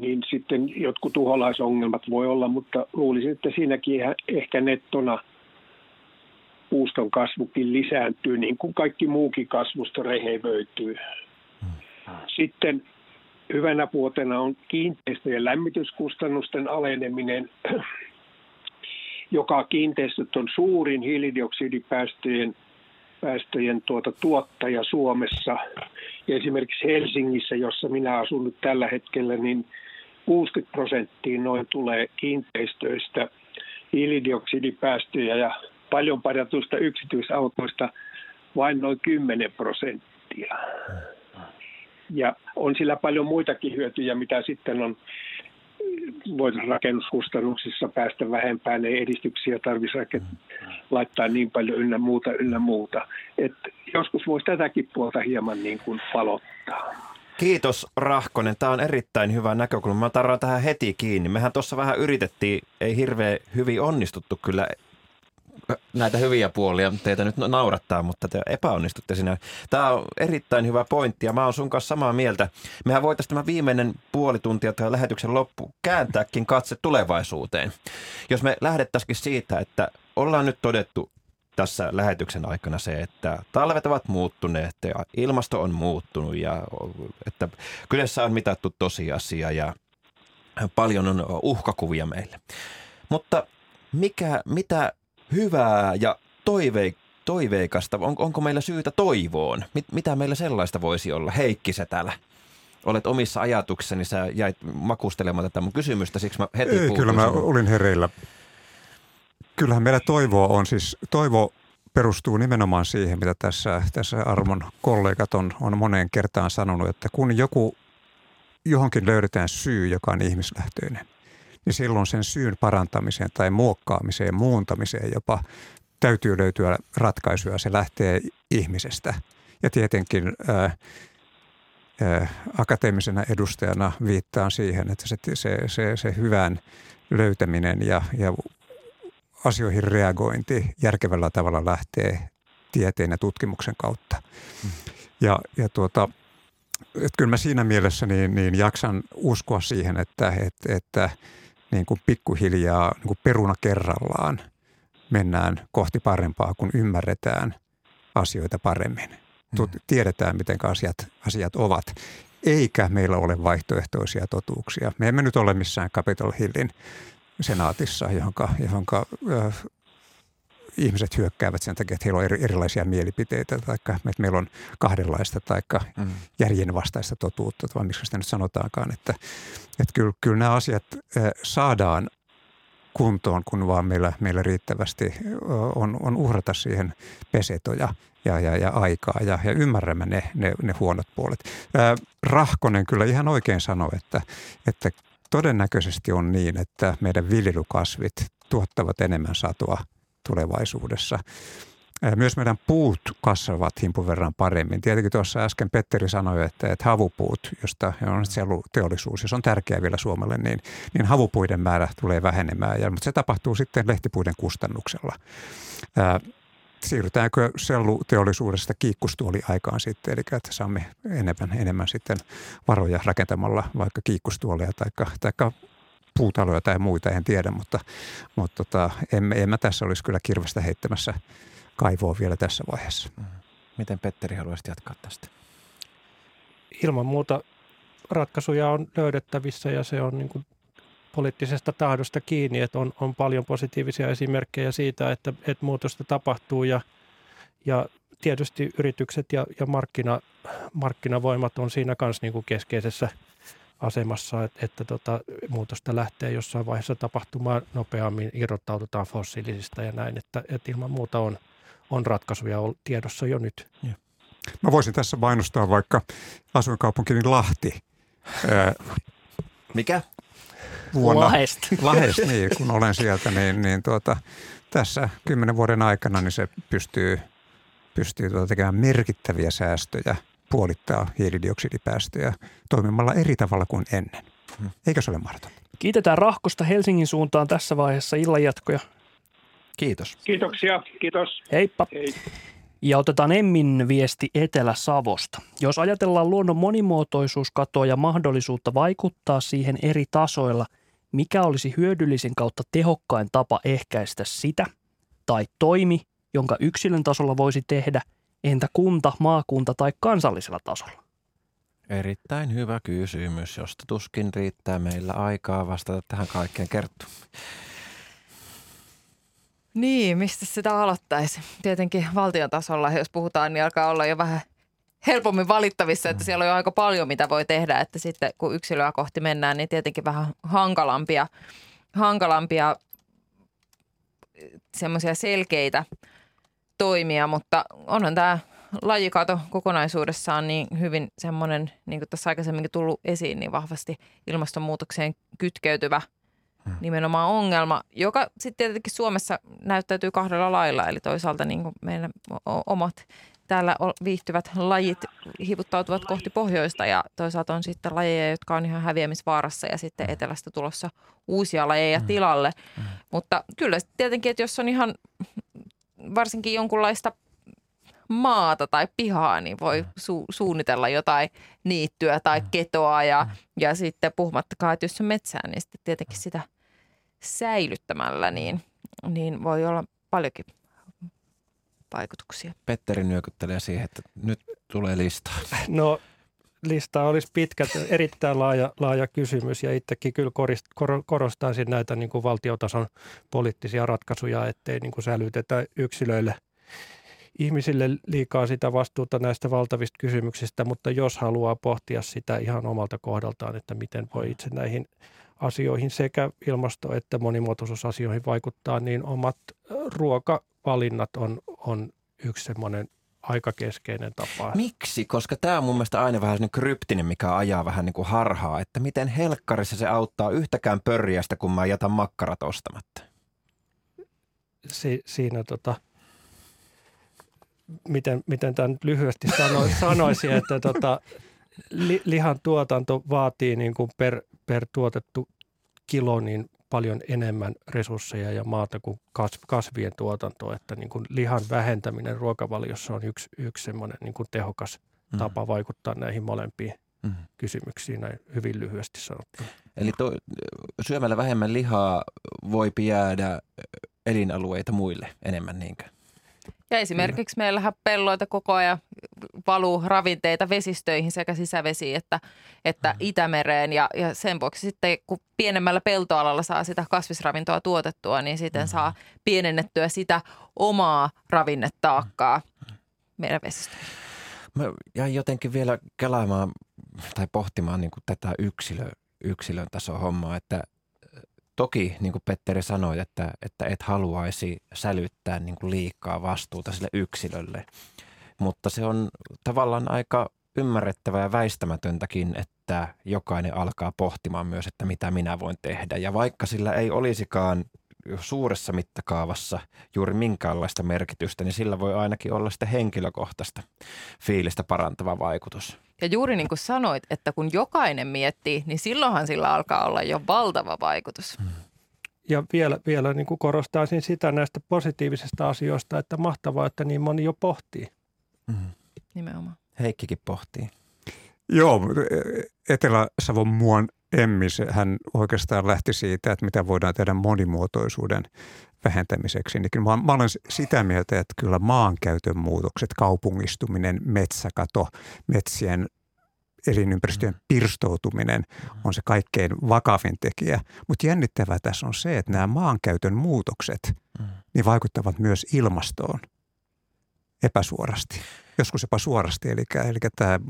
[SPEAKER 12] niin sitten jotkut tuholaisongelmat voi olla, mutta luulisin, että siinäkin ehkä nettona puuston kasvukin lisääntyy, niin kuin kaikki muukin kasvusto rehevöityy. Sitten Hyvänä vuotena on kiinteistöjen lämmityskustannusten aleneminen, joka kiinteistöt on suurin hiilidioksidipäästöjen päästöjen tuota, tuottaja Suomessa. Ja esimerkiksi Helsingissä, jossa minä asun nyt tällä hetkellä, niin 60 prosenttia noin tulee kiinteistöistä hiilidioksidipäästöjä ja paljon parjatuista yksityisautoista vain noin 10 prosenttia. Ja on sillä paljon muitakin hyötyjä, mitä sitten on voisi rakennuskustannuksissa päästä vähempään, ei edistyksiä tarvitsisi laittaa niin paljon ynnä muuta, ynnä muuta. Et joskus voisi tätäkin puolta hieman niin kuin palottaa.
[SPEAKER 3] Kiitos Rahkonen. Tämä on erittäin hyvä näkökulma. Mä tarvitsen tähän heti kiinni. Mehän tuossa vähän yritettiin, ei hirveän hyvin onnistuttu kyllä näitä hyviä puolia teitä nyt naurattaa, mutta te epäonnistutte siinä. Tämä on erittäin hyvä pointti ja mä oon sun kanssa samaa mieltä. Mehän voitaisiin tämä viimeinen puoli tuntia tai lähetyksen loppu kääntääkin katse tulevaisuuteen. Jos me lähdettäisikin siitä, että ollaan nyt todettu tässä lähetyksen aikana se, että talvet ovat muuttuneet ja ilmasto on muuttunut ja että kyseessä on mitattu tosiasia ja paljon on uhkakuvia meille. Mutta mikä, mitä hyvää ja toive, toiveikasta? On, onko meillä syytä toivoon? Mit, mitä meillä sellaista voisi olla? Heikki se täällä. Olet omissa ajatuksissani, sä jäit makustelemaan tätä mun kysymystä, siksi mä heti
[SPEAKER 6] Ei, Kyllä mä olin hereillä. Kyllähän meillä toivoa on, siis toivo perustuu nimenomaan siihen, mitä tässä, tässä armon kollegat on, on moneen kertaan sanonut, että kun joku johonkin löydetään syy, joka on ihmislähtöinen, niin silloin sen syyn parantamiseen tai muokkaamiseen, muuntamiseen jopa täytyy löytyä ratkaisuja. Se lähtee ihmisestä. Ja tietenkin ää, ää, akateemisena edustajana viittaan siihen, että se, se, se, se hyvän löytäminen ja, ja asioihin reagointi järkevällä tavalla lähtee tieteen ja tutkimuksen kautta. Mm. Ja, ja tuota, että kyllä mä siinä mielessä niin, niin jaksan uskoa siihen, että, että, että niin kuin pikkuhiljaa niin kuin peruna kerrallaan mennään kohti parempaa, kun ymmärretään asioita paremmin. Mm. Tiedetään, miten asiat, asiat ovat, eikä meillä ole vaihtoehtoisia totuuksia. Me emme nyt ole missään Capitol Hillin senaatissa, johonka, johonka ihmiset hyökkäävät sen takia, että heillä on eri, erilaisia mielipiteitä, tai että meillä on kahdenlaista tai mm. järjenvastaista totuutta, vai miksi sitä nyt sanotaankaan. Että, että kyllä, kyllä nämä asiat saadaan kuntoon, kun vaan meillä, meillä riittävästi on, on uhrata siihen pesetoja ja, ja, ja aikaa ja, ja ymmärrämme ne, ne, ne huonot puolet. Ää, Rahkonen kyllä ihan oikein sanoi, että, että todennäköisesti on niin, että meidän viljelykasvit tuottavat enemmän satoa tulevaisuudessa. Myös meidän puut kasvavat himpun verran paremmin. Tietenkin tuossa äsken Petteri sanoi, että, että havupuut, josta on teollisuus, jos on tärkeää vielä Suomelle, niin, niin havupuiden määrä tulee vähenemään. Ja, mutta se tapahtuu sitten lehtipuiden kustannuksella. Ää, siirrytäänkö selluteollisuudesta kiikkustuoli-aikaan sitten, eli että saamme enemmän, enemmän sitten varoja rakentamalla vaikka kiikkustuoleja tai, tai puutaloja tai muita, en tiedä, mutta, mutta tota, en, en mä tässä olisi kyllä kirvestä heittämässä kaivoa vielä tässä vaiheessa. Mm-hmm.
[SPEAKER 3] Miten Petteri haluaisit jatkaa tästä?
[SPEAKER 5] Ilman muuta ratkaisuja on löydettävissä ja se on niin kuin poliittisesta tahdosta kiinni, että on, on paljon positiivisia esimerkkejä siitä, että, että muutosta tapahtuu ja, ja tietysti yritykset ja, ja markkina, markkinavoimat on siinä kanssa niin kuin keskeisessä asemassa, että, että tota, muutosta lähtee jossain vaiheessa tapahtumaan nopeammin, irrottaututaan fossiilisista ja näin, että, että ilman muuta on, on ratkaisuja tiedossa jo nyt. Ja.
[SPEAKER 6] Mä voisin tässä mainostaa vaikka asuinkaupunkini Lahti.
[SPEAKER 3] Mikä?
[SPEAKER 2] vuonna. Lahest.
[SPEAKER 6] Lahest, niin, kun olen sieltä, niin, niin tuota, tässä kymmenen vuoden aikana niin se pystyy, pystyy tuota tekemään merkittäviä säästöjä, puolittaa hiilidioksidipäästöjä toimimalla eri tavalla kuin ennen. Hmm. Eikö se ole mahdotonta?
[SPEAKER 2] Kiitetään Rahkosta Helsingin suuntaan tässä vaiheessa illanjatkoja.
[SPEAKER 3] Kiitos.
[SPEAKER 12] Kiitoksia. Kiitos.
[SPEAKER 2] Heippa. Hei. Ja otetaan Emmin viesti Etelä-Savosta. Jos ajatellaan luonnon monimuotoisuuskatoa ja mahdollisuutta vaikuttaa siihen eri tasoilla – mikä olisi hyödyllisen kautta tehokkain tapa ehkäistä sitä, tai toimi, jonka yksilön tasolla voisi tehdä, entä kunta, maakunta tai kansallisella tasolla?
[SPEAKER 3] Erittäin hyvä kysymys, josta tuskin riittää meillä aikaa vastata tähän kaikkeen kerttu.
[SPEAKER 4] Niin, mistä sitä aloittaisi? Tietenkin valtion tasolla, jos puhutaan, niin alkaa olla jo vähän helpommin valittavissa, että siellä on jo aika paljon, mitä voi tehdä, että sitten kun yksilöä kohti mennään, niin tietenkin vähän hankalampia, hankalampia semmoisia selkeitä toimia, mutta onhan tämä lajikato kokonaisuudessaan niin hyvin semmoinen, niin kuin tässä aikaisemminkin tullut esiin, niin vahvasti ilmastonmuutokseen kytkeytyvä hmm. nimenomaan ongelma, joka sitten tietenkin Suomessa näyttäytyy kahdella lailla. Eli toisaalta niin kuin meidän omat täällä viihtyvät lajit hivuttautuvat kohti pohjoista ja toisaalta on sitten lajeja, jotka on ihan häviämisvaarassa ja sitten hmm. etelästä tulossa uusia lajeja mm. tilalle. Mm. Mutta kyllä tietenkin, että jos on ihan varsinkin jonkunlaista maata tai pihaa, niin voi su- suunnitella jotain niittyä tai mm. ketoa ja, mm. ja sitten puhumattakaan, että jos on metsää, niin sitten tietenkin sitä säilyttämällä niin, niin voi olla paljonkin vaikutuksia.
[SPEAKER 3] Petteri nyökyttelee siihen, että nyt tulee lista.
[SPEAKER 5] No lista olisi pitkä, erittäin laaja, laaja kysymys. Ja itsekin kyllä korist, kor, korostaisin näitä niin kuin valtiotason poliittisia ratkaisuja, ettei niin kuin sälytetä yksilöille – ihmisille liikaa sitä vastuuta näistä valtavista kysymyksistä, mutta jos haluaa pohtia sitä ihan omalta kohdaltaan, että miten voi itse näihin asioihin sekä ilmasto- että monimuotoisuusasioihin vaikuttaa, niin omat ruokavalinnat on, on yksi semmoinen aika keskeinen tapa.
[SPEAKER 3] Miksi? Koska tämä on mun mielestä aina vähän kryptinen, mikä ajaa vähän niin kuin harhaa, että miten helkkarissa se auttaa yhtäkään pörjästä, kun mä jätän makkarat ostamatta.
[SPEAKER 5] Si- siinä tota, miten, miten tämän lyhyesti sano, sanoisi, että tota, li, lihan tuotanto vaatii niin kuin per, per tuotettu kilo niin paljon enemmän resursseja ja maata kuin kasvien tuotanto, että niin kuin lihan vähentäminen ruokavaliossa on yksi, yksi semmoinen niin kuin tehokas mm. tapa vaikuttaa näihin molempiin mm. kysymyksiin näin hyvin lyhyesti sanottuna.
[SPEAKER 3] Eli to, syömällä vähemmän lihaa voi jäädä elinalueita muille enemmän niinkö?
[SPEAKER 4] Ja esimerkiksi Kyllä. meillähän pelloita koko ajan valuu ravinteita vesistöihin sekä sisävesiin että, että mm. Itämereen. Ja, ja sen vuoksi sitten, kun pienemmällä peltoalalla saa sitä kasvisravintoa tuotettua, niin sitten mm. saa pienennettyä sitä omaa ravinnetaakkaa mm. meidän vesistöihin.
[SPEAKER 3] Mä jäin jotenkin vielä kelaamaan tai pohtimaan niin kuin tätä yksilö, yksilön tason hommaa, että Toki, niin kuin Petteri sanoi, että, että et haluaisi sälyttää niin kuin liikaa vastuuta sille yksilölle, mutta se on tavallaan aika ymmärrettävää ja väistämätöntäkin, että jokainen alkaa pohtimaan myös, että mitä minä voin tehdä. Ja vaikka sillä ei olisikaan suuressa mittakaavassa juuri minkäänlaista merkitystä, niin sillä voi ainakin olla sitä henkilökohtaista fiilistä parantava vaikutus.
[SPEAKER 4] Ja juuri niin kuin sanoit, että kun jokainen miettii, niin silloinhan sillä alkaa olla jo valtava vaikutus. Hmm.
[SPEAKER 5] Ja vielä, vielä niin kuin korostaisin sitä näistä positiivisista asioista, että mahtavaa, että niin moni jo pohtii.
[SPEAKER 4] Mm. Nimenomaan.
[SPEAKER 3] Heikkikin pohtii.
[SPEAKER 6] Joo, Etelä-Savon muon Emmis, hän oikeastaan lähti siitä, että mitä voidaan tehdä monimuotoisuuden vähentämiseksi. Niin kyllä mä, mä olen sitä mieltä, että kyllä maankäytön muutokset, kaupungistuminen, metsäkato, metsien elinympäristöjen mm. pirstoutuminen on se kaikkein vakavin tekijä. Mutta jännittävää tässä on se, että nämä maankäytön muutokset mm. niin vaikuttavat myös ilmastoon epäsuorasti joskus jopa suorasti. Eli, eli tämä,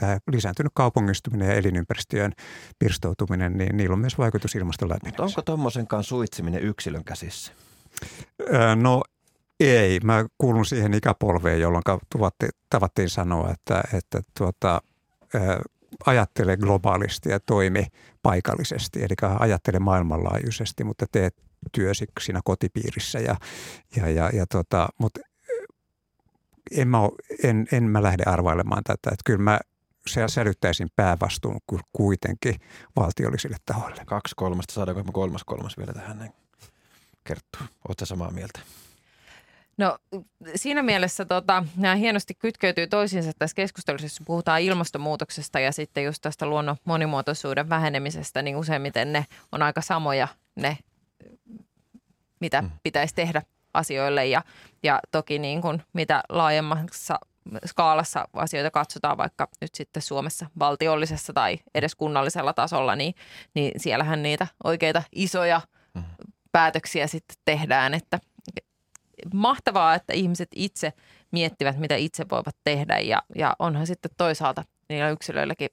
[SPEAKER 6] tämä lisääntynyt kaupungistuminen ja elinympäristöjen pirstoutuminen, niin niillä on myös vaikutus ilmaston lämpenemiseen.
[SPEAKER 3] Onko tuommoisenkaan suitsiminen yksilön käsissä?
[SPEAKER 6] No ei. Mä kuulun siihen ikäpolveen, jolloin tavattiin sanoa, että, että tuota, ajattele globaalisti ja toimi paikallisesti, eli ajattele maailmanlaajuisesti, mutta teet työsi siinä kotipiirissä. Ja, ja, ja, ja tota, mutta en mä, en, en mä lähde arvailemaan tätä. Että kyllä mä sälyttäisin päävastuun kuitenkin valtiollisille tahoille.
[SPEAKER 3] Kaksi kolmasta, saadaanko me kolmas kolmas vielä tähän näin kertoo? Oletko samaa mieltä?
[SPEAKER 4] No siinä mielessä tota, nämä hienosti kytkeytyy toisiinsa tässä keskustelussa, jos puhutaan ilmastonmuutoksesta ja sitten just tästä luonnon monimuotoisuuden vähenemisestä, niin useimmiten ne on aika samoja ne, mitä mm. pitäisi tehdä asioille ja, ja toki niin kuin mitä laajemmassa skaalassa asioita katsotaan vaikka nyt sitten Suomessa valtiollisessa tai edes kunnallisella tasolla, niin, niin siellähän niitä oikeita isoja mm. päätöksiä sitten tehdään, että mahtavaa, että ihmiset itse miettivät, mitä itse voivat tehdä ja, ja onhan sitten toisaalta niillä yksilöilläkin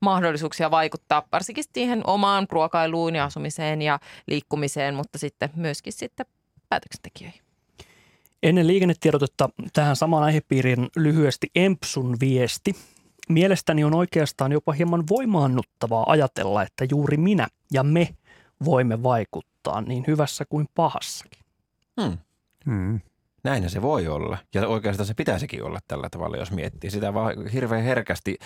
[SPEAKER 4] mahdollisuuksia vaikuttaa varsinkin siihen omaan ruokailuun ja asumiseen ja liikkumiseen, mutta sitten myöskin sitten päätöksentekijöihin.
[SPEAKER 2] Ennen liikennetiedotetta tähän samaan aihepiiriin lyhyesti Empsun viesti. Mielestäni on oikeastaan jopa hieman voimaannuttavaa ajatella, että juuri minä ja me voimme vaikuttaa niin hyvässä kuin pahassakin.
[SPEAKER 3] Hmm. Hmm. Näin se voi olla. Ja oikeastaan se pitäisikin olla tällä tavalla, jos miettii sitä vaan hirveän herkästi.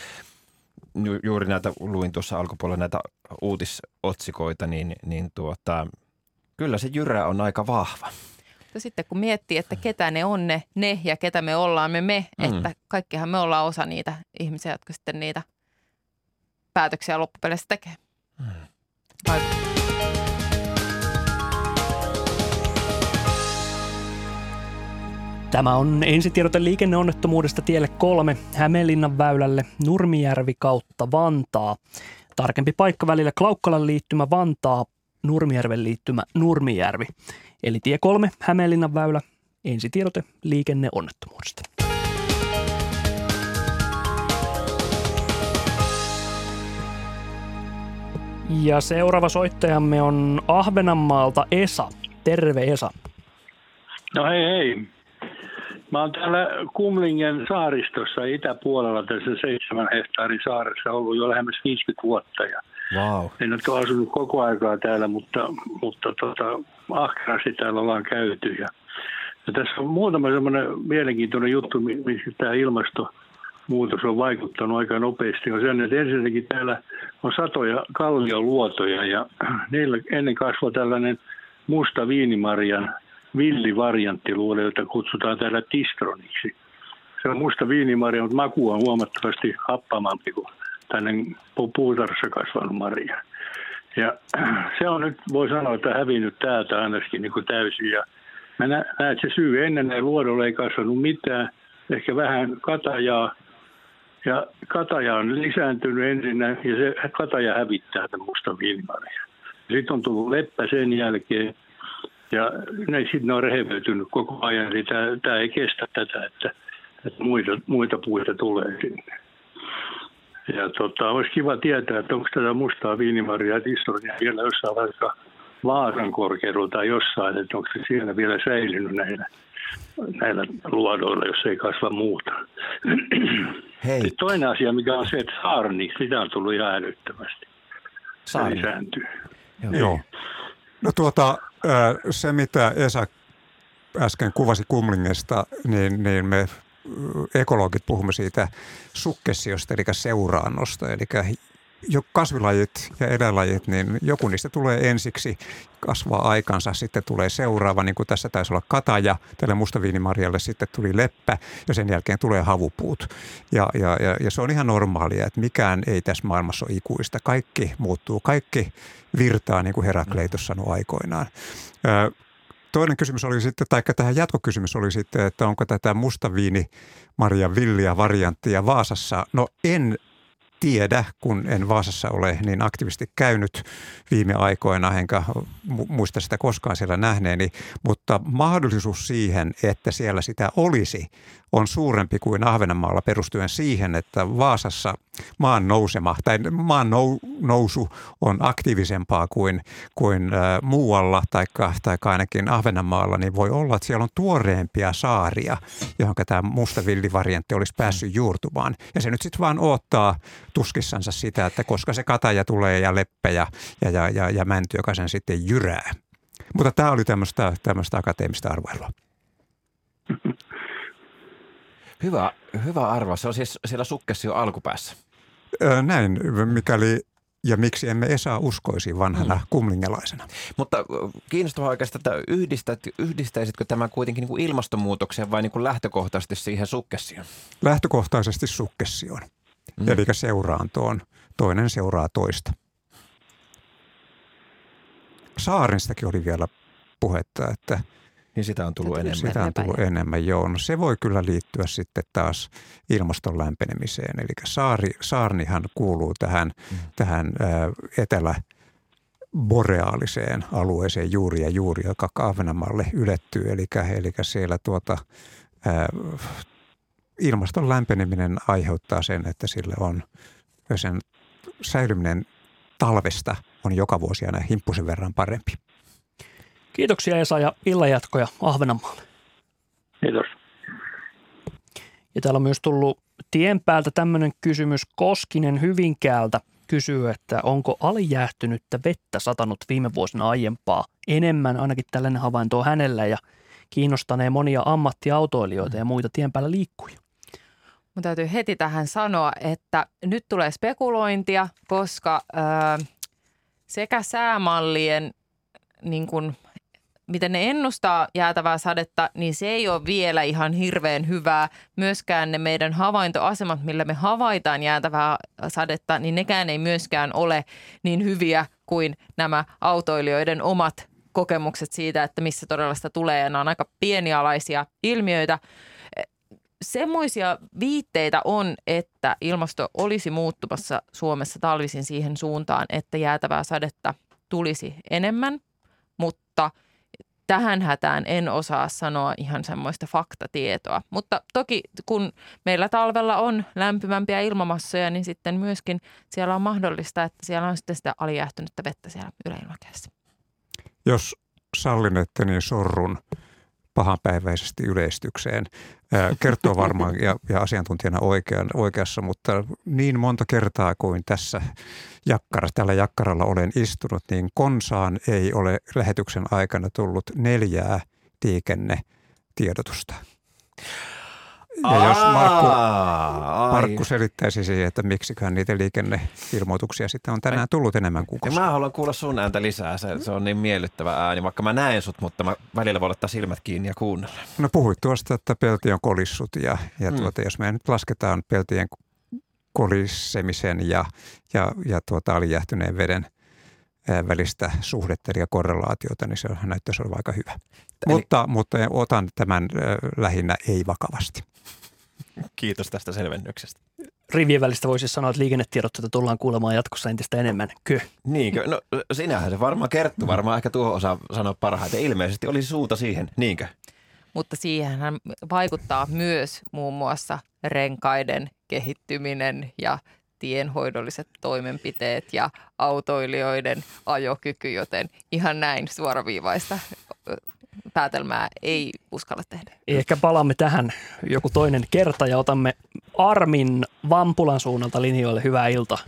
[SPEAKER 3] Ju- juuri näitä luin tuossa alkupuolella näitä uutisotsikoita, niin, niin tuota, kyllä se jyrä on aika vahva.
[SPEAKER 4] Mutta sitten kun miettii, että ketä ne on ne, ne ja ketä me ollaan me me, mm. että kaikkihan me ollaan osa niitä ihmisiä, jotka sitten niitä päätöksiä loppupeleissä tekee. Mm.
[SPEAKER 2] Tämä on ensitiedote liikenneonnettomuudesta tielle kolme Hämeenlinnan väylälle Nurmijärvi kautta Vantaa. Tarkempi paikka välillä Klaukkalan liittymä Vantaa, Nurmijärven liittymä Nurmijärvi. Eli tie kolme Hämeenlinnan väylä, ensitiedote liikenneonnettomuudesta. Ja seuraava soittajamme on Ahvenanmaalta Esa. Terve Esa.
[SPEAKER 13] No hei hei. Mä oon täällä Kumlingen saaristossa itäpuolella tässä seitsemän hehtaarin saaressa ollut jo lähemmäs 50 vuotta. Ja
[SPEAKER 3] wow.
[SPEAKER 13] En ole asunut koko aikaa täällä, mutta, mutta tota, ahkerasti täällä ollaan käyty. Ja, ja tässä on muutama semmoinen mielenkiintoinen juttu, missä tämä ilmastonmuutos on vaikuttanut aika nopeasti. On sen, että ensinnäkin täällä on satoja kallioluotoja ja niillä ennen kasvoi tällainen musta viinimarjan villivarianttiluule, jota kutsutaan täällä tistroniksi. Se on musta viinimarja, mutta maku on huomattavasti happamampi kuin tänne puutarhassa kasvanut marja. Ja se on nyt, voi sanoa, että hävinnyt täältä ainakin niin kuin täysin. Ja mä näen, että se syy ennen näin luodolla ei kasvanut mitään, ehkä vähän katajaa. Ja kataja on lisääntynyt ensin ja se kataja hävittää tämän musta viinimarja. Sitten on tullut leppä sen jälkeen ja ne sitten on rehevöitynyt koko ajan, eli tämä, tämä ei kestä tätä, että, että muita, muita puita tulee sinne. Ja tota, olisi kiva tietää, että onko tätä mustaa viinimarjaa Tissonia vielä jossain vaikka Vaasan korkeudella tai jossain, että onko se siellä vielä säilynyt näillä, näillä luodoilla, jos ei kasva muuta.
[SPEAKER 3] Hei.
[SPEAKER 13] Toinen asia, mikä on se, että saarni, sitä on tullut ihan älyttömästi.
[SPEAKER 3] Saarni.
[SPEAKER 13] Lisääntyy.
[SPEAKER 6] Joo. Joo. No tuota, se mitä Esa äsken kuvasi Kumlingesta, niin, niin me ekologit puhumme siitä sukkessiosta, eli seuraannosta, eli jo kasvilajit ja eläinlajit, niin joku niistä tulee ensiksi, kasvaa aikansa, sitten tulee seuraava, niin kuin tässä taisi olla kataja, tälle mustaviinimarjalle sitten tuli leppä ja sen jälkeen tulee havupuut. Ja, ja, ja, ja se on ihan normaalia, että mikään ei tässä maailmassa ole ikuista. Kaikki muuttuu, kaikki virtaa, niin kuin Herakleitos sanoi aikoinaan. Toinen kysymys oli sitten, tai tähän jatkokysymys oli sitten, että onko tätä mustaviini Maria Villia varianttia Vaasassa. No en tiedä, kun en Vaasassa ole niin aktiivisesti käynyt viime aikoina, enkä muista sitä koskaan siellä nähneeni, mutta mahdollisuus siihen, että siellä sitä olisi, on suurempi kuin Ahvenanmaalla perustuen siihen, että Vaasassa maan nousema tai maan nou, nousu on aktiivisempaa kuin, kuin äh, muualla tai ainakin Ahvenanmaalla, niin voi olla, että siellä on tuoreempia saaria, johon tämä mustavillivariantti olisi päässyt juurtumaan. Ja se nyt sitten vaan odottaa tuskissansa sitä, että koska se kataja tulee ja leppä ja, ja, ja, ja, ja mänty, joka sen sitten jyrää. Mutta tämä oli tämmöistä, tämmöistä akateemista arvailua.
[SPEAKER 3] Hyvä, hyvä arvo. Se on siis siellä sukkessio alkupäässä.
[SPEAKER 6] Näin, mikäli ja miksi emme Esa uskoisi vanhana mm. kumlingelaisena.
[SPEAKER 3] Mutta kiinnostavaa oikeastaan, että yhdistät, yhdistäisitkö tämän kuitenkin niin kuin ilmastonmuutokseen vai niin kuin lähtökohtaisesti siihen sukkessioon?
[SPEAKER 6] Lähtökohtaisesti sukkessioon, mm. eli seuraantoon. Toinen seuraa toista. Saaristakin oli vielä puhetta, että
[SPEAKER 3] Niin sitä on tullut enemmän.
[SPEAKER 6] Sitä on tullut enemmän, joo. No se voi kyllä liittyä sitten taas ilmaston lämpenemiseen. Eli saari, saarnihan kuuluu tähän, mm. tähän etelä boreaaliseen alueeseen juuri ja juuri, joka Ahvenanmaalle ylettyy. Eli, eli siellä tuota, ä, ilmaston lämpeneminen aiheuttaa sen, että sille on sen säilyminen talvesta on joka vuosi aina himppusen verran parempi.
[SPEAKER 2] Kiitoksia Esa ja illanjatkoja Ahvenanmaalle.
[SPEAKER 13] Kiitos.
[SPEAKER 2] Ja täällä on myös tullut tien päältä tämmöinen kysymys. Koskinen Hyvinkäältä kysyy, että onko alijäähtynyttä vettä satanut viime vuosina aiempaa enemmän, ainakin tällainen havainto on hänellä ja kiinnostanee monia ammattiautoilijoita ja muita tien päällä liikkuja.
[SPEAKER 4] Mun täytyy heti tähän sanoa, että nyt tulee spekulointia, koska ö, sekä säämallien niin kuin miten ne ennustaa jäätävää sadetta, niin se ei ole vielä ihan hirveän hyvää. Myöskään ne meidän havaintoasemat, millä me havaitaan jäätävää sadetta, niin nekään ei myöskään ole niin hyviä kuin nämä autoilijoiden omat kokemukset siitä, että missä todella sitä tulee. Ja nämä on aika pienialaisia ilmiöitä. Semmoisia viitteitä on, että ilmasto olisi muuttumassa Suomessa talvisin siihen suuntaan, että jäätävää sadetta tulisi enemmän, mutta – tähän hätään en osaa sanoa ihan semmoista faktatietoa. Mutta toki kun meillä talvella on lämpimämpiä ilmamassoja, niin sitten myöskin siellä on mahdollista, että siellä on sitten sitä alijäähtynyttä vettä siellä yläilmakehässä.
[SPEAKER 6] Jos sallinette, niin sorrun pahanpäiväisesti yleistykseen. Kertoo varmaan ja, ja asiantuntijana oikean, oikeassa, mutta niin monta kertaa kuin tässä jakkara, tällä jakkaralla olen istunut, niin Konsaan ei ole lähetyksen aikana tullut neljää liikennetiedotusta. Ja jos Markku, Markku selittäisi siihen, että miksiköhän niitä liikenneilmoituksia sitten on tänään tullut enemmän kuin koskaan.
[SPEAKER 3] Ja mä haluan kuulla sun ääntä lisää, se, se on niin miellyttävä ääni, vaikka mä näen sut, mutta mä välillä voi ottaa silmät kiinni ja kuunnella.
[SPEAKER 6] No puhuit tuosta, että pelti on kolissut ja, ja hmm. tuota, jos me nyt lasketaan peltien kolissemisen ja, ja, ja tuota alijähtyneen veden välistä suhdetta ja korrelaatiota, niin se näyttäisi olevan aika hyvä. Eli... Mutta, mutta otan tämän lähinnä ei vakavasti.
[SPEAKER 3] Kiitos tästä selvennyksestä.
[SPEAKER 2] Rivien välistä voisi sanoa, että liikennetiedotteita tullaan kuulemaan jatkossa entistä enemmän. Kö?
[SPEAKER 3] Niinkö? No sinähän se varmaan kertoo, varmaan ehkä tuo osaa sanoa parhaiten. Ilmeisesti olisi suuta siihen, niinkö?
[SPEAKER 4] Mutta siihen vaikuttaa myös muun muassa renkaiden kehittyminen ja tienhoidolliset toimenpiteet ja autoilijoiden ajokyky, joten ihan näin suoraviivaista päätelmää ei uskalla tehdä.
[SPEAKER 2] Ehkä palaamme tähän joku toinen kerta ja otamme Armin Vampulan suunnalta linjoille. Hyvää iltaa.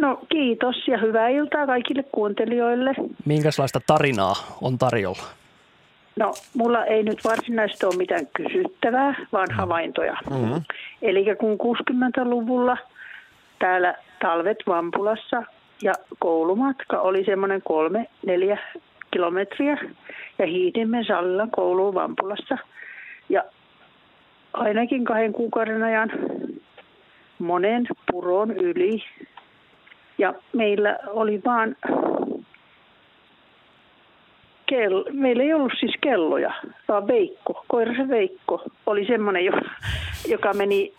[SPEAKER 14] No kiitos ja hyvää iltaa kaikille kuuntelijoille.
[SPEAKER 2] Minkälaista tarinaa on tarjolla?
[SPEAKER 14] No, mulla ei nyt varsinaisesti ole mitään kysyttävää, vaan mm. havaintoja. Mm-hmm. Eli kun 60-luvulla täällä talvet Vampulassa ja koulumatka oli semmoinen kolme, neljä kilometriä ja hiihdimme Sallan kouluun Vampulassa. Ja ainakin kahden kuukauden ajan monen puron yli. Ja meillä oli vaan kello, meillä ei ollut siis kelloja, vaan Veikko, koirase Veikko oli semmoinen, joka, meni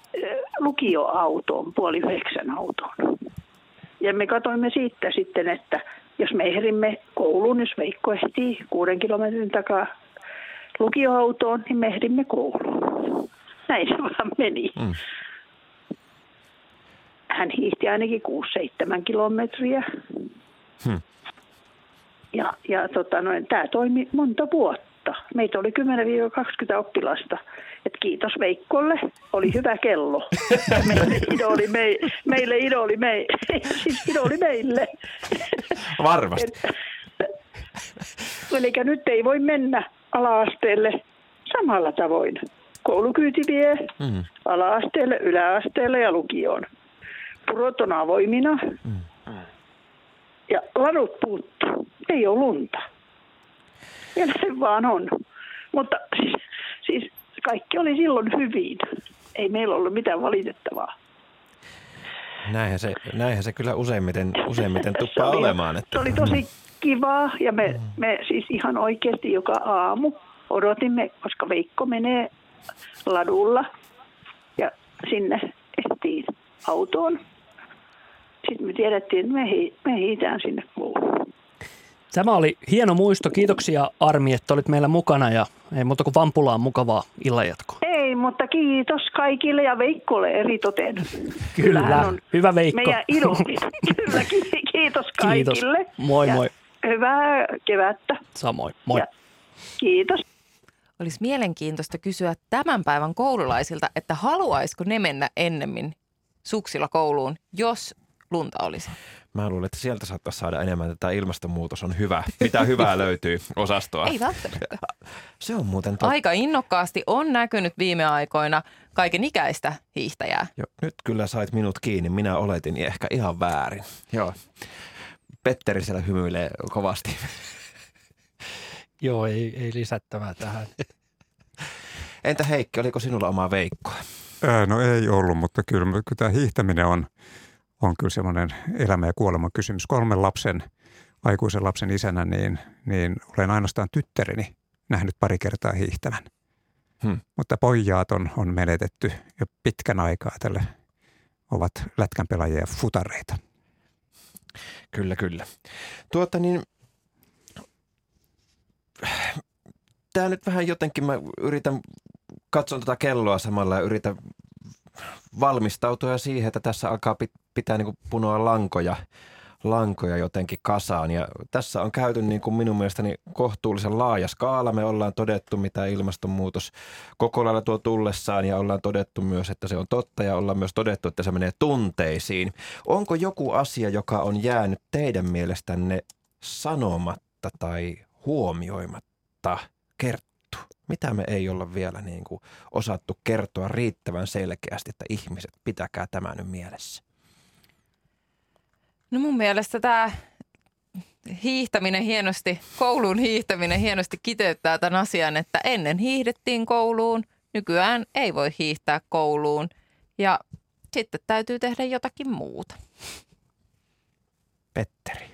[SPEAKER 14] lukioautoon, puoli yhdeksän autoon. Ja me katsoimme siitä sitten, että jos me ehdimme kouluun, jos Veikko ehtii kuuden kilometrin takaa lukioautoon, niin me ehdimme kouluun. Näin se vaan meni. Mm. Hän hiihti ainakin 6-7 kilometriä. Hmm. Ja, ja tota noin, tämä toimi monta vuotta. Meitä oli 10-20 oppilasta. Et kiitos Veikkolle, oli hyvä kello. Meille idoli, me, meille idoli, me, siis idoli meille.
[SPEAKER 3] Varmasti.
[SPEAKER 14] Eli nyt ei voi mennä alaasteelle samalla tavoin. Koulukyyti vie mm. alaasteelle, yläasteelle ja lukioon. Purot on avoimina. Mm ja ladut puuttuu. Ei ole lunta. Ja se vaan on. Mutta siis, siis kaikki oli silloin hyvin. Ei meillä ollut mitään valitettavaa.
[SPEAKER 3] Näinhän se, näinhän se kyllä useimmiten, useimmiten tuppaa olemaan.
[SPEAKER 14] Että... Se oli tosi kivaa ja me, me siis ihan oikeasti joka aamu odotimme, koska Veikko menee ladulla ja sinne ehtiin autoon. Sitten me tiedettiin, että me, hi, me hiitään sinne kouluun.
[SPEAKER 2] Tämä oli hieno muisto. Kiitoksia Armi, että olit meillä mukana ja ei muuta kuin Vampulaan mukavaa illanjatkoa.
[SPEAKER 14] Ei, mutta kiitos kaikille ja Veikkolle eritoten.
[SPEAKER 2] Kyllä, on hyvä Veikko.
[SPEAKER 14] Meidän idoli. Kyllä, kiitos kaikille.
[SPEAKER 2] Kiitos. Moi
[SPEAKER 14] ja
[SPEAKER 2] moi.
[SPEAKER 14] Hyvää kevättä.
[SPEAKER 2] Samoin, moi.
[SPEAKER 14] Ja kiitos.
[SPEAKER 4] Olisi mielenkiintoista kysyä tämän päivän koululaisilta, että haluaisiko ne mennä ennemmin suksilla kouluun, jos lunta olisi.
[SPEAKER 3] Mä luulen, että sieltä saattaisi saada enemmän tätä ilmastonmuutos on hyvä. Mitä hyvää löytyy osastoa?
[SPEAKER 4] Ei välttämättä.
[SPEAKER 3] Se on muuten totta.
[SPEAKER 4] Aika innokkaasti on näkynyt viime aikoina kaiken ikäistä hiihtäjää.
[SPEAKER 3] Jo, nyt kyllä sait minut kiinni. Minä oletin ehkä ihan väärin. Joo. Petteri siellä hymyilee kovasti.
[SPEAKER 5] Joo, ei, ei lisättävää tähän.
[SPEAKER 3] Entä Heikki, oliko sinulla omaa Veikkoa?
[SPEAKER 6] Ää, no ei ollut, mutta kyllä, kyllä tämä hiihtäminen on, on kyllä semmoinen elämä- ja kuoleman kysymys. Kolmen lapsen, aikuisen lapsen isänä, niin, niin olen ainoastaan tyttäreni nähnyt pari kertaa hiihtävän. Hmm. Mutta pojat on, on menetetty jo pitkän aikaa tälle, ovat lätkänpelaajia ja futareita.
[SPEAKER 3] Kyllä, kyllä. Tuota niin, tämä nyt vähän jotenkin, mä yritän katsoa tätä kelloa samalla ja yritän valmistautua siihen, että tässä alkaa pitää niin kuin punoa lankoja, lankoja jotenkin kasaan. Ja tässä on käyty niin kuin minun mielestäni kohtuullisen laaja skaala. Me ollaan todettu, mitä ilmastonmuutos koko lailla tuo tullessaan ja ollaan todettu myös, että se on totta ja ollaan myös todettu, että se menee tunteisiin. Onko joku asia, joka on jäänyt teidän mielestänne sanomatta tai huomioimatta kerttu? Mitä me ei olla vielä niin kuin osattu kertoa riittävän selkeästi, että ihmiset, pitäkää tämä nyt mielessä?
[SPEAKER 4] No mun mielestä tämä hiihtäminen hienosti, kouluun hiihtäminen hienosti kiteyttää tämän asian, että ennen hiihdettiin kouluun, nykyään ei voi hiihtää kouluun ja sitten täytyy tehdä jotakin muuta.
[SPEAKER 3] Petteri.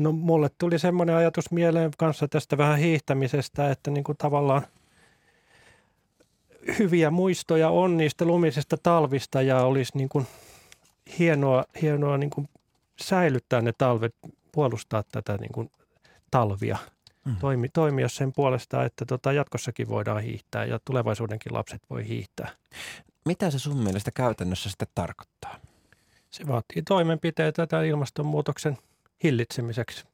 [SPEAKER 5] No mulle tuli semmoinen ajatus mieleen kanssa tästä vähän hiihtämisestä, että niin kuin tavallaan hyviä muistoja on niistä lumisista talvista ja olisi niin kuin hienoa, hienoa niin kuin säilyttää ne talvet, puolustaa tätä niin kuin talvia, mm. Toimi, toimia sen puolesta, että tota jatkossakin voidaan hiihtää ja tulevaisuudenkin lapset voi hiihtää.
[SPEAKER 3] Mitä se sun mielestä käytännössä sitten tarkoittaa?
[SPEAKER 5] Se vaatii toimenpiteitä tämän ilmastonmuutoksen hillitsemiseksi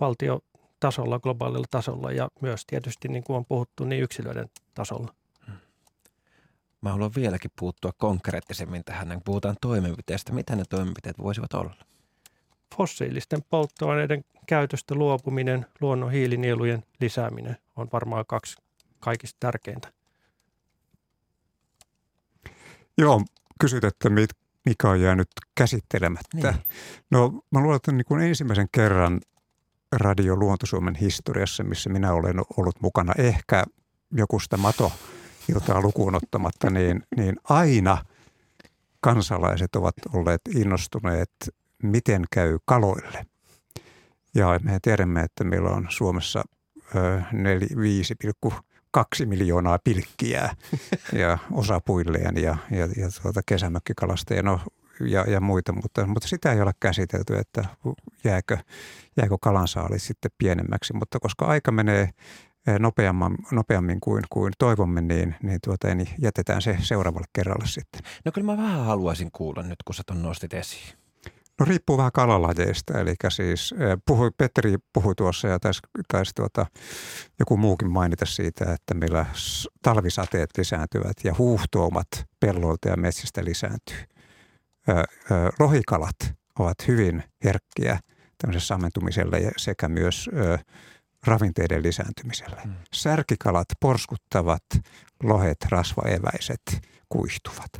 [SPEAKER 5] valtiotasolla, globaalilla tasolla ja myös tietysti niin kuin on puhuttu niin yksilöiden tasolla.
[SPEAKER 3] Mä haluan vieläkin puuttua konkreettisemmin tähän, kun puhutaan toimenpiteistä. Mitä ne toimenpiteet voisivat olla?
[SPEAKER 5] Fossiilisten polttoaineiden käytöstä luopuminen, luonnon hiilinielujen lisääminen on varmaan kaksi kaikista tärkeintä.
[SPEAKER 6] Joo, kysyt, että mit, mikä on jäänyt käsittelemättä. Niin. No mä luulen, että niin kuin ensimmäisen kerran Radio Luontosuomen historiassa, missä minä olen ollut mukana, ehkä joku sitä mato iltaa lukuun ottamatta, niin, niin aina kansalaiset ovat olleet innostuneet, miten käy kaloille. Ja me tiedämme, että meillä on Suomessa 5,2 miljoonaa pilkkiä ja osa puilleen ja, ja, ja tuota kesämökkikalastajia no, ja, ja muita, mutta, mutta sitä ei ole käsitelty, että jääkö, jääkö kalansaali sitten pienemmäksi. Mutta koska aika menee nopeammin, nopeammin kuin, kuin toivomme, niin, niin, tuota, niin jätetään se seuraavalle kerralle sitten.
[SPEAKER 3] No kyllä mä vähän haluaisin kuulla nyt, kun sä ton nostit esiin.
[SPEAKER 6] No riippuu vähän kalalajeista, eli siis puhui, Petteri puhui tuossa ja taisi, taisi tuota, joku muukin mainita siitä, että meillä talvisateet lisääntyvät ja huuhtoumat pellolta ja metsistä lisääntyy. Lohikalat ovat hyvin herkkiä tämmöisessä sammentumiselle sekä myös ravinteiden lisääntymiselle. Mm. Särkikalat porskuttavat, lohet, rasvaeväiset kuihtuvat.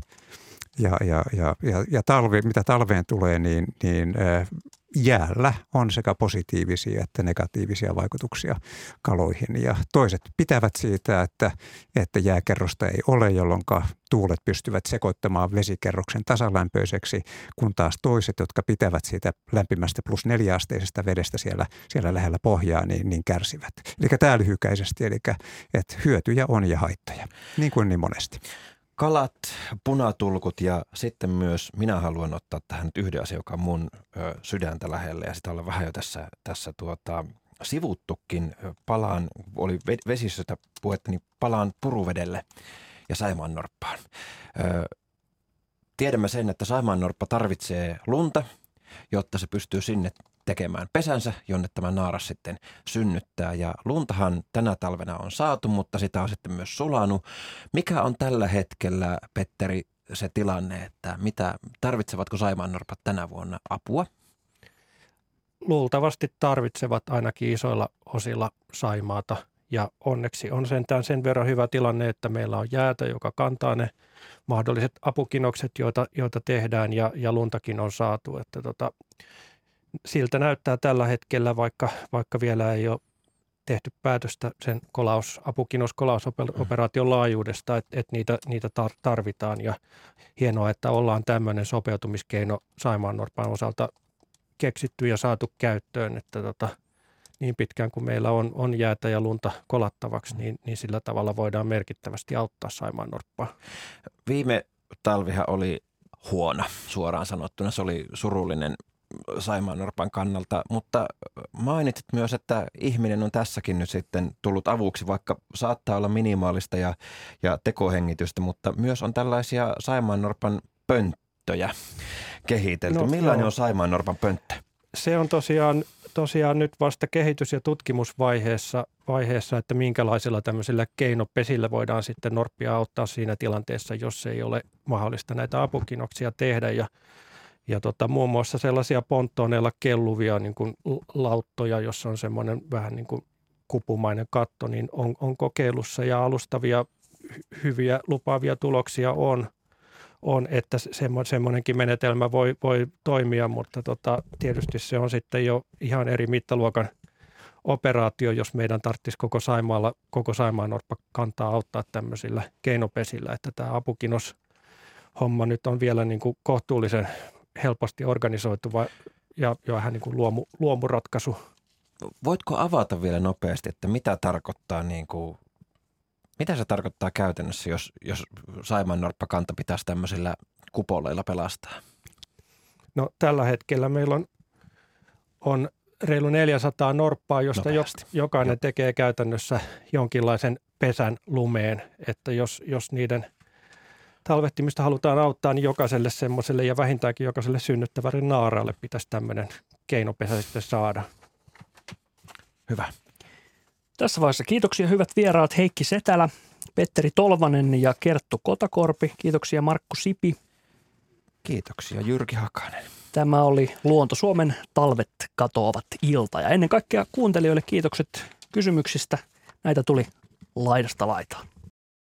[SPEAKER 6] Ja, ja, ja, ja, ja talvi, mitä talveen tulee, niin, niin äh, jäällä on sekä positiivisia että negatiivisia vaikutuksia kaloihin. Ja toiset pitävät siitä, että, että jääkerrosta ei ole, jolloin tuulet pystyvät sekoittamaan vesikerroksen tasalämpöiseksi, kun taas toiset, jotka pitävät siitä lämpimästä plus neljäasteisesta vedestä siellä, siellä lähellä pohjaa, niin, niin kärsivät. Eli tämä lyhykäisesti, eli että hyötyjä on ja haittoja, niin kuin niin monesti.
[SPEAKER 3] Kalat, punatulkut ja sitten myös minä haluan ottaa tähän nyt yhden asian, joka on mun ö, sydäntä lähellä ja sitä ollaan vähän jo tässä, tässä tuota, sivuttukin. Palaan, oli vesistöstä puhetta, niin palaan puruvedelle ja Saimaan norppaan. Ö, tiedämme sen, että Saimaan norppa tarvitsee lunta, jotta se pystyy sinne tekemään pesänsä, jonne tämä naaras sitten synnyttää. Ja luntahan tänä talvena on saatu, mutta sitä on sitten myös sulanut. Mikä on tällä hetkellä, Petteri, se tilanne, että mitä, tarvitsevatko saimaannorpat tänä vuonna apua?
[SPEAKER 5] Luultavasti tarvitsevat ainakin isoilla osilla Saimaata. Ja onneksi on sentään sen verran hyvä tilanne, että meillä on jäätä, joka kantaa ne mahdolliset apukinokset, joita, joita tehdään ja, ja luntakin on saatu. Että tota, siltä näyttää tällä hetkellä, vaikka, vaikka vielä ei ole tehty päätöstä sen kolaus, apukinos kolausoperaation laajuudesta, että, että niitä, niitä tarvitaan. Ja hienoa, että ollaan tämmöinen sopeutumiskeino Saimaan Norpan osalta keksitty ja saatu käyttöön, että tota, niin pitkään kuin meillä on, on jäätä ja lunta kolattavaksi, niin, niin sillä tavalla voidaan merkittävästi auttaa Saimaan Norppaa.
[SPEAKER 3] Viime talvihan oli huono suoraan sanottuna. Se oli surullinen Saimaannorpan kannalta, mutta mainitsit myös, että ihminen on tässäkin nyt sitten tullut avuksi, vaikka saattaa olla minimaalista ja, ja tekohengitystä, mutta myös on tällaisia Saimaannorpan pönttöjä kehitelty. No, Millainen on Saimaannorpan pönttö?
[SPEAKER 5] Se on tosiaan, tosiaan nyt vasta kehitys- ja tutkimusvaiheessa, vaiheessa, että minkälaisilla tämmöisillä keinopesillä voidaan sitten norppia auttaa siinä tilanteessa, jos ei ole mahdollista näitä apukinoksia tehdä. Ja ja tota, muun muassa sellaisia ponttooneilla kelluvia niin kuin lauttoja, jossa on semmoinen vähän niin kuin kupumainen katto, niin on, on kokeilussa. Ja alustavia hyviä lupaavia tuloksia on, on että semmo, semmoinenkin menetelmä voi, voi toimia, mutta tota, tietysti se on sitten jo ihan eri mittaluokan operaatio, jos meidän tarvitsisi koko Saimaalla, koko Saimaan Norppa kantaa auttaa tämmöisillä keinopesillä, että tämä apukinos homma nyt on vielä niin kuin kohtuullisen helposti organisoituva ja, ja vähän niin kuin luomu, luomuratkaisu.
[SPEAKER 3] Voitko avata vielä nopeasti, että mitä tarkoittaa niin kuin, mitä se tarkoittaa käytännössä, jos, jos Saiman norppakanta pitäisi tämmöisillä kupoleilla pelastaa?
[SPEAKER 5] No tällä hetkellä meillä on, on reilu 400 norppaa, josta Nopeasti. jokainen tekee käytännössä jonkinlaisen pesän lumeen, että jos, jos niiden – talvehtimista halutaan auttaa, niin jokaiselle semmoiselle ja vähintäänkin jokaiselle synnyttävälle naaralle pitäisi tämmöinen keinopesä sitten saada.
[SPEAKER 3] Hyvä.
[SPEAKER 2] Tässä vaiheessa kiitoksia hyvät vieraat Heikki Setälä, Petteri Tolvanen ja Kerttu Kotakorpi. Kiitoksia Markku Sipi.
[SPEAKER 3] Kiitoksia Jyrki Hakanen.
[SPEAKER 2] Tämä oli Luonto Suomen talvet katoavat ilta ja ennen kaikkea kuuntelijoille kiitokset kysymyksistä. Näitä tuli laidasta laitaan.